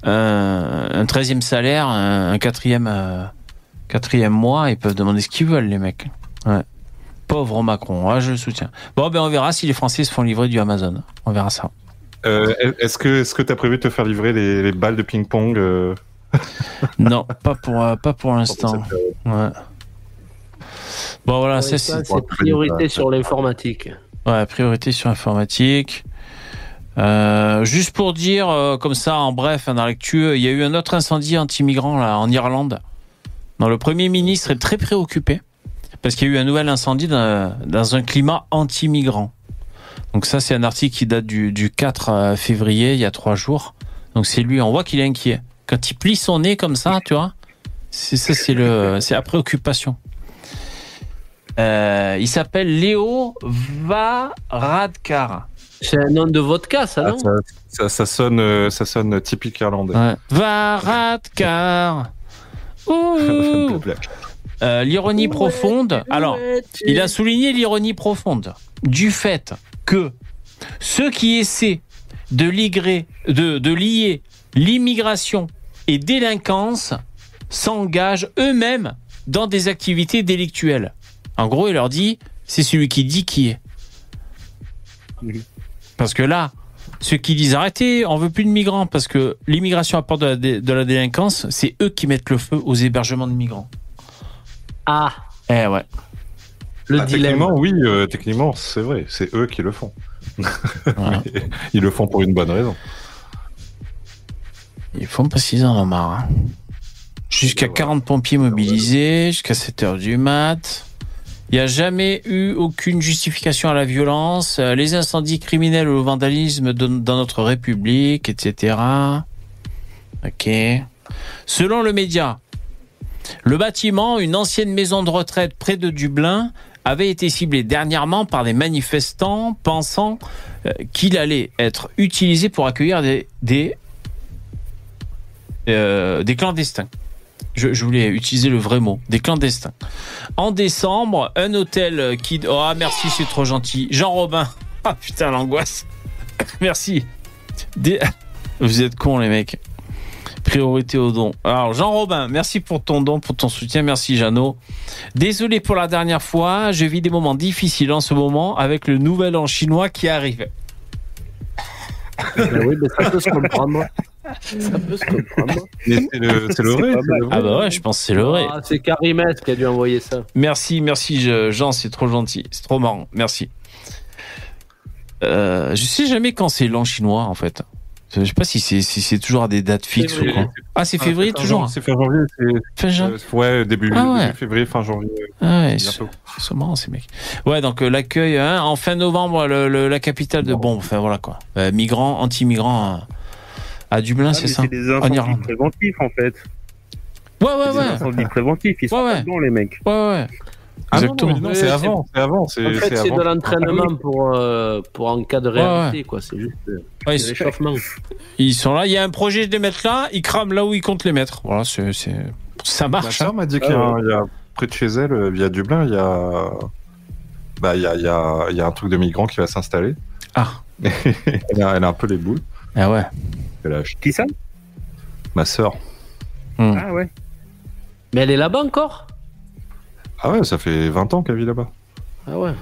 un, un 13e salaire, un, un quatrième, euh, quatrième mois. Ils peuvent demander ce qu'ils veulent, les mecs. Ouais. Pauvre Macron. Ouais, je le soutiens. Bon, ben, on verra si les Français se font livrer du Amazon. On verra ça. Est-ce que que t'as prévu de te faire livrer les, les balles de ping-pong Non, pas pour, euh, pas pour l'instant. Ouais. Bon, voilà, Ouais, ça, ça, c'est. c'est priorité sur l'informatique. Ouais, priorité sur informatique. Euh, juste pour dire, euh, comme ça, en bref, hein, dans l'actu, il y a eu un autre incendie anti-migrant là, en Irlande. dont le Premier ministre est très préoccupé parce qu'il y a eu un nouvel incendie dans, dans un climat anti-migrant. Donc ça, c'est un article qui date du, du 4 euh, février, il y a trois jours. Donc c'est lui, on voit qu'il est inquiet. Quand il plie son nez comme ça, tu vois, c'est ça, c'est le, c'est la préoccupation. Euh, il s'appelle Léo Varadkar. C'est un nom de vodka, ça, ah, ça, ça, ça sonne, euh, ça sonne typique irlandais. Ouais. Varadkar. Euh, l'ironie profonde. Alors, il a souligné l'ironie profonde du fait que ceux qui essaient de, ligrer- de, de lier l'immigration et délinquance s'engagent eux-mêmes dans des activités délictuelles. En gros, il leur dit, c'est celui qui dit qui est. Parce que là, ceux qui disent arrêtez, on veut plus de migrants parce que l'immigration apporte de la, dé- de la délinquance, c'est eux qui mettent le feu aux hébergements de migrants. Ah, Eh ouais. le Ah, dilemme. techniquement, oui, euh, techniquement, c'est vrai, c'est eux qui le font. Voilà. Ils le font pour une bonne raison. Ils font pas 6 ans en ont marre. hein. Jusqu'à 40 pompiers mobilisés, jusqu'à 7 heures du mat. Il n'y a jamais eu aucune justification à la violence, euh, les incendies criminels ou le vandalisme de- dans notre République, etc. Ok. Selon le média, le bâtiment, une ancienne maison de retraite près de Dublin, avait été ciblé dernièrement par des manifestants pensant euh, qu'il allait être utilisé pour accueillir des, des, euh, des clandestins. Je, voulais utiliser le vrai mot, des clandestins. En décembre, un hôtel qui... Oh, ah, merci, c'est trop gentil. Jean Robin. Ah putain, l'angoisse. merci. Vous êtes cons, les mecs. Priorité au don. Alors, Jean Robin, merci pour ton don, pour ton soutien. Merci, Jeannot. Désolé pour la dernière fois. Je vis des moments difficiles en ce moment avec le nouvel an chinois qui arrive. Ben oui, mais ça peut se comprendre. Ça peut se comprendre. Mais c'est le, c'est le vrai. pas c'est le vrai. Ah bah ouais, je pense que c'est le vrai. Ah, c'est Karimès qui a dû envoyer ça. Merci, merci je- Jean, c'est trop gentil, c'est trop marrant, merci. Euh, je sais jamais quand c'est l'an chinois en fait. Je sais pas si c'est si c'est toujours à des dates fixes ou Février. quoi. Ah c'est février fin toujours. C'est fin janvier. c'est- Fin janvier. euh, ouais, début, Ah ouais. début février, fin janvier. Ah ouais, c'est bientôt. c'est marrant ces mecs. Ouais donc euh, l'accueil hein, en fin novembre le, le- la capitale de bon enfin voilà quoi. Euh, migrants, anti-migrants à, à Dublin Ah, c'est ça. c'est des En incendies Irlande. préventifs en fait Ouais ouais des ouais. incendies préventifs ils sont Ouais, ouais. dedans les mecs Ouais ouais. Ah non, Exactement. non, mais non, c'est avant, c'est avant, c'est En fait, c'est de l'entraînement pour, euh, pour en cas de Ouais, réalité, quoi. C'est juste euh, Ouais, ils- l'échauffement. Ils sont là, il y a un projet de les mettre là, ils crament là où ils comptent les mettre. Voilà, c'est, ça Ma marche. soeur hein. m'a dit qu'il y, un- y a près de chez elle, euh, via Dublin, il y a, bah, il y a, il y a, il y a un truc de migrant qui va s'installer. Ah. elle, a, elle a un peu les boules. Ah ouais. Elle a acheté- Qui ça? Ma soeur. Hmm. Ah ouais. Mais elle est là-bas encore? Ah ouais, ça fait 20 ans qu'elle vit là-bas. Ah ouais.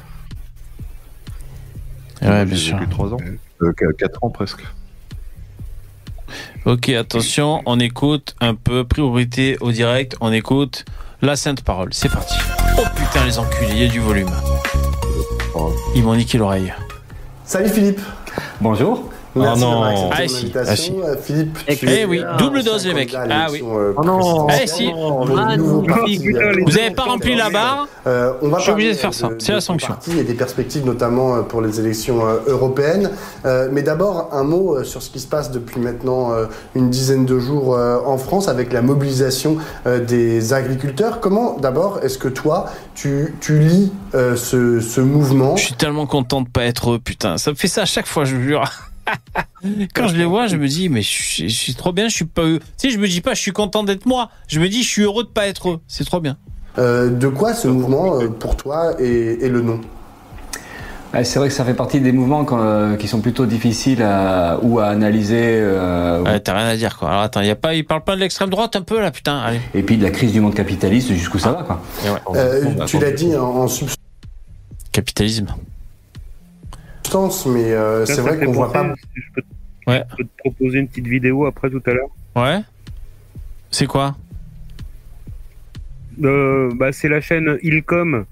Ouais, bien J'ai sûr. vécu 3 ans. Euh, 4 ans presque. Ok, attention, on écoute un peu, priorité au direct, on écoute la sainte parole. C'est parti. Oh putain, les enculés, il y a du volume. Ils m'ont niqué l'oreille. Salut Philippe. Bonjour. Merci Oh non. d'avoir accepté Ah, si, ah, si. Euh, Philippe, Eh tu eh oui, double dose, les mecs. Ah oui. euh, Oh non. Eh si. Ah non. euh, Vous avez pas rempli la euh, barre euh, on va Je suis obligé de faire ça. C'est la sanction. parti et des perspectives notamment euh, pour les élections euh, européennes. Euh, mais d'abord, un mot euh, sur ce qui se passe depuis maintenant euh, une dizaine de jours euh, en France avec la mobilisation euh, des agriculteurs. Comment, d'abord, est-ce que toi, tu, tu lis euh, ce, ce mouvement? Je suis tellement content de pas être putain. Ça me fait ça à chaque fois, je vous jure. Quand je les vois, je me dis, mais je suis, je suis trop bien, je suis pas eux. Tu sais, je me dis pas, je suis content d'être moi. Je me dis, je suis heureux de pas être eux. C'est trop bien. Euh, de quoi ce mouvement, euh, pour toi, est, est le nom? Ouais, C'est vrai que ça fait partie des mouvements quand, euh, qui sont plutôt difficiles à, ou à analyser. euh, Ouais, t'as rien à dire, quoi. Alors attends, y a pas, il parle pas de l'extrême droite un peu là, putain. Allez. Et puis de la crise du monde capitaliste jusqu'où ça va, quoi. Euh, Tu l'as dit en, en substance, Capitalisme. Mais euh, c'est vrai qu'on voit pas. Je peux, Ouais. je peux te proposer une petite vidéo après tout à l'heure. Ouais. C'est quoi? Euh, bah, c'est la chaîne Ilcom,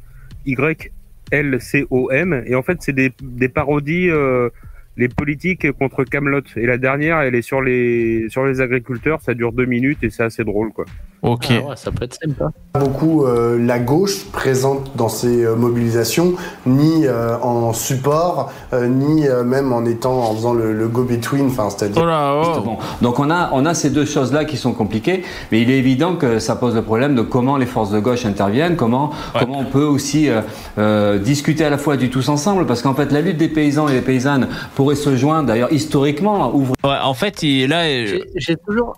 Y-L-C-O-M, et en fait, c'est des, des parodies, euh, les politiques contre Camelot. Et la dernière, elle est sur les, sur les agriculteurs, ça dure deux minutes et c'est assez drôle, quoi. Ok. Ah ouais, ça peut être sympa. beaucoup euh, la gauche présente dans ces euh, mobilisations, ni euh, en support, euh, ni euh, même en étant en faisant le, le go-between, enfin c'est-à-dire. Oh Justement. Donc on a, on a ces deux choses-là qui sont compliquées, mais il est évident que ça pose le problème de comment les forces de gauche interviennent, comment, comment on peut aussi euh, euh, discuter à la fois du tous ensemble, parce qu'en fait la lutte des paysans et des paysannes pourrait se joindre, d'ailleurs historiquement, ouvre. Ouais, en fait, il, là, j'ai toujours,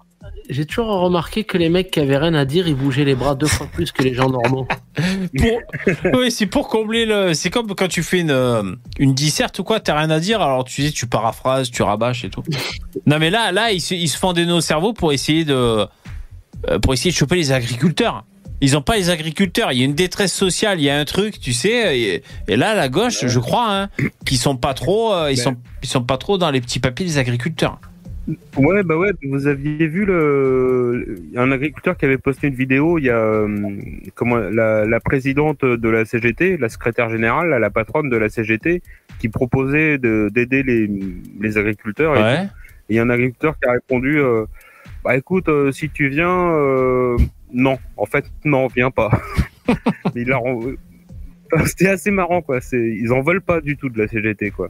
j'ai toujours remarqué que les mecs qui avaient rien à dire, ils bougeaient les bras deux fois plus que les gens normaux. pour... oui, c'est pour combler le. C'est comme quand tu fais une, euh, une disserte ou quoi, t'as rien à dire, alors tu dis, tu paraphrases, tu rabâches et tout. Non, mais là, là, ils se, ils se fendaient nos cerveaux pour essayer de, euh, pour essayer de choper les agriculteurs. Ils ont pas les agriculteurs. Il y a une détresse sociale, il y a un truc, tu sais. Et, et là, la gauche, je crois, hein, qui sont pas trop, euh, ils Ben. sont, ils sont pas trop dans les petits papiers des agriculteurs. Ouais, bah ouais, vous aviez vu le un agriculteur qui avait posté une vidéo, il y a euh, comment la, la présidente de la CGT, la secrétaire générale, la patronne de la CGT, qui proposait de d'aider les, les agriculteurs. Et, Ouais. Et il y a un agriculteur qui a répondu, euh, bah écoute, euh, si tu viens, euh, non, en fait, non, viens pas. Il a C'était assez marrant, quoi. C'est, ils en veulent pas du tout de la CGT, quoi.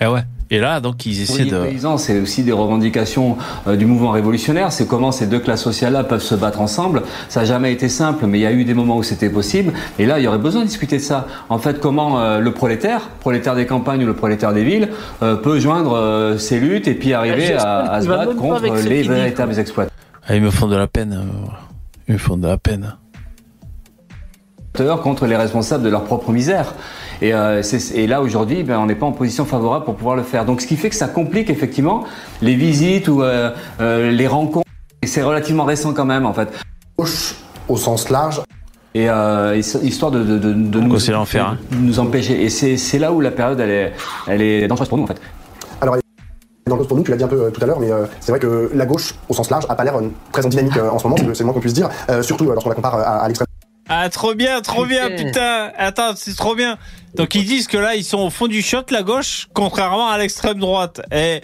Et Eh ouais. Et là, donc, ils essaient Oui, de. les paysans, c'est aussi des revendications euh, du mouvement révolutionnaire. C'est comment ces deux classes sociales-là peuvent se battre ensemble. Ça n'a jamais été simple, mais il y a eu des moments où c'était possible. Et là, il y aurait besoin de discuter de ça. En fait, comment euh, le prolétaire, prolétaire des campagnes ou le prolétaire des villes, euh, peut joindre euh, ces luttes et puis arriver à, se battre contre les véritables exploitants. Ah, ils me font de la peine. Ils me font de la peine. Contre les responsables de leur propre misère. Et, euh, et là aujourd'hui, ben, on n'est pas en position favorable pour pouvoir le faire. Donc ce qui fait que ça complique effectivement les visites ou euh, euh, les rencontres. Et c'est relativement récent quand même en fait. Au sens large. Et euh, his- histoire de, de, de, de nous, c'est l'enfer, hein. de nous empêcher. Et c'est là où la période elle est, elle est dangereuse pour nous en fait. Alors, dans le pour nous, tu l'as dit un peu euh, tout à l'heure, mais euh, c'est vrai que la gauche, au sens large, a pas l'air euh, très en dynamique euh, en ce moment, c'est le moins qu'on puisse dire, euh, surtout euh, lorsqu'on la compare à, à l'extrême. Ah, trop bien, trop bien, Putain. Attends, c'est trop bien. Donc ils disent que là, ils sont au fond du shot, la gauche, contrairement à l'extrême droite. Et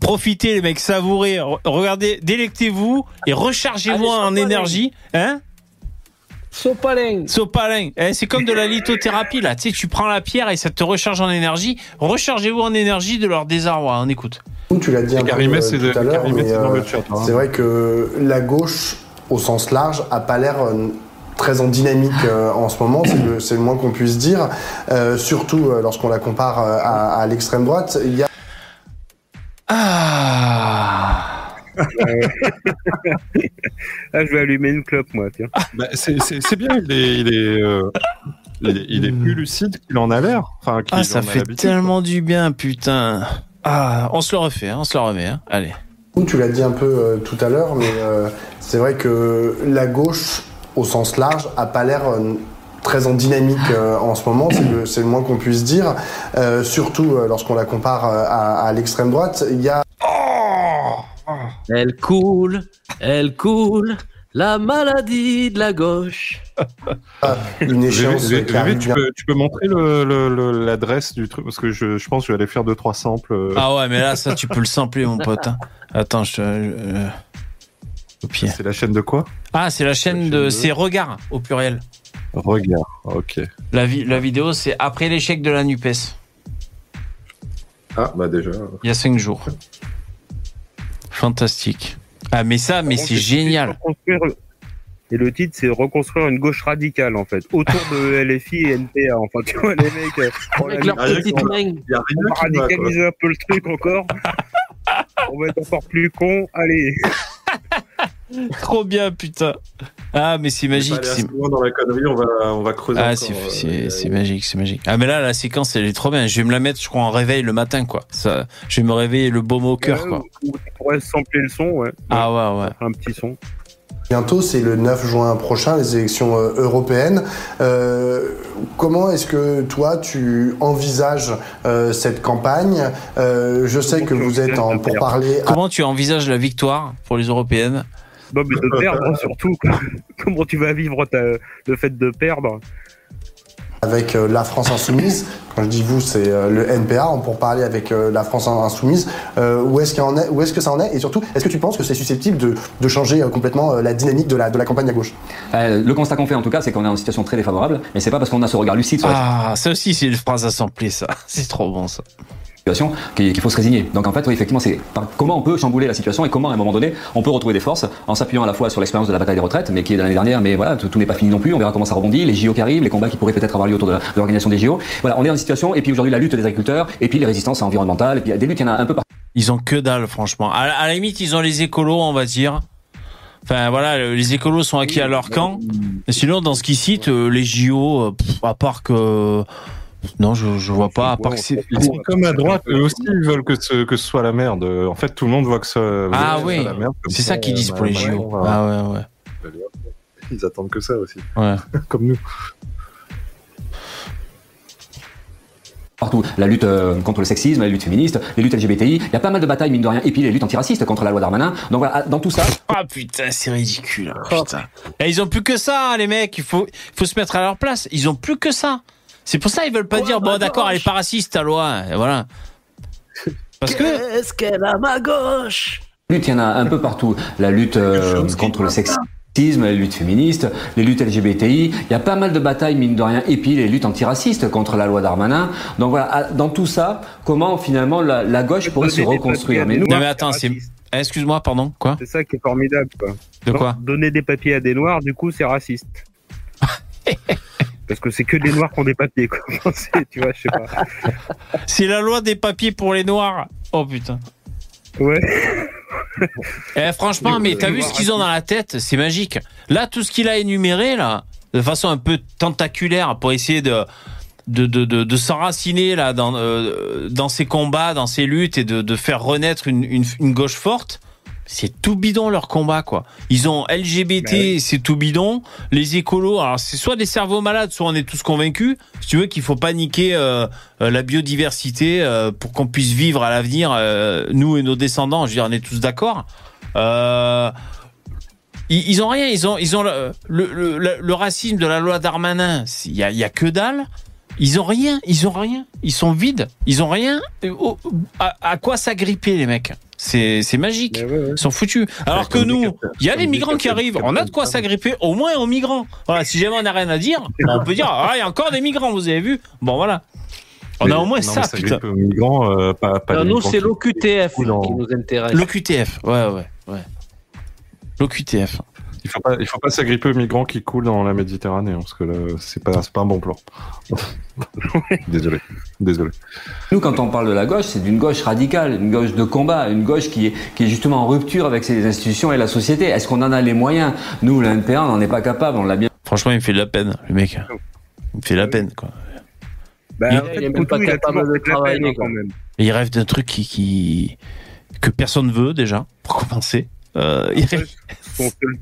profitez, les mecs, savourez. Re- Regardez, délectez-vous et rechargez-vous en énergie. Hein Sopalin. Sopalin. Eh, c'est comme de la lithothérapie, là. Tu sais, tu prends la pierre et ça te recharge en énergie. Rechargez-vous en énergie de leur désarroi. On écoute. Tu l'as dit un peu Karimé, euh, c'est de- tout à l'heure, c'est euh, hein. c'est vrai que la gauche, au sens large, a pas l'air euh, très en dynamique euh, en ce moment, c'est le, moins qu'on puisse dire. Euh, surtout euh, lorsqu'on la compare euh, à, à l'extrême droite. Il y a Ah Ah, je vais allumer une clope, moi, tiens. Bah, c'est- bien, il est, il est, euh, il est, il est plus lucide qu'il en a l'air. Enfin, Ah, ça en fait tellement du bien, putain. Ah, on se le refait, hein, on se le remet. Hein. Allez. Tu l'as dit un peu euh, tout à l'heure, mais euh, c'est vrai que la gauche, au sens large, a pas l'air euh, très en dynamique euh, en ce moment, c'est le, moins qu'on puisse dire. Euh, surtout euh, lorsqu'on la compare euh, à, à l'extrême droite, il y a Elle coule, elle coule, la maladie de la gauche. une échéance qui tu, peux, tu peux montrer l'adresse du truc parce que je, je pense que je vais aller faire deux trois samples. Ah ouais, mais là, ça, tu peux le sampler, mon pote. hein. Attends, je. euh. C'est la chaîne de quoi? Ah, c'est la chaîne de. C'est Regard, au pluriel. Regarde, ok. La, vi- la vidéo, c'est après l'échec de la NUPES, Ah bah déjà. il y a 5 jours. Fantastique. Ah, mais ça, mais c'est génial. Et le titre, c'est reconstruire une gauche radicale, en fait, autour de LFI et NPA. Enfin, tu vois, les mecs. euh, on Avec leur petite main. On radicaliser un peu le truc encore. on va être encore plus con. Allez. Trop bien, putain. Ah, mais c'est magique. aller c'est- dans la connerie, on va, on va creuser. Ah, c'est, euh, c'est, c'est magique, c'est magique. Ah, mais là, la séquence, elle est trop bien. Je vais me la mettre, je crois, en réveil le matin, quoi. Ça, je vais me réveiller le baume au cœur, quoi. tu pourrais sampler le son, ouais. Ah, ouais, ouais. Un petit son. Bientôt, c'est le 9 juin prochain, les élections euh, européennes. Euh, comment est-ce que toi, tu envisages euh, cette campagne? Euh, Je sais que vous êtes en pourparlers Comment tu envisages la victoire pour les européennes? Non, mais de perdre, surtout. quoi. Comment tu vas vivre ta- le fait de perdre? Avec euh, la France Insoumise. Quand je dis vous, c'est euh, le NPA, on pour parler avec euh, la France Insoumise. Euh, où est-ce qu'il en est Où est-ce que ça en est? Et surtout, est-ce que tu penses que c'est susceptible de, de changer euh, complètement euh, la dynamique de la, de la campagne à gauche? Euh, le constat qu'on fait en tout cas, c'est qu'on est en situation très défavorable, mais c'est pas parce qu'on a ce regard lucide sur la Ah, ça aussi, c'est une phrase à sampler, ça. C'est trop bon, ça. Situation qu'il faut se résigner. Donc en fait, oui, effectivement, c'est comment on peut chambouler la situation et comment à un moment donné on peut retrouver des forces en s'appuyant à la fois sur l'expérience de la bataille des retraites, mais qui est de l'année dernière, mais voilà, tout, tout n'est pas fini non plus. On verra comment ça rebondit, les JO qui arrivent, les combats qui pourraient peut-être avoir lieu autour de l'organisation des JO. Voilà, on est dans une situation et puis aujourd'hui la lutte des agriculteurs et puis les résistances environnementales et puis des luttes, il y en a un peu partout. Ils ont que dalle, franchement. À, la- à la limite, ils ont les écolos, on va dire. Enfin, voilà, le- les écolos sont acquis à leur camp. Sinon, dans ce qu'ils citent, euh, les JO, euh, pff, à part que. Non, je, je vois pas, à part que c'est. Ils sont comme à droite, eux aussi ils veulent que ce, que ce soit la merde. En fait, tout le monde voit que ce, Ah que ce oui, soit la merde. c'est ça qu'ils disent pour les bah, JO. Ah ouais, ouais. Ils attendent que ça aussi. Ouais. comme nous. Partout, la lutte euh, contre le sexisme, la lutte féministe, les luttes LGBTI, il y a pas mal de batailles mine de rien, et puis les luttes antiracistes contre la loi Darmanin. Donc voilà, dans tout ça, Ah putain, c'est ridicule. hein, putain. Et ils ont plus que ça, les mecs. Il faut, il faut se mettre à leur place. Ils ont plus que ça. C'est pour ça ils veulent pas dire bon d'accord, elle est pas raciste ta loi. Et voilà. Parce que Qu'est-ce qu'elle a ma gauche? Lutte, il y en a un peu partout. La lutte euh, contre le sexisme, les luttes féministes, les luttes LGBTI. Il y a pas mal de batailles, mine de rien. Et puis les luttes antiracistes contre la loi Darmanin. Donc voilà, dans tout ça, comment finalement la, la gauche pourrait se reconstruire Mais nous, non mais attends, c'est. Excuse-moi, pardon. Quoi? C'est ça qui est formidable, quoi. De quoi? Donner des papiers à des noirs, du coup, c'est raciste. Parce que c'est que des noirs qui ont des papiers, quoi. C'est- tu vois, je sais pas. C'est la loi des papiers pour les noirs. Oh putain. Ouais. Eh, franchement, mais t'as vu ce qu'ils ont dans la tête? C'est magique. Là, tout ce qu'il a énuméré, là, de façon un peu tentaculaire, pour essayer de de, de, de, de s'enraciner là dans euh, dans ces combats, dans ces luttes et de, de faire renaître une, une, une gauche forte. C'est tout bidon leur combat quoi. Ils ont LGBT, c'est tout bidon. Les écolos, alors c'est soit des cerveaux malades, soit on est tous convaincus. Si tu veux qu'il faut pas niquer euh, euh, la biodiversité euh, pour qu'on puisse vivre à l'avenir, euh, nous et nos descendants. Je veux dire, on est tous d'accord. Ils, ils ont rien, ils ont, ils ont le, le, le, le racisme de la loi Darmanin. Il y a, y a que dalle. Ils ont rien, ils ont rien, ils sont vides, ils ont rien. À, à quoi s'agripper les mecs? C'est c'est magique, ils sont foutus. Alors que nous, il y a des migrants qui arrivent, on a de quoi s'agripper au moins aux migrants. Voilà, si jamais on n'a rien à dire, on peut dire ah il y a encore des migrants, vous avez vu? Bon voilà, on Mais- a au moins non, ça putain. aux migrants, euh, pas, pas Non, nous, c'est l'OQTF qui nous intéresse. L'OQTF, ouais ouais ouais. L'OQTF. Il faut pas, il faut pas s'agripper aux migrants qui coulent dans la Méditerranée, hein, parce que là, c'est pas, un bon plan. désolé, désolé. Nous, quand on parle de la gauche, c'est d'une gauche radicale, une gauche de combat, une gauche qui est, qui est justement en rupture avec ses institutions et la société. Est-ce qu'on en a les moyens? Nous, la NPA, on n'en est pas capable, on l'a bien. Franchement, il me fait de la peine, le mec. Il me fait de la peine, quoi. Bah, Il- en fait, il est même pas capable de travailler, peine, quand même. Il rêve d'un truc qui, qui- que personne veut déjà, pour commencer. Euh, il rêve- Son seul,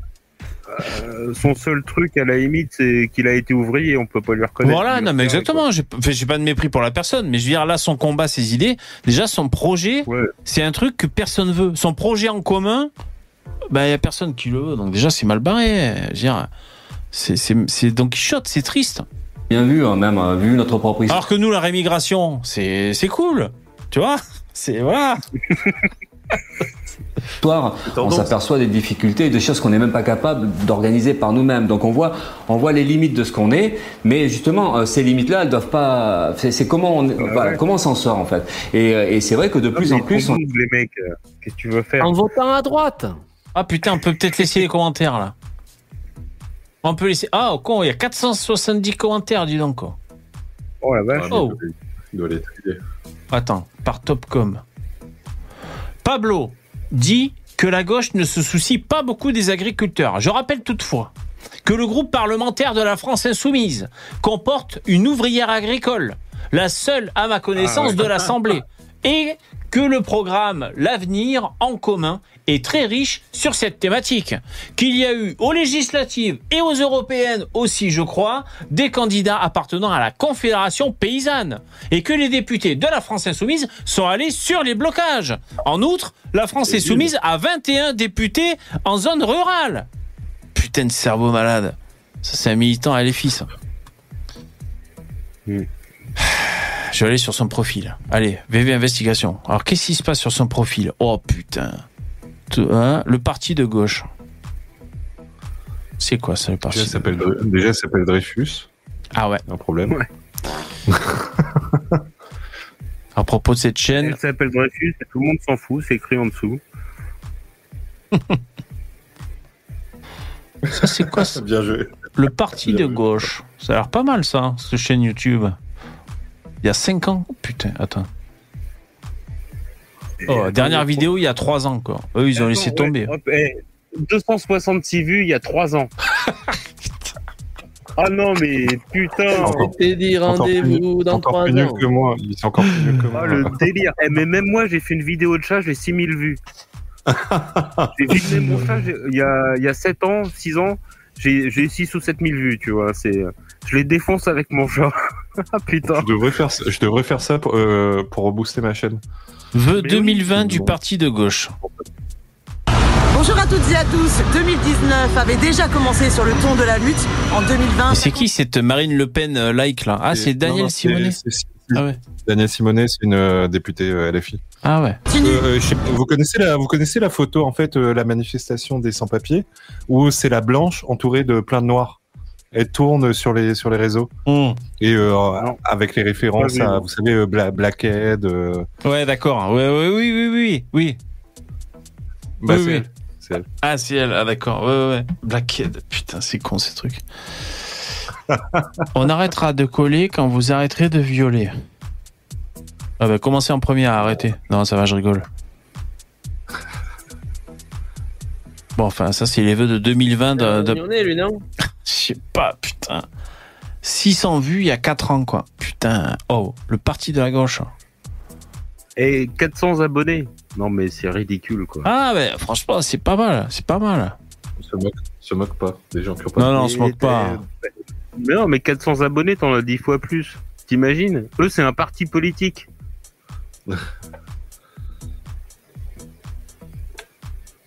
euh, son seul truc, à la limite, c'est qu'il a été ouvrier, on peut pas lui reconnaître. Voilà, non, mais exactement. J'ai pas de mépris pour la personne, mais je veux dire, là, son combat, ses idées, déjà, son projet, c'est un truc que personne veut. Son projet en commun, bah, il y a personne qui le veut. Donc, déjà, c'est mal barré. Je veux dire, c'est- Don Quichotte, c'est triste. Bien vu, hein, même euh, vu notre propre histoire. Alors que nous, la rémigration, c'est c'est cool. Tu vois C'est voilà. histoire, on s'aperçoit des difficultés et de choses qu'on n'est même pas capable d'organiser par nous-mêmes. Donc on voit, on voit les limites de ce qu'on est, mais justement euh, ces limites-là, elles doivent pas. C'est comment on, voilà, comment s'en sort en fait. Et, euh, et c'est vrai que de plus en plus, on... les mecs, euh, qu'est-ce que tu veux faire En votant à droite. Ah putain, on peut peut-être laisser les commentaires là. On peut laisser. Ah, au con, il y a 470 commentaires, dis donc. quoi. Oh la vache. Oh. Il doit les trier. Attends, par Topcom. Pablo dit que la gauche ne se soucie pas beaucoup des agriculteurs. Je rappelle toutefois que le groupe parlementaire de la France insoumise comporte une ouvrière agricole, la seule à ma connaissance Ah ouais. de l'Assemblée, et que le programme L'avenir en commun est très riche sur cette thématique. Qu'il y a eu aux législatives et aux européennes aussi, je crois, des candidats appartenant à la Confédération paysanne. Et que les députés de la France insoumise sont allés sur les blocages. En outre, la France insoumise a 21 députés en zone rurale. Putain de cerveau malade. Ça, c'est un militant à LFI, ça. Je vais aller sur son profil. Allez, VV Investigation. Alors, qu'est-ce qui se passe sur son profil? Oh putain. Hein, le parti de gauche. C'est quoi ça, le parti Déjà, il s'appelle Dre- déjà, il s'appelle Dreyfus. Ah ouais. Un problème. À propos de cette chaîne. Elle s'appelle Dreyfus, et tout le monde s'en fout, c'est écrit en dessous. Ça, c'est quoi ça? Bien joué. Le parti de gauche. Ça a l'air pas mal, ça, cette chaîne YouTube. Il y a 5 ans? Putain, attends. Oh, dernière vidéo, il y a 3 ans, quoi. Eux, ils ont laissé tomber. ouais, hop, eh, 266 vues il y a 3 ans. ah non, mais putain! C'était dit rendez-vous dans encore 3 plus nul ans. que moi. Ils sont encore plus nuls que moi. Ah, le délire! Eh, mais même moi, j'ai fait une vidéo de chat, j'ai 6000 vues. j'ai filmé mon chat il y a, il y a 7 ans, 6 ans, j'ai j'ai 6 ou 7000 vues, tu vois. c'est Je les défonce avec mon chat. ah putain! Je devrais faire, ça- je devrais faire ça pour, euh, pour rebooster ma chaîne. Vœux Mais 2020 oui, du parti de gauche. Bonjour à toutes et à tous. 2019 avait déjà commencé sur le ton de la lutte. En 2020, Mais c'est qui cette Marine Le Pen euh, like là Ah, c'est Non, Daniel Simonet Ah ouais. Daniel Simonet, c'est une euh, députée euh, LFI. Ah ouais. Euh, euh, vous connaissez la, vous connaissez la photo en fait, euh, la manifestation des sans-papiers où c'est la blanche entourée de plein de noirs? Elle tourne sur les sur les réseaux Hmm. et euh, avec les références oui, à, vous savez, euh, Bla- Blackhead. euh, Ouais, d'accord. Ouais, ouais, oui, oui, oui, oui. bah, Oui, elle. Ah, c'est elle. Ah, d'accord. Ouais, ouais, ouais. Blackhead. Putain, c'est con ces trucs. On arrêtera de coller quand vous arrêterez de violer. Ah bah, commencez en premier à arrêter. Non, ça va, je rigole. Bon, enfin, ça, c'est les vœux de 2020 de... de- Il en est, lui, non? Je sais pas, putain. 600 vues il y a 4 ans, quoi. Putain. Oh, le parti de la gauche. Et 400 abonnés! Non, mais c'est ridicule, quoi. Ah, mais franchement, c'est pas mal. C'est pas mal. Se moque, se moque pas des gens qui ont pas. Non, non, on se moque pas. Mais non, mais 400 abonnés, t'en as 10 fois plus. T'imagines? Eux, c'est un parti politique. «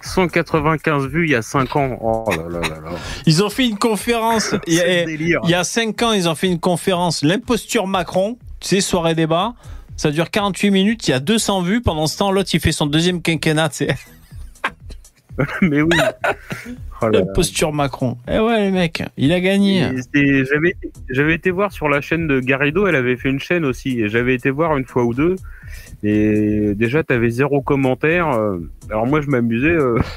195 vues il y a 5 ans. Oh là là là là. Ils ont fait une conférence. il, y a, il y a 5 ans, ils ont fait une conférence. L'imposture Macron, tu sais, soirée débat. Ça dure 48 minutes. Il y a 200 vues. Pendant ce temps, l'autre, il fait son deuxième quinquennat, tu sais. Mais oui. Oh là là. L'imposture Macron. Eh ouais, les mecs, il a gagné. J'avais été voir sur la chaîne de Garrido, elle avait fait une chaîne aussi. Et j'avais été voir une fois ou deux. Et déjà, t'avais zéro commentaire. euh, Alors moi, je m'amusais. euh,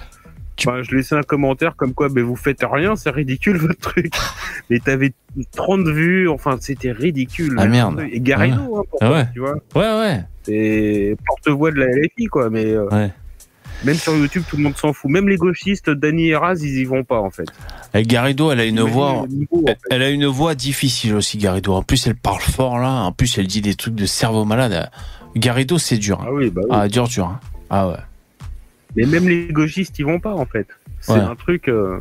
Bah, je laissais un commentaire comme quoi, mais vous faites rien, c'est ridicule votre truc. mais t'avais 30 vues, enfin c'était ridicule. Ah, merde. Et Garrido, Ouais. hein, Ah toi, ouais. tu vois. Ouais, ouais. C'est porte-voix de la LFI, quoi. Mais euh, Ouais. même sur YouTube, tout le monde s'en fout. Même les gauchistes, Dany et Raz, ils y vont pas, en fait. Et Garrido, elle a une voix, le niveau, en fait. elle a une voix difficile aussi, Garrido. En plus, elle parle fort là. En plus, elle dit des trucs de cerveau malade. Garrido, c'est dur. hein. Ah oui, bah oui. Ah, dur, dur. hein. Ah ouais. Mais même les gauchistes, ils vont pas, en fait. C'est Ouais. un truc. euh,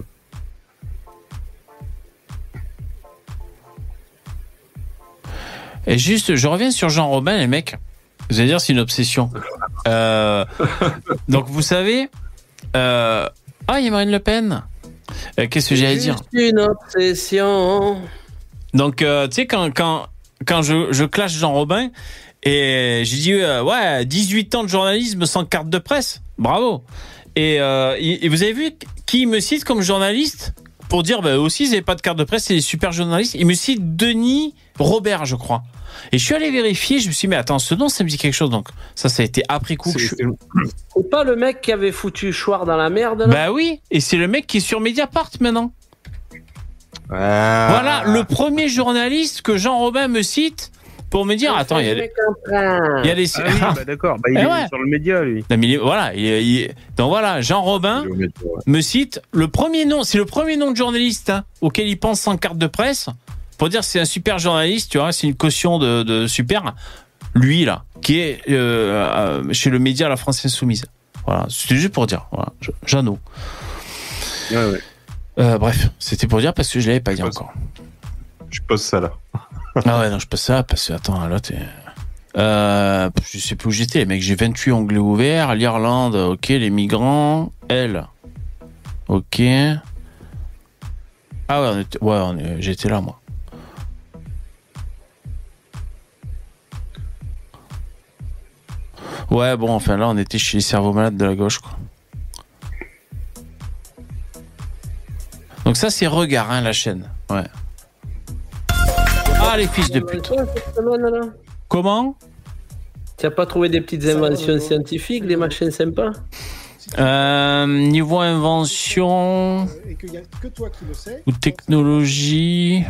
Et juste, je reviens sur Jean Robin, les mecs. Vous allez dire, c'est une obsession. Euh, donc, vous savez. euh, ah, il y a Marine Le Pen. Euh, Qu'est-ce que j'allais dire? Une obsession. Donc, euh, tu sais, quand, quand, quand je, je clash Jean Robin, et j'ai dit, euh, ouais, 18 ans de journalisme sans carte de presse, bravo. Et, euh, et vous avez vu qui me cite comme journaliste pour dire, bah, eux aussi, ils n'avaient pas de carte de presse, c'est des super journalistes. Il me cite Denis Robert, je crois. Et je suis allé vérifier, je me suis dit, mais attends, ce nom, ça me dit quelque chose. Donc, ça, ça a été après coup. je- C'est pas le mec qui avait foutu Chouard dans la merde là Bah oui, et c'est le mec qui est sur Mediapart maintenant. Voilà, le premier journaliste que Jean Robin me cite pour me dire, attends, il y a, des- il y a des... Ah oui, bah d'accord. Bah, il Eh est ouais. sur le média, lui. Non, mais il est- voilà, il est- il est- donc voilà, Jean Robin me cite le premier nom, c'est le premier nom de journaliste hein, auquel il pense sans carte de presse pour dire c'est un super journaliste, tu vois, c'est une caution de, de super. Lui là, qui est euh, euh, chez le média La France Insoumise. Voilà, c'était juste pour dire. Voilà, Je- Jeannot. Euh, bref, c'était pour dire parce que je l'avais pas dit encore. Je pose ça là. Ah ouais, non, je passe ça parce que, attends, là, t'es. Euh, je sais plus où j'étais, mec. J'ai 28 onglets ouverts. L'Irlande, ok. Les migrants, elle. Ok. Ah ouais, ouais j'étais là, moi. Ouais, bon, enfin là, on était chez les cerveaux malades de la gauche, quoi. Donc ça, c'est Regard, hein, la chaîne. Ouais. Ah, les fils de pute. Comment Tu as pas trouvé des petites inventions scientifiques, des machines sympas Euh, niveau invention Et qu'il n'y a que toi qui le sais. ou technologie,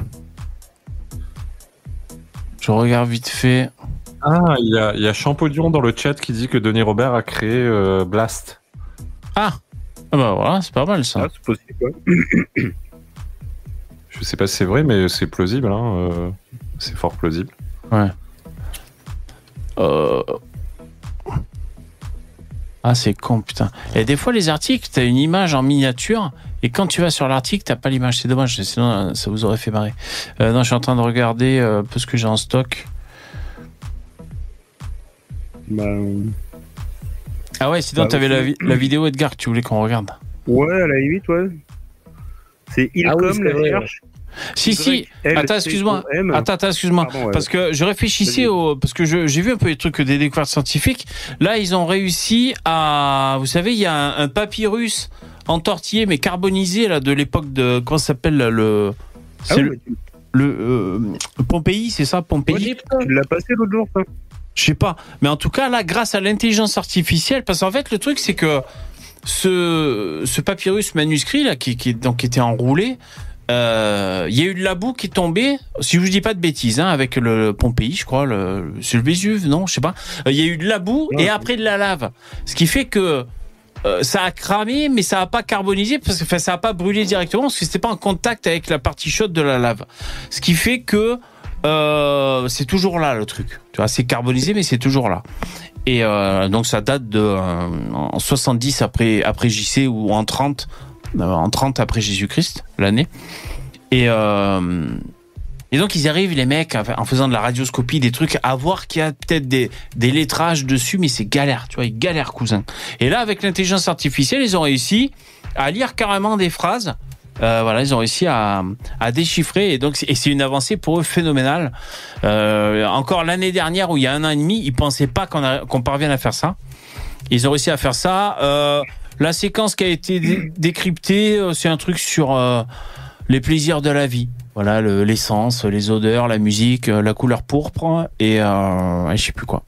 je regarde vite fait. Ah, il y a, y a Champollion dans le chat qui dit que Denis Robert a créé euh, Blast. Ah, ah bah voilà, c'est pas mal ça. c'est possible. Je sais pas si c'est vrai, mais c'est plausible. hein, euh, c'est fort plausible. Ouais. Euh... Ah, c'est con, putain. Et des fois, les articles, t'as une image en miniature, et quand tu vas sur l'article, t'as pas l'image. C'est dommage, sinon ça vous aurait fait marrer. Euh, non, je suis en train de regarder euh, un peu ce que j'ai en stock. Bah, Ah ouais, sinon Bah, t'avais la, vi- la vidéo Edgar que tu voulais qu'on regarde. Ouais, à la limite, ouais. C'est Ilcom, Ah oui, la vrai, recherche. Si, si. Attends, excuse-moi. Attends, attends, excuse-moi. Ouais. Parce que je réfléchissais au. Parce que j'ai vu un peu les trucs des découvertes scientifiques. Là, ils ont réussi à. Vous savez, il y a un, un papyrus entortillé, mais carbonisé, là, de l'époque de. Comment ça s'appelle, le. Ah C'est oui, le. tu- le, euh, Pompéi, c'est ça, Pompéi? Tu l'as passé l'autre jour, ça Je sais pas. Mais en tout cas, là, grâce à l'intelligence artificielle, parce qu'en fait, le truc, c'est que ce, ce papyrus manuscrit, là, qui, qui, donc, qui était enroulé, euh, il y a eu de la boue qui est tombée, si je vous dis pas de bêtises, hein, avec le Pompéi, je crois, le, c'est le Vésuve, non, je sais pas. Euh, Il y a eu de la boue et après de la lave. Ce qui fait que euh, ça a cramé, mais ça a pas carbonisé parce que enfin, ça a pas brûlé directement parce que c'était pas en contact avec la partie chaude de la lave. Ce qui fait que c'est toujours là le truc. Tu vois, c'est carbonisé, mais c'est toujours là. Et euh, donc ça date de euh, en 70 après après JC ou en 30 euh, en 30 après Jésus-Christ l'année. Et et donc ils arrivent les mecs en faisant de la radioscopie des trucs à voir qu'il y a peut-être des des lettrages dessus mais c'est galère, tu vois, ils galèrent cousin. Et là avec l'intelligence artificielle, ils ont réussi à lire carrément des phrases euh, voilà, ils ont réussi à, à déchiffrer et donc c'est- une avancée pour eux phénoménale. Euh, encore l'année dernière où il y a un an et demi, ils pensaient pas qu'on parvienne à faire ça. Ils ont réussi à faire ça. Euh, la séquence qui a été dé- décryptée, c'est un truc sur les plaisirs de la vie. Voilà, le- l'essence, les odeurs, la musique, la couleur pourpre et, je sais plus quoi.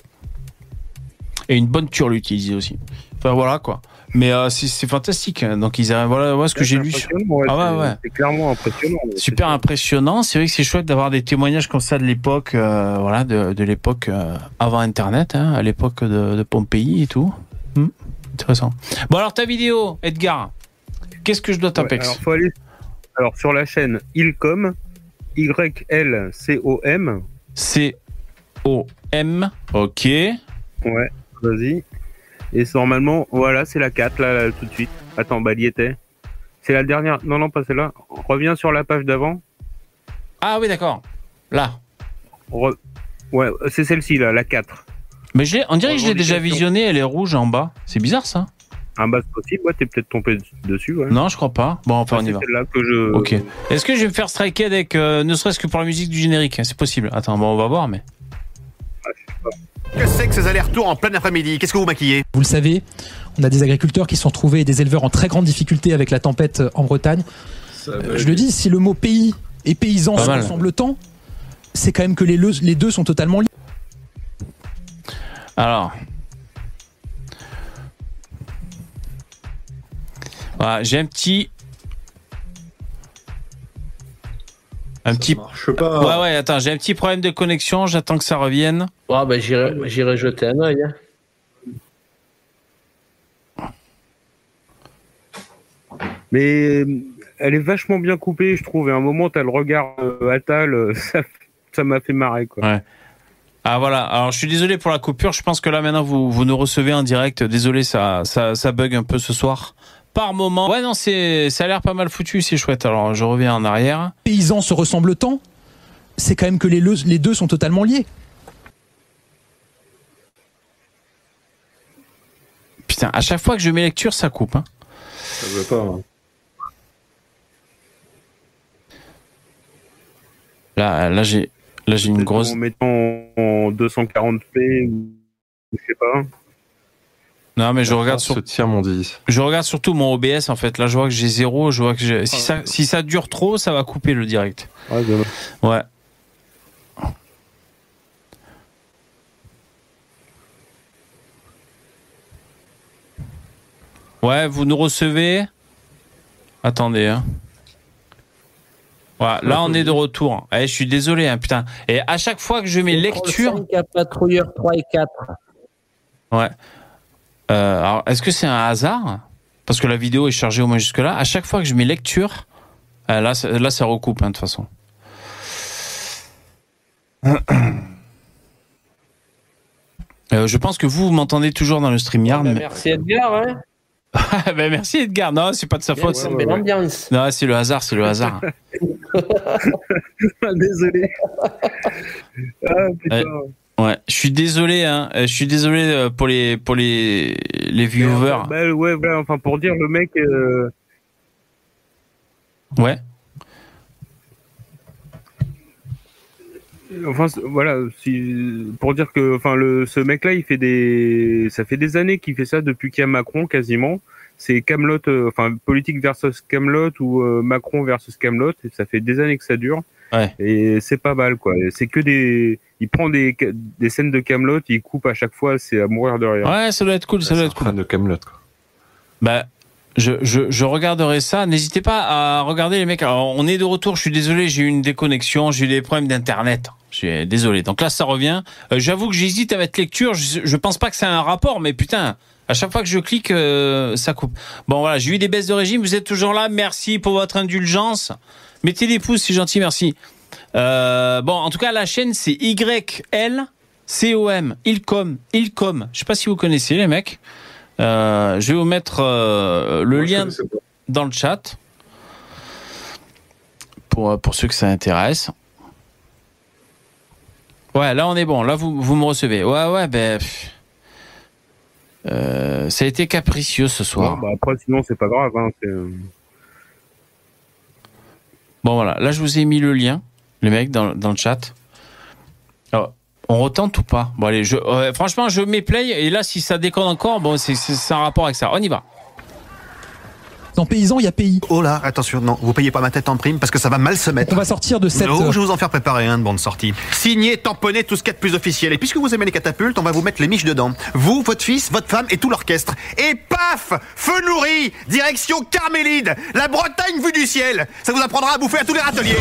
Et une bonne turlute, ils aussi. Enfin, voilà quoi. Mais euh, c'est fantastique. hein. Donc ils voilà, voilà ce que j'ai lu. Ouais, Ah ouais, c'est- ouais. C'est clairement impressionnant. Super impressionnant. C'est vrai que c'est chouette d'avoir des témoignages comme ça de l'époque, euh, voilà, de, de l'époque euh, avant Internet, hein, à l'époque de, de Pompéi et tout. Hmm, intéressant. Bon alors ta vidéo, Edgar. Qu'est-ce que je dois taper? Ouais, alors, faut aller alors, sur la chaîne Ilcom, Y-L-C-O-M. C-O-M. Ok. Ouais, vas-y. Et normalement, voilà, c'est la 4, là, là, tout de suite. Attends, bah, elle y était. C'est la dernière. Non, non, pas celle-là. Reviens sur la page d'avant. Ah oui, d'accord. Là. Re- Ouais, c'est celle-ci, là, la 4. Mais je on dirait que je l'ai déjà visionné. Elle est rouge en bas. C'est bizarre ça. Ah, bah, c'est possible. Ouais, t'es peut-être tombé dessus, ouais. Non, je crois pas. Bon, enfin, Ouais, on y c'est va. celle-là que je. Ok. Est-ce que je vais me faire striker avec, euh, ne serait-ce que pour la musique du générique? C'est possible. Attends, bon, on va voir, mais. Que c'est que ces allers-retours en plein après-midi? Qu'est-ce que vous maquillez? Vous le savez, on a des agriculteurs qui se sont retrouvés et des éleveurs en très grande difficulté avec la tempête en Bretagne. Euh, je le dis, si le mot pays et paysan se ressemblent tant, c'est quand même que les, le- les deux sont totalement liés. Alors. Voilà, j'ai un petit. Un petit. marche pas. Ouais, ouais, attends, j'ai un petit problème de connexion, j'attends que ça revienne. Ouais, bah, j'irai j'irai jeter un œil. hein. Mais elle est vachement bien coupée, je trouve. Et à un moment, t'as le regard euh, Attal, euh, ça ça m'a fait marrer, quoi. Ouais. Ah voilà, alors je suis désolé pour la coupure, je pense que là maintenant vous, vous nous recevez en direct, désolé ça, ça, ça bug un peu ce soir. Par moment. Ouais non, c'est, ça a l'air pas mal foutu, c'est chouette, alors je reviens en arrière. Paysans se ressemblent tant, c'est quand même que les, le- les deux sont totalement liés. Putain, à chaque fois que je mets lecture, ça coupe. Hein. Ça veut pas. hein. Là, là j'ai, là j'ai une grosse... En mettant en 240p ou je sais pas. Non mais je regarde sur... Se tient mon 10. Je regarde surtout mon OBS en fait. Là, je vois que j'ai zéro. Je vois que j'ai- si ça si ça dure trop, ça va couper le direct. Ouais. Ouais, vous nous recevez? Attendez. Hein. Voilà, là on est de retour. Eh, je suis désolé, hein, putain. Et à chaque fois que je mets lecture, Contrôle 5, patrouilleur 3 et 4. Ouais. Euh, alors, est-ce que c'est un hasard? Parce que la vidéo est chargée au moins jusque-là. À chaque fois que je mets lecture, euh, là, ça- là, ça recoupe, hein, de toute façon. Euh, je pense que vous, vous m'entendez toujours dans le StreamYard. mais- Merci Edgar. Hein. Ben, merci Edgar. Non, c'est pas de sa Bien, faute. ouais, c'est- mais l'ambiance. Non, c'est le hasard, c'est le hasard. Désolé. ah putain. Ouais, ouais. je suis désolé. Hein. Euh, Je suis désolé euh, pour les pour les les viewers. Bah, ouais, voilà, enfin pour dire le mec. euh, Ouais. Enfin voilà, si, pour dire que enfin le ce mec là il fait des ça fait des années qu'il fait ça depuis qu'il y a Macron quasiment. C'est Camelot enfin politique versus Camelot ou euh, Macron versus Camelot ça fait des années que ça dure. Ouais. Et c'est pas mal quoi. C'est que des il prend des des scènes de Camelot, il coupe à chaque fois, c'est à mourir de rire. Ouais, ça doit être cool, ça doit être cool. de Camelot. Bah, je, je, je regarderai ça. N'hésitez pas à regarder les mecs. Alors, on est de retour. Je suis désolé, j'ai eu une déconnexion, j'ai eu des problèmes d'internet. Je suis désolé. Donc là, ça revient. Euh, J'avoue que j'hésite à mettre lecture. Je, je pense pas que c'est un rapport, mais putain. À chaque fois que je clique, euh, ça coupe. Bon voilà, j'ai eu des baisses de régime. Vous êtes toujours là. Merci pour votre indulgence. Mettez des pouces, c'est gentil, merci. Euh, bon, en tout cas, la chaîne c'est YL COM, Ilcom, Ilcom. Je sais pas si vous connaissez les mecs. Euh, je vais vous mettre euh, le lien dans le chat pour, pour ceux que ça intéresse. Ouais, là on est bon. Là vous, vous me recevez. Ouais, ouais, ben. Euh, ça a été capricieux ce soir. Ouais, bah, après sinon c'est pas grave. Hein, Bon voilà, là je vous ai mis le lien, les mecs, dans, dans le chat. Alors, on retente ou pas? Bon allez, je, euh, franchement je mets play et là si ça déconne encore, bon c'est un rapport avec ça. On y va. dans paysan, il y a pays. Oh là, attention, non, vous payez pas ma tête en prime parce que ça va mal se mettre. On va sortir de cette. Non, je vais vous en faire préparer un de bande sortie. Signé, tamponné, tout ce qu'il y a de plus officiel. Et puisque vous aimez les catapultes, on va vous mettre les miches dedans. Vous, votre fils, votre femme et tout l'orchestre. Et paf Feu nourri Direction Carmélide La Bretagne vue du ciel Ça vous apprendra à bouffer à tous les râteliers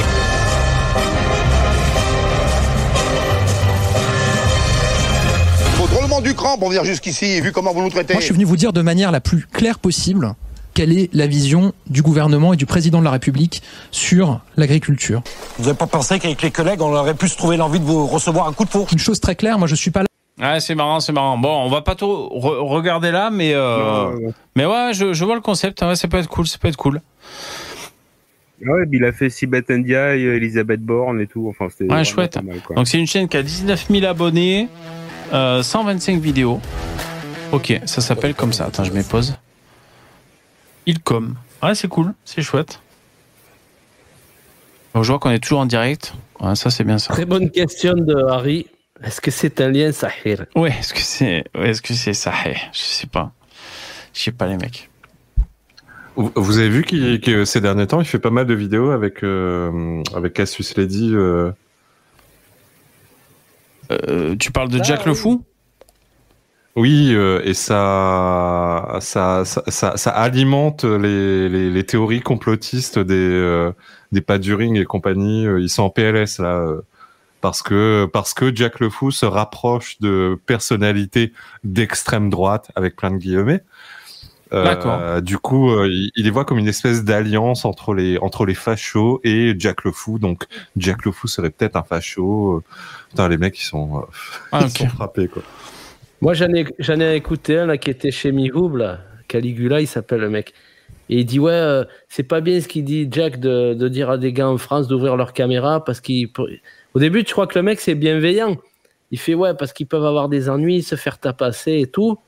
Faut drôlement du cran pour venir jusqu'ici, vu comment vous nous traitez. Moi, je suis venu vous dire de manière la plus claire possible quelle est la vision du gouvernement et du président de la République sur l'agriculture. Vous n'avez pas pensé qu'avec les collègues, on aurait pu se trouver l'envie de vous recevoir un coup de faux Une chose très claire, moi je suis pas là. Ouais, c'est marrant, c'est marrant. Bon, on va pas trop re- regarder là, mais euh, mais ouais, je, je vois le concept. Ouais, ça peut être cool, ça peut être cool. Ouais, il a fait Sibeth India, Elisabeth Borne et tout. Enfin, c'était Ouais, chouette. mal. Donc c'est une chaîne qui a 19 000 abonnés, euh, 125 vidéos. Ok, ça s'appelle comme ça. Attends, je mets pause. Ilcom. Ouais, c'est cool, c'est chouette. Donc, je vois qu'on est toujours en direct. Ouais, ça c'est bien ça. Très bonne question de Harry. Est-ce que c'est un lien Sahir? Ouais, est-ce que c'est ouais, est-ce que c'est ça Je sais pas. Je sais pas les mecs. Vous avez vu qu'il- que ces derniers temps, il fait pas mal de vidéos avec, euh, avec Cassius Lady. euh, Euh, tu parles de Jack le Fou? Oui, euh, et ça, ça, ça, ça, ça alimente les, les, les théories complotistes des, euh, des Paduring et compagnie. Ils sont en PLS là, parce que parce que Jack le Fou se rapproche de personnalités d'extrême droite avec plein de guillemets. Euh. Du coup, euh, il, il les voit comme une espèce d'alliance entre les entre les fachos et Jack le Fou. Donc Jack le Fou serait peut-être un facho. Euh, Putain, les mecs ils sont, euh, Ah, ils sont frappés quoi. Moi, j'en ai, j'en ai écouté un là, qui était chez Mihoub, là. Caligula, il s'appelle le mec. Et il dit Ouais, euh, c'est pas bien ce qu'il dit, Jack, de, de dire à des gars en France d'ouvrir leur caméra parce qu'il. Au début, tu crois que le mec, c'est bienveillant. Il fait Ouais, parce qu'ils peuvent avoir des ennuis, se faire tapasser et tout.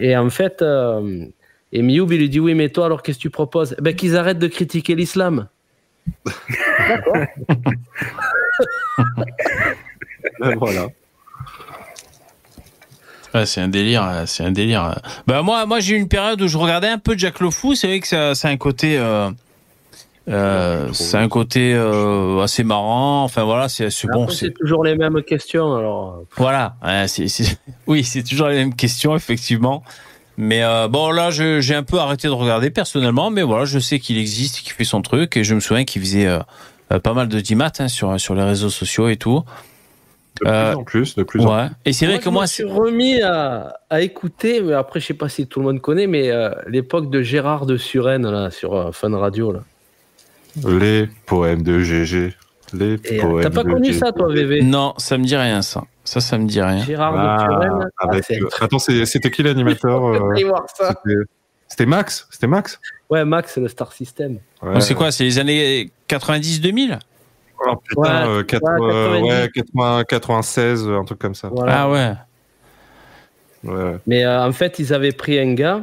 Et en fait, euh, et Mihoub, il lui dit Oui, mais toi, alors qu'est-ce que tu proposes? Eh ben, Qu'ils arrêtent de critiquer l'islam. voilà. Ouais, c'est un délire, euh, c'est un délire. Bah moi, moi j'ai eu une période où je regardais un peu Jack le Fou. C'est vrai que ça, c'est un côté, euh, euh, c'est un côté euh, assez marrant. Enfin voilà, c'est c'est bon. Après, C'est c'est toujours les mêmes questions. Alors, voilà. Ouais, c'est- c'est- oui, c'est toujours les mêmes questions effectivement. Mais euh, bon là, je- j'ai un peu arrêté de regarder personnellement. Mais voilà, je sais qu'il existe, qu'il fait son truc, et je me souviens qu'il faisait euh, euh, pas mal de dimat hein, sur sur les réseaux sociaux et tout. De plus en plus, de plus en ouais. Et c'est vrai que je moi, me suis remis à, à écouter, mais après, je sais pas si tout le monde connaît, mais euh, l'époque de Gérard de Suresnes, là, sur euh, Fun Radio, là. Les poèmes de GG. Les Et, poèmes t'as pas de connu GG. ça, toi, VV Non, ça me dit rien, ça. Ça, ça me dit rien. Gérard Ah, ah, euh, Attends, c'était qui l'animateur euh, ça. c'était- Max C'était Max Ouais, Max, c'est le Star System. Ouais. C'est quoi C'est les années 90-2000 Oh putain, Ouais, euh, quatre- ouais, euh, 90. ouais, 80, 96, un truc comme ça. Voilà. Ah ouais. Ouais. Mais euh, en fait, ils avaient pris un gars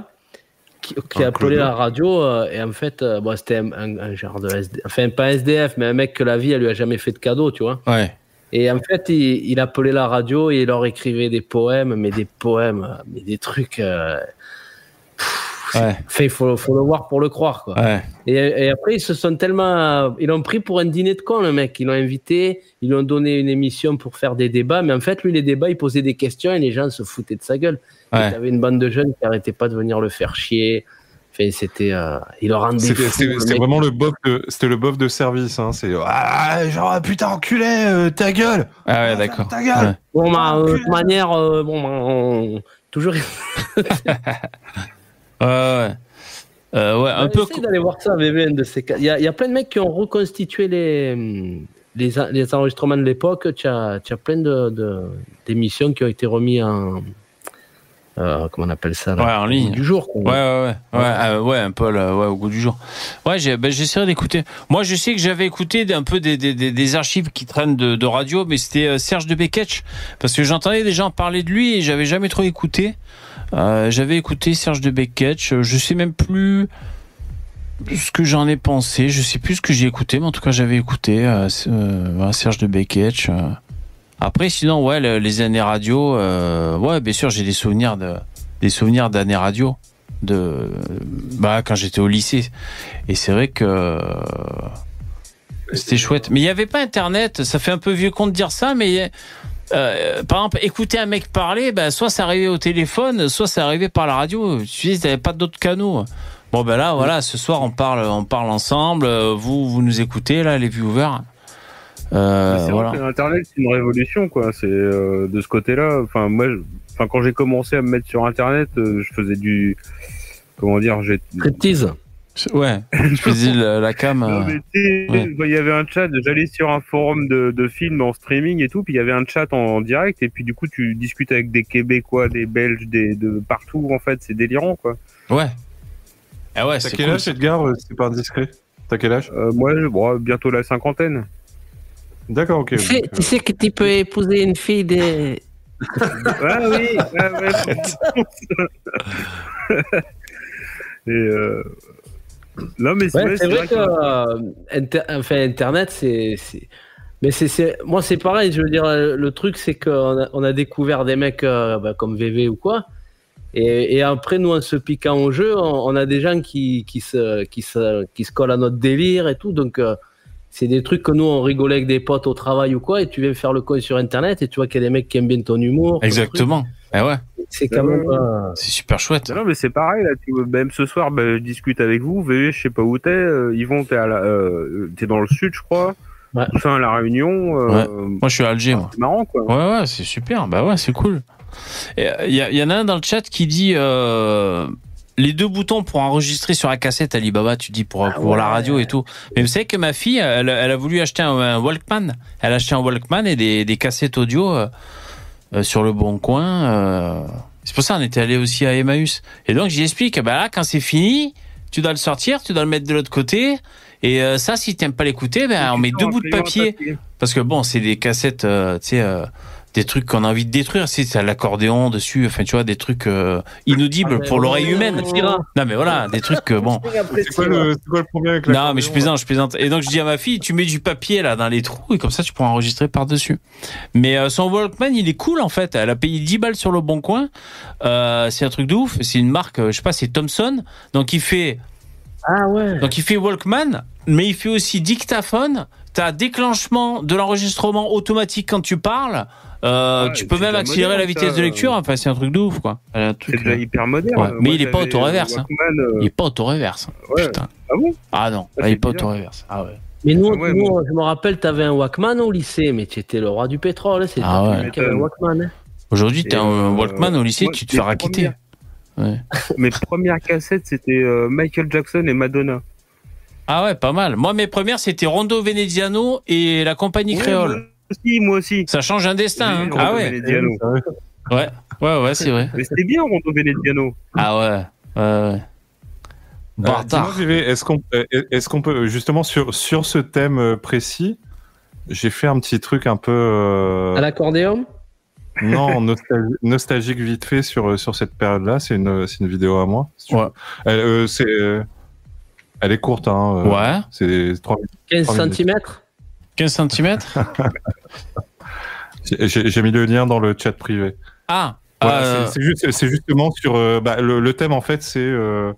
qui, qui la radio, euh, et en fait, euh, bon, c'était un, un- un genre de SD, enfin pas SDF, mais un mec que la vie, elle lui a jamais fait de cadeau, tu vois. Ouais. Et en fait, il, il appelait la radio et il leur écrivait des poèmes, mais des poèmes, mais des trucs. euh, Ouais. Il faut, faut le voir pour le croire, quoi. Ouais. Et, et après, ils se sont tellement. Ils l'ont pris pour un dîner de con, le mec. Ils l'ont invité, ils lui ont donné une émission pour faire des débats, mais en fait, lui, les débats, il posait des questions et les gens se foutaient de sa gueule. Ouais. Il y avait une bande de jeunes qui arrêtaient pas de venir le faire chier. C'était. euh, il leur rendait C'était fou, c'était- le c'était mec. vraiment le bof de, c'était le bof de service. Hein. C'est ah genre ah, putain enculé euh, ta gueule. Ah ouais, d'accord. Ta gueule. Bon, bah, euh, de toute manière, euh, bon, bah, on- toujours. Ouais, ouais. Euh, ouais, un peu. D'aller voir ça, VV, un de ces cas. Il y, a, il y a plein de mecs qui ont reconstitué les, les, les enregistrements de l'époque. Tu as, tu as plein de, de- d'émissions qui ont été remis en. Euh, comment on appelle ça là? Ouais, en ligne. Du jour. quoi. Ouais, ouais, ouais, ouais, euh, ouais, un peu là, ouais, au goût du jour. Ouais, j'ai, ben, j'essaierai d'écouter. Moi, je sais que j'avais écouté un peu des, des, des, archives qui traînent de, de radio, mais c'était euh, Serge de Beketch, parce que j'entendais des gens parler de lui et j'avais jamais trop écouté. Euh, j'avais écouté Serge de Beketch, je sais même plus ce que j'en ai pensé, je sais plus ce que j'ai écouté, mais en tout cas, j'avais écouté euh, Serge de Beketch. euh. Après, sinon, ouais, le- les années radio, euh, ouais, bien sûr, j'ai des souvenirs de, des souvenirs d'années radio. de bah quand j'étais au lycée. Et c'est vrai que c'était chouette. Mais il n'y avait pas Internet. Ça fait un peu vieux con de dire ça, mais euh, par exemple, écouter un mec parler, bah, soit ça arrivait au téléphone, soit ça arrivait par la radio. Tu sais, t'avais pas d'autres canaux. Bon ben là, voilà, ce soir on parle, on parle ensemble. Euh, Vous, vous nous écoutez là, les viewers. Euh, c'est voilà. vrai que Internet, c'est une révolution, quoi. C'est euh, de ce côté-là. Enfin, moi, je- enfin, quand j'ai commencé à me mettre sur Internet, euh, je faisais du, comment dire, j'ai. Striptease. Ouais. Je faisais la, la cam. Non, euh, mais ouais. Il y avait un chat, j'allais sur un forum de, de films en streaming et tout, puis il y avait un chat en, en direct, et puis du coup tu discutes avec des Québécois, des Belges, des, de partout, en fait, c'est délirant, quoi. Ouais. Ah ouais, T'as quel cool. âge, Edgar C'est pas indiscret. T'as quel âge? Euh, Moi, je- bon, bientôt la cinquantaine. D'accord, ok. Tu sais, tu sais que tu peux épouser une fille des. Ah oui, ah ouais. et euh... Non, mais Ouais, vrai, c'est vrai que- que euh, inter- enfin, Internet, c'est. Mais c'est, moi, c'est pareil. Je veux dire, le truc, c'est qu'on a, on a découvert des mecs euh, bah, comme VV ou quoi. Et, et après, nous, en se piquant au jeu, on, on a des gens qui, qui, se, qui, se, qui se collent à notre délire et tout. Donc, euh, c'est des trucs que nous, on rigolait avec des potes au travail ou quoi. Et tu viens faire le coin sur Internet et tu vois qu'il y a des mecs qui aiment bien ton humour. Exactement. Eh ouais. C'est quand même. euh, C'est super chouette. Non, mais c'est pareil, là, tu vois, même ce soir, bah, je discute avec vous, je sais pas où t'es, euh, Yvon, t'es à la, euh, t'es dans le sud, je crois. Ouais. Enfin, à la Réunion. euh, Ouais. Moi, je suis à Alger, moi. C'est marrant, quoi. Ouais, ouais, c'est super. Bah ouais, c'est cool. Il y, a- y en a un dans le chat qui dit euh, les deux boutons pour enregistrer sur la cassette Alibaba, tu dis pour, pour la radio et tout. Mais vous savez que ma fille, elle, elle a voulu acheter un, un Walkman. Elle a acheté un Walkman et des, des cassettes audio euh, euh, sur le bon coin. euh. C'est pour ça qu'on était allé aussi à Emmaüs. Et donc j'y explique, bah là, quand c'est fini, tu dois le sortir, tu dois le mettre de l'autre côté. Et ça, si t'aimes pas l'écouter, ben on met deux bouts de papier. Parce que bon, c'est des cassettes, tu sais, des trucs qu'on a envie de détruire. C'est c'est l'accordéon dessus, enfin tu vois, des trucs euh, inaudibles Ah, pour l'oreille humaine. Non mais voilà, des trucs euh, bon. C'est quoi, le, c'est quoi le problème avec Non mais je plaisante, je plaisante. Et donc je dis à ma fille, tu mets du papier là dans les trous et comme ça tu pourras enregistrer par dessus. Mais euh, son Walkman, il est cool en fait. Elle a payé 10 balles sur le bon coin. Euh, c'est un truc de ouf. C'est une marque, je sais pas, c'est Thomson. Donc il fait Ah ouais. donc il fait Walkman, mais il fait aussi dictaphone. T'as déclenchement de l'enregistrement automatique quand tu parles. Euh, Ouais, tu peux même accélérer la vitesse ça. de lecture. Enfin, c'est un truc de ouf, quoi. Un truc, C'est déjà euh, hyper moderne. ouais. Moi, Mais il est pas j'avais auto-reverse. hein. Euh, Il est pas auto-reverse. Ouais. Putain. Ah bon? Ah non, Ça, là, il est pas bizarre. auto-reverse. Ah ouais. Mais nous, Ah ouais, nous, bon. je me rappelle, t'avais un Walkman au lycée, mais tu étais le roi du pétrole. hein, C'est Ah ouais. un Walkman. hein. Aujourd'hui, t'as un euh, Walkman au lycée, moi, tu te fais raqueter. Ouais. Mes premières cassettes, c'était euh, Michael Jackson et Madonna. Ah ouais, pas mal. Moi, mes premières, c'était Rondo Veneziano et la compagnie créole. moi aussi, moi aussi. Ça change un destin. hein. Rondo Ah ouais. Veneziano. Ouais, ouais, ouais, c'est vrai. Mais c'était bien, Rondo Veneziano. Ah ouais. Ouais, ouais. Euh, Bâtard. dis-moi, Vivé, Est-ce qu'on euh, est-ce qu'on peut justement sur sur ce thème euh, précis, j'ai fait un petit truc un peu euh, À l'accordéon? Non nostalgi- nostalgique vite fait sur euh, sur cette période-là. C'est une c'est une vidéo à moi. si Ouais. euh, c'est euh, elle est courte hein. euh, Ouais. C'est 3 15 Trois minutes. cm 15 cm J'ai mis le lien dans le chat privé. Ah. Voilà, euh, c'est- c'est juste, c'est justement sur euh, bah, le, le thème en fait, c'est, euh,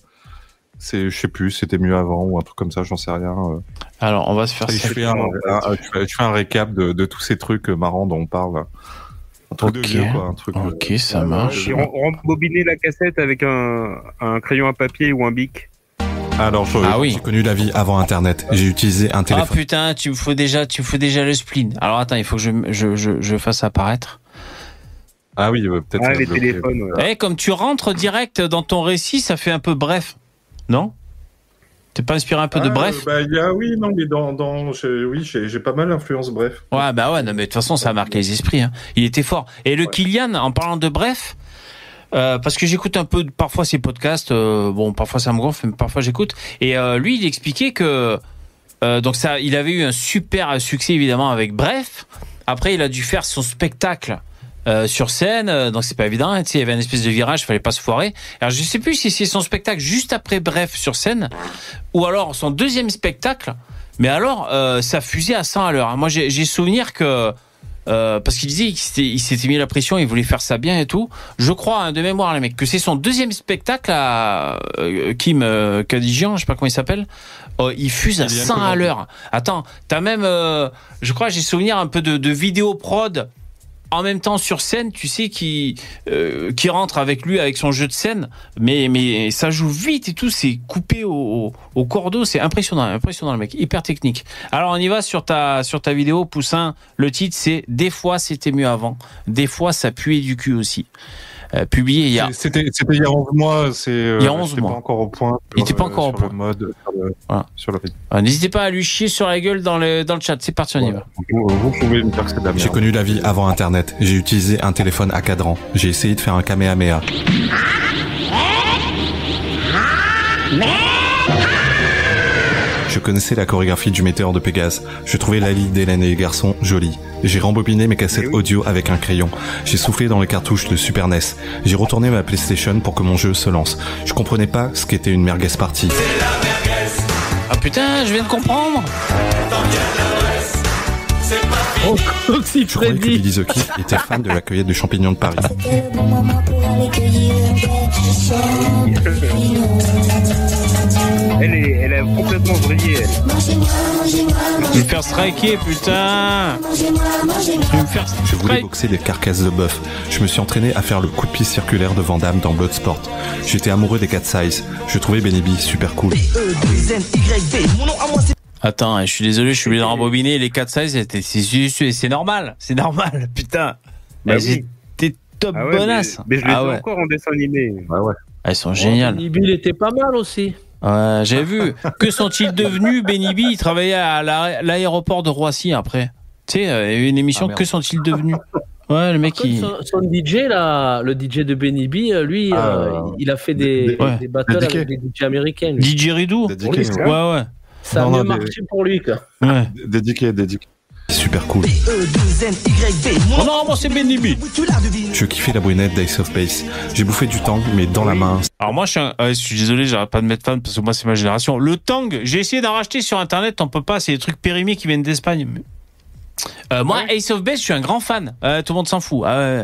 c'est, je sais plus, c'était mieux avant ou un truc comme ça, j'en sais rien. euh. Alors, on va se faire Et ça. je, fais un, un- je fais- je fais un récap de, de tous ces trucs marrants dont on parle. Un truc de vieux, quoi, un truc. euh, Ok, ça marche. J'ai rem- rembobiner la cassette avec un, un crayon à papier ou un bic. Alors, je- Ah oui. J'ai connu la vie avant Internet. J'ai utilisé un Ah téléphone. putain, tu me faut déjà, tu me faut déjà le spleen. Alors attends, il faut que je, je, je, je fasse apparaître. Ah oui, euh, peut-être. Ah, les bloqué. téléphones. ouais. Eh, comme tu rentres direct dans ton récit, ça fait un peu bref, non? T'es pas inspiré un peu de Ah, bref? bah, il y a, oui, non, mais dans, dans, j'ai- oui, j'ai, j'ai pas mal d'influence, bref. Ouais, bah ouais, non, mais de toute façon, ça a marqué les esprits. hein. Il était fort. Et le Kylian, en parlant de bref, euh, parce que j'écoute un peu parfois ses podcasts, euh, bon, parfois ça me gonfle, mais parfois j'écoute. Et euh, lui, il expliquait que donc ça, il avait eu un super succès évidemment avec Bref. Après, il a dû faire son spectacle. sur scène, donc c'est pas évident. hein, il y avait une espèce de virage, fallait pas se foirer. Alors je sais plus si c'est son spectacle juste après Bref sur scène, ou alors son deuxième spectacle. Mais alors, ça fusait à 100 à l'heure. Moi, j'ai souvenir que euh, parce qu'il disait qu'il s'était- mis la pression, il voulait faire ça bien et tout. Je crois, hein, de mémoire, les mecs, que c'est son deuxième spectacle à euh, Kim euh, Kadijian, je sais pas comment il s'appelle. Euh, il fuse à Kylian 100 à l'heure. Attends, t'as même, je crois, j'ai souvenir un peu de, de vidéo prod en même temps sur scène, tu sais, qui euh, qui rentre avec lui avec son jeu de scène, mais mais ça joue vite et tout, c'est coupé au, au, au cordeau, c'est impressionnant, impressionnant le mec, hyper technique. Alors on y va sur ta sur ta vidéo, Poussin. Le titre c'est des fois c'était mieux avant, des fois ça puait du cul aussi. Euh, publié il y a C'était c'était il y a 11 mois, c'est. euh, Il y a 11 j'étais mois. pas encore au point. Il était sur, pas euh, encore au sur point. le mode, sur le, Voilà. sur le rythme. Euh, N'hésitez pas à lui chier sur la gueule dans le dans le chat. C'est parti, on y va. Vous, vous pouvez me dire que c'est de la J'ai connu la vie avant Internet. J'ai utilisé un téléphone à cadran. J'ai essayé de faire un kamehameha. Je connaissais la chorégraphie du météore de Pégase. Je trouvais Lali d'Hélène et les garçons jolie. J'ai rembobiné mes cassettes audio avec un crayon. J'ai soufflé dans les cartouches de Super NES. J'ai retourné ma PlayStation pour que mon jeu se lance. Je comprenais pas ce qu'était une merguez party. Ah putain, je viens de comprendre. Oh, Je croyais que Billy the Kid était fan de la cueillette de champignons de Paris. Elle, est, elle a complètement vrillé, elle. Je vais me faire striker, putain. Je vais me faire Je voulais boxer des carcasses de bœuf. Je me suis entraîné à faire le coup de pied circulaire de Van Damme dans Bloodsport. J'étais amoureux des cat size. Je trouvais Benny B super cool. Attends, je suis désolé, je suis obligé de rembobiner les 4 size. C'est normal, c'est normal, putain. Bah oui. étaient top Ah ouais, bonasses. mais, mais je les ah ai ouais. encore en dessin animé. Elles sont géniales. Benny Bill était pas mal aussi. Ouais, j'avais vu. Que sont-ils devenus, Benny B? Il travaillait à la- l'aéroport de Roissy après. Tu sais, euh, il y a eu une émission Ah. Que sont-ils devenus? Ouais, le mec, contre, il. son, son DJ, là, le DJ de Benny B, euh, lui, Ah, euh, il a fait des, ouais. des battles avec des DJ américains. lui. DJ Ridou? Oui, Ouais, ça. ouais. Ça a Non, mieux marché pour lui, quoi. Ouais. Dédiqué, dédiqué. Super cool. Oh non, moi c'est Benny B. Je kiffais la brunette d'Ace of Base. J'ai bouffé du tang, mais dans la main. Alors moi je suis, un- ouais, je suis désolé, j'arrête pas de mettre fan parce que moi c'est ma génération. Le Tang, j'ai essayé d'en racheter sur internet, on peut pas, c'est des trucs périmés qui viennent d'Espagne. Euh, moi Ace of Base, je suis un grand fan. Euh, tout le monde s'en fout. Ah.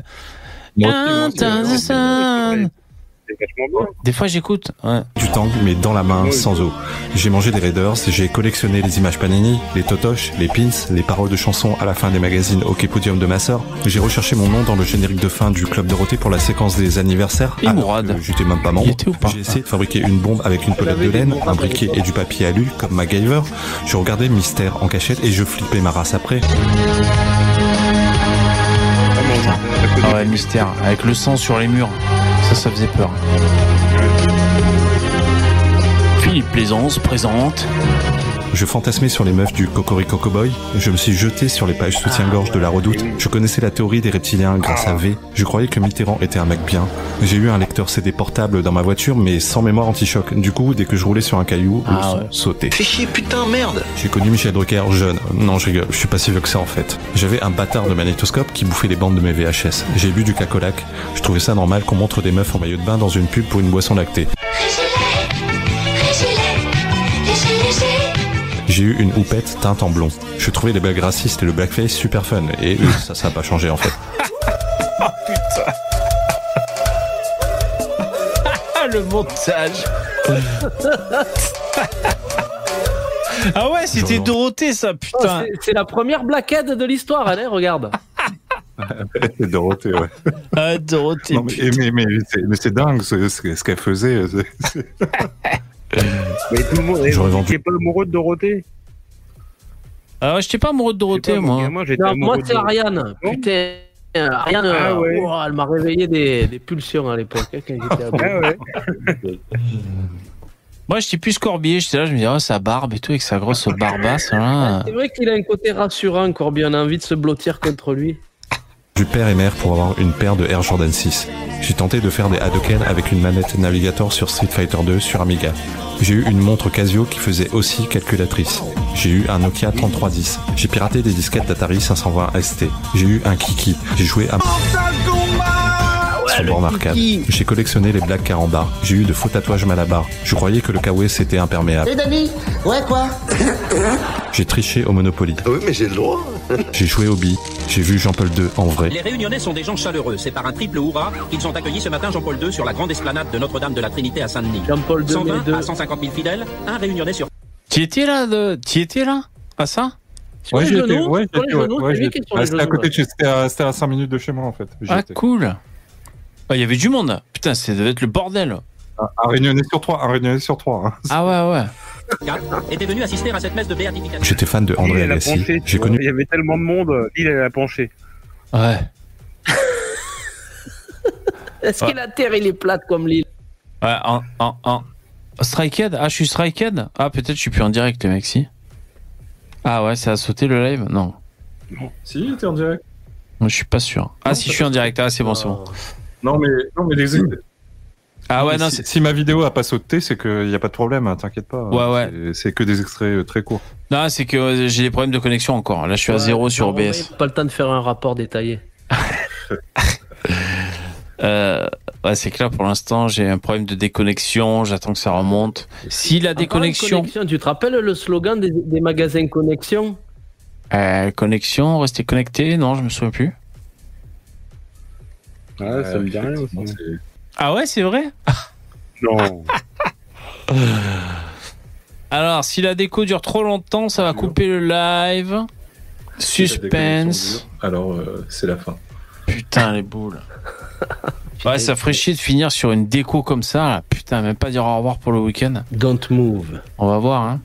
Vachement bien. Des fois j'écoute. Ouais. Du tang, mais dans la main, sans eau. J'ai mangé des Raiders, j'ai collectionné les images Panini, les totoches, les pins, les paroles de chansons à la fin des magazines Hockey Podium de ma sœur. J'ai recherché mon nom dans le générique de fin du Club Dorothée pour la séquence des anniversaires. Et Mourad. J'étais même pas membre. J'ai essayé de fabriquer une bombe avec une pelote de laine, un briquet et du papier alu, comme MacGyver. Je regardais Mystère en cachette et je flippais ma race après. Ah ouais, mystère. Avec le sang sur les murs. Ça, ça faisait peur. Philippe Plaisance présente. Je fantasmais sur les meufs du Cocorico Cowboy. Je me suis jeté sur les pages soutien-gorge de la Redoute. Je connaissais la théorie des reptiliens grâce à V. Je croyais que Mitterrand était un mec bien. J'ai eu un lecteur CD portable dans ma voiture, mais sans mémoire anti-choc. Du coup, dès que je roulais sur un caillou, le Ah son ouais. sautait. Fais chier, putain, merde J'ai connu Michel Drucker jeune. Non, je rigole, je suis pas si vieux que ça en fait. J'avais un bâtard de magnétoscope qui bouffait les bandes de mes VHS. J'ai bu du cacolac. Je trouvais ça normal qu'on montre des meufs en maillot de bain dans une pub pour une boisson lactée. J'ai eu une houppette teinte en blond. Je trouvais les blagues racistes et le blackface super fun. Et eux, ça, ça a pas changé en fait. Oh putain. Ah, le montage. ah ouais, c'était Dorothée ça, Oh, putain. c'est- c'est la première blackhead de l'histoire, allez, regarde. C'est Dorothée, ouais. Ah, Dorothée. Non, mais mais, mais, c'est- mais c'est dingue ce qu'elle faisait. c'est- Mais tout le monde J'aurais est vendu. pas amoureux de Dorothée? Ouais, j'étais pas amoureux de Dorothée, pas, moi. moi, Non, c'est. Ariane. Putain. Ariane, Ah euh, ouais. oh, elle m'a réveillé des, des pulsions à l'époque, hein, quand j'étais ado. Ah ouais. Moi, j'étais plus Corbier, j'étais là, je me disais, oh, sa barbe et tout, avec sa grosse barbasse, là. C'est vrai qu'il a un côté rassurant, Corby. On a envie de se blottir contre lui. Du père et mère pour avoir une paire de Air Jordan 6. J'ai tenté de faire des Hadoken avec une manette Navigator sur Street Fighter 2 sur Amiga. J'ai eu une montre Casio qui faisait aussi calculatrice. J'ai eu un Nokia 3310. J'ai piraté des disquettes d'Atari 520 ST. J'ai eu un Kiki. J'ai joué à sur borne arcade. J'ai collectionné les blagues carambar. J'ai eu de faux tatouages malabar. Je croyais que le kawaii c'était imperméable. Dani Ouais, quoi J'ai triché au Monopoly. Oui, mais j'ai le droit. J'ai joué au billes. J'ai vu Jean-Paul II en vrai. Les Réunionnais sont des gens chaleureux. C'est par un triple hurrah qu'ils ont accueilli ce matin Jean-Paul II sur la grande esplanade de Notre-Dame de la Trinité à Saint-Denis. Jean-Paul II, 120 mais à 150 000 fidèles, un Réunionnais sur. Tu étais là, de... tu étais là À ça? Ouais, les j'y étais, genoux, ouais, j'y sur les étais, ouais, ouais, sont Ah, les C'était à genoux, côté là. de chez, c'était à, c'était à 5 minutes de chez moi en fait. Ah, étais. Cool. Ah, Il y avait du monde. Putain, ça devait être le bordel. Un, un réunionnais sur trois, un réunionnais sur trois. hein. Ah ouais, ouais. était venu assister à cette messe de béatification. J'étais fan de André Agassi. J'ai connu Il y avait tellement de monde, euh, l'île, elle a penché. Ouais. Est-ce Ouais. que la terre, il est plate comme l'île Ouais, en, en, en... Strikehead Ah, je suis Strikehead Ah, peut-être je suis plus en direct, les mecs, si. Ah ouais, ça a sauté le live? Non. Si, t'es en direct. Moi, je suis pas sûr. Ah, si, je suis en direct. Ah, c'est bon, c'est bon. Non, mais, non, mais les. Ah ouais, non, si, ma vidéo a pas sauté, c'est qu'il n'y a pas de problème, hein, t'inquiète pas. Ouais, ouais. C'est- que des extraits euh, très courts. Non, c'est que euh, j'ai des problèmes de connexion encore. Là, je suis à zéro sur OBS. Pas le temps de faire un rapport détaillé. Euh, ouais, c'est clair, pour l'instant, j'ai un problème de déconnexion. J'attends que ça remonte. Si la déconnexion. connexion, tu te rappelles le slogan des, des magasins connexion? Euh, connexion, rester connecté Non, je me souviens plus. Ouais, ça me dit rien aussi. Ah ouais, c'est vrai Non. Alors, si la déco dure trop longtemps, ça va couper le live. Suspense. Alors, euh, c'est la fin. Putain, les boules. Ouais, ça ferait chier de finir sur une déco comme ça. là. Putain, même pas dire au revoir pour le week-end. Don't move. On va voir, hein.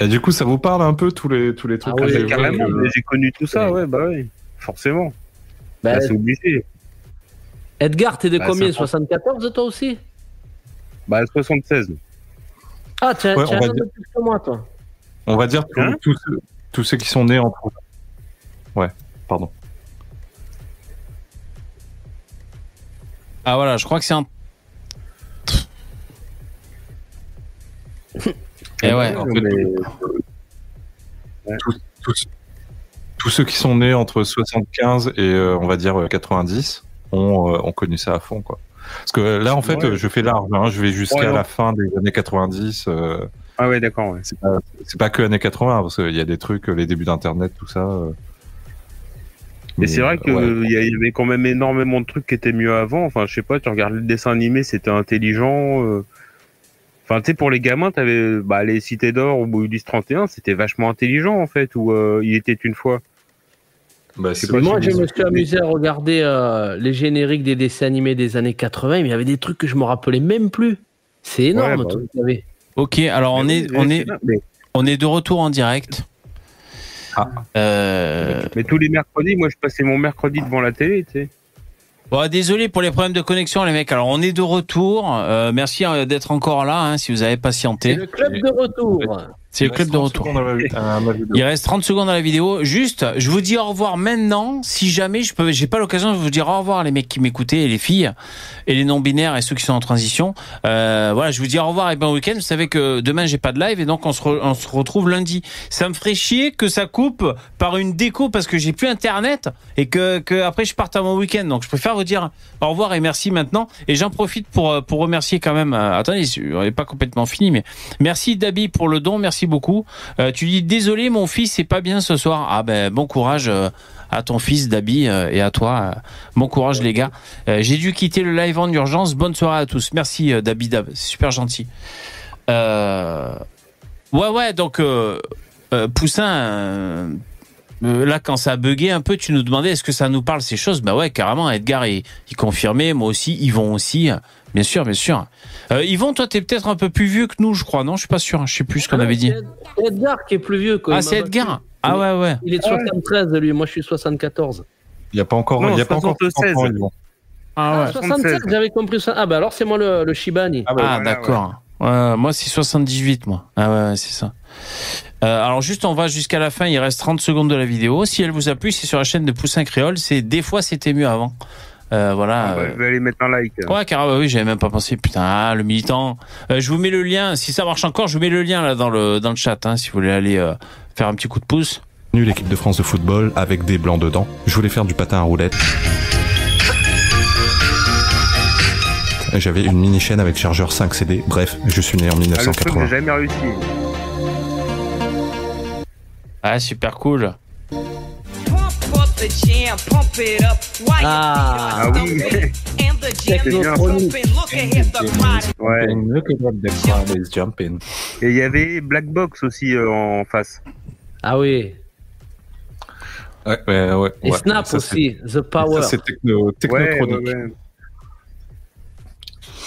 Et du coup, ça vous parle un peu tous les, tous les trucs Ah ouais, carrément, euh, mais j'ai connu tout ça, ouais, bah oui. Forcément. Bah, c'est obligé. Edgar, t'es de Bah, combien ça prend- 74 toi aussi? Bah, 76. Ah, tiens, Ouais, tiens on va un peu dire- plus que moi, toi. On va dire tous- Hein? tous, ceux, tous ceux qui sont nés entre. Ouais, pardon. Ah voilà, je crois que c'est un. Et ouais. En fait, tous, tous- tous ceux qui sont nés entre 75 et euh, on va dire euh, 90 ont, euh, ont connu ça à fond, quoi. Parce que euh, là, en fait, Ouais. euh, je fais large. hein, je vais jusqu'à Ouais, la fin des années 90. euh, Ah ouais, d'accord, ouais. c'est pas, pas que années 80, parce qu'il y a des trucs, euh, les débuts d'Internet, tout ça. euh. Mais c'est vrai euh, qu'il ouais. y, avait quand même énormément de trucs qui étaient mieux avant. Enfin, je sais pas, tu regardes le dessin animé, c'était intelligent. euh. Enfin, tu sais, pour les gamins, t'avais bah, les Cités d'Or ou Ulysse 31, c'était vachement intelligent, en fait, où euh, il était une fois. Bah, pas Moi, je me suis amusé à regarder euh, les génériques des dessins animés des années 80, mais il y avait des trucs que je me rappelais même plus. C'est énorme, Ouais, bah tout oui. ce qu'il y avait. Ok, alors on est, on on de retour en direct. Euh, Mais tous les mercredis, moi, je passais mon mercredi devant la télé, tu sais. Bon, désolé pour les problèmes de connexion, les mecs. Alors, on est de retour. Euh, merci d'être encore là, hein, si vous avez patienté. Le club de retour. C'est le club de retour. Il Il reste 30 secondes dans la vidéo. Juste, je vous dis au revoir maintenant. Si jamais je peux, j'ai pas l'occasion de vous dire au revoir les mecs qui m'écoutaient et les filles et les non binaires et ceux qui sont en transition. Euh, voilà, je vous dis au revoir et bon week-end. Vous savez que demain j'ai pas de live et donc on se, re- on se retrouve lundi. Ça me ferait chier que ça coupe par une déco parce que j'ai plus internet et que, que après je parte à mon week-end. Donc je préfère vous dire au revoir et merci maintenant. Et j'en profite pour euh, pour remercier quand même. euh, attendez, on n'est pas complètement fini, mais merci Dabi pour le don. Merci beaucoup. Euh, tu dis désolé, mon fils, c'est pas bien ce soir. Ah ben bon courage euh, à ton fils Dabi euh, et à toi. bon courage les gars. J'ai dû quitter le live en urgence. Bonne soirée à tous. Merci Dabi Dab, c'est super gentil. Ouais ouais donc Poussin. là, quand ça a bugué un peu, tu nous demandais est-ce que ça nous parle ces choses? Bah ouais, carrément. Edgar, il, il confirmait. Moi aussi, Yvon aussi. Bien sûr, bien sûr. Euh, Yvon, toi, t'es peut-être un peu plus vieux que nous, je crois. Non, je suis pas sûr. Je sais plus ce qu'on avait dit. C'est Edgar qui est plus vieux. Quoi. Ah, c'est m'a Edgar. Ah ouais, ouais. Il est de 73, lui. Moi, je suis 74. Il n'y a pas encore, Non, il y a pas encore 76. 30 ans, ils vont. Ah ouais. 67, j'avais compris ça. Ah, bah alors, c'est moi le, le Shibani. Ah, d'accord. Ouais, moi, c'est 78, moi. Ah ouais, ouais, c'est ça. Euh, alors, juste, on va jusqu'à la fin. Il reste 30 secondes de la vidéo. Si elle vous a plu, c'est sur la chaîne de Poussin Créole. C'est des fois, c'était mieux avant. Euh, voilà. Ah bah, euh, je vais aller mettre un like. Ouais, carrément, oui, j'avais même pas pensé. Putain, ah, le militant. Euh, je vous mets le lien. Si ça marche encore, je vous mets le lien là dans le dans le chat. Hein, si vous voulez aller euh, faire un petit coup de pouce. L'équipe de France de football avec des blancs dedans. Je voulais faire du patin à roulettes. J'avais une mini chaîne avec chargeur 5 CD. Bref, je suis né en Ah, le truc, 1980. j'ai jamais réussi. Ah, super cool. Ah, oui. Technotronic. Ouais. Look at what the crowd is jumping. Et il y avait Black Box aussi euh, en face. Ah oui. Ouais, ouais, ouais. Et ouais. Snap Ça, aussi, The Power. Ça, c'est techno, technotronique. Ouais, ouais, ouais.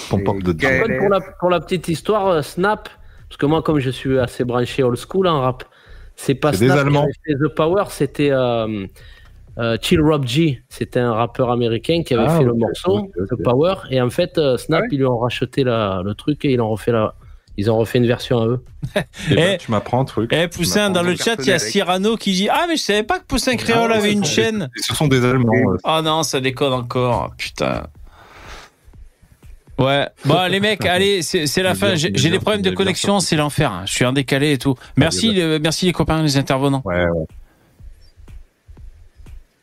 Pump up the En fait, pour, la, pour la petite histoire, euh, Snap, parce que moi, comme je suis assez branché old school en rap, c'est pas C'est des Snap Allemands. qui avait fait The Power, c'était euh, euh, Chill Rob G. C'était un rappeur américain qui avait Ah, fait le morceau, ok, ok. The Power. Et en fait, euh, Snap, ils lui ont racheté la, le truc et ils ont refait la. Ils ont refait une version à eux. Eh ben, tu m'apprends un truc. Eh, Poussin, dans le chat, il y a Cyrano qui dit Ah, mais je savais pas que Poussin Créole avait une chaîne. Ce sont des Allemands. euh. Oh non, ça déconne encore. Putain. Ouais, bon les mecs, allez, c'est la fin. J'ai des problèmes de connexion, c'est l'enfer. Je suis en décalé et tout. Merci, le- merci les copains, les intervenants. Ouais, ouais.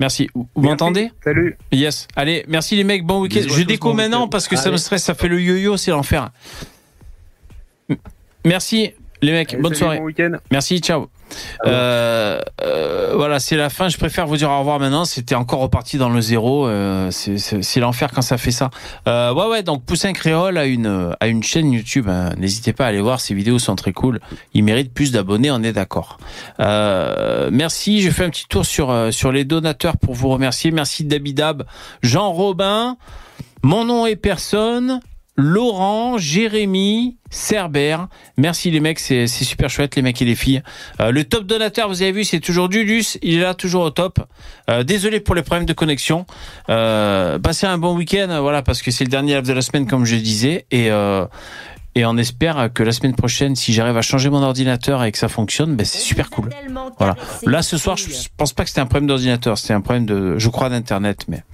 Merci. Vous m'entendez Salut. Yes. Allez, merci les mecs, bon week-end. Je déco maintenant parce que ça me stresse, ça fait le yo-yo, c'est l'enfer. Merci les mecs, Allez, bonne salut, soirée. bon week-end. Merci, ciao. Euh, euh, voilà, c'est la fin. Je préfère vous dire au revoir maintenant. C'était encore reparti dans le zéro. Euh, c'est- l'enfer quand ça fait ça. Ouais, ouais. Donc Poussin Créole a une chaîne YouTube. hein. N'hésitez pas à aller voir. Ses vidéos sont très cool. Il mérite plus d'abonnés. On est d'accord. Merci. Je fais un petit tour sur sur les donateurs pour vous remercier. Merci Dabidab, Jean Robin. Mon nom est personne. Laurent, Jérémy, Cerber. Merci les mecs, c'est super chouette les mecs et les filles. Euh, le top donateur, vous avez vu, c'est toujours Dulus. Il est là toujours au top. Euh, désolé pour les problèmes de connexion. Euh, passez un bon week-end, voilà, parce que c'est le dernier live de la semaine comme je disais. Et euh, et on espère que la semaine prochaine, si j'arrive à changer mon ordinateur et que ça fonctionne, ben c'est super cool. Voilà. Là, ce soir, je pense pas que c'était un problème d'ordinateur, c'était un problème de, je crois, d'internet, mais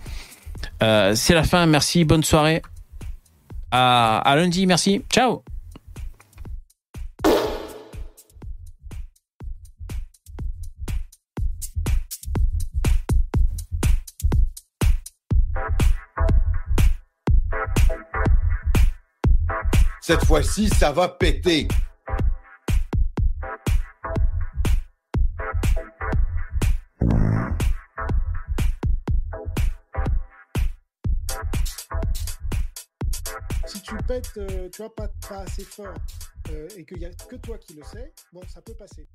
euh, c'est la fin. Merci, bonne soirée. À, à lundi, merci. Ciao. Cette fois-ci, ça va péter. Tu euh, vois, pas, pas assez fort, euh, et qu'il y a que toi qui le sais, bon, ça peut passer.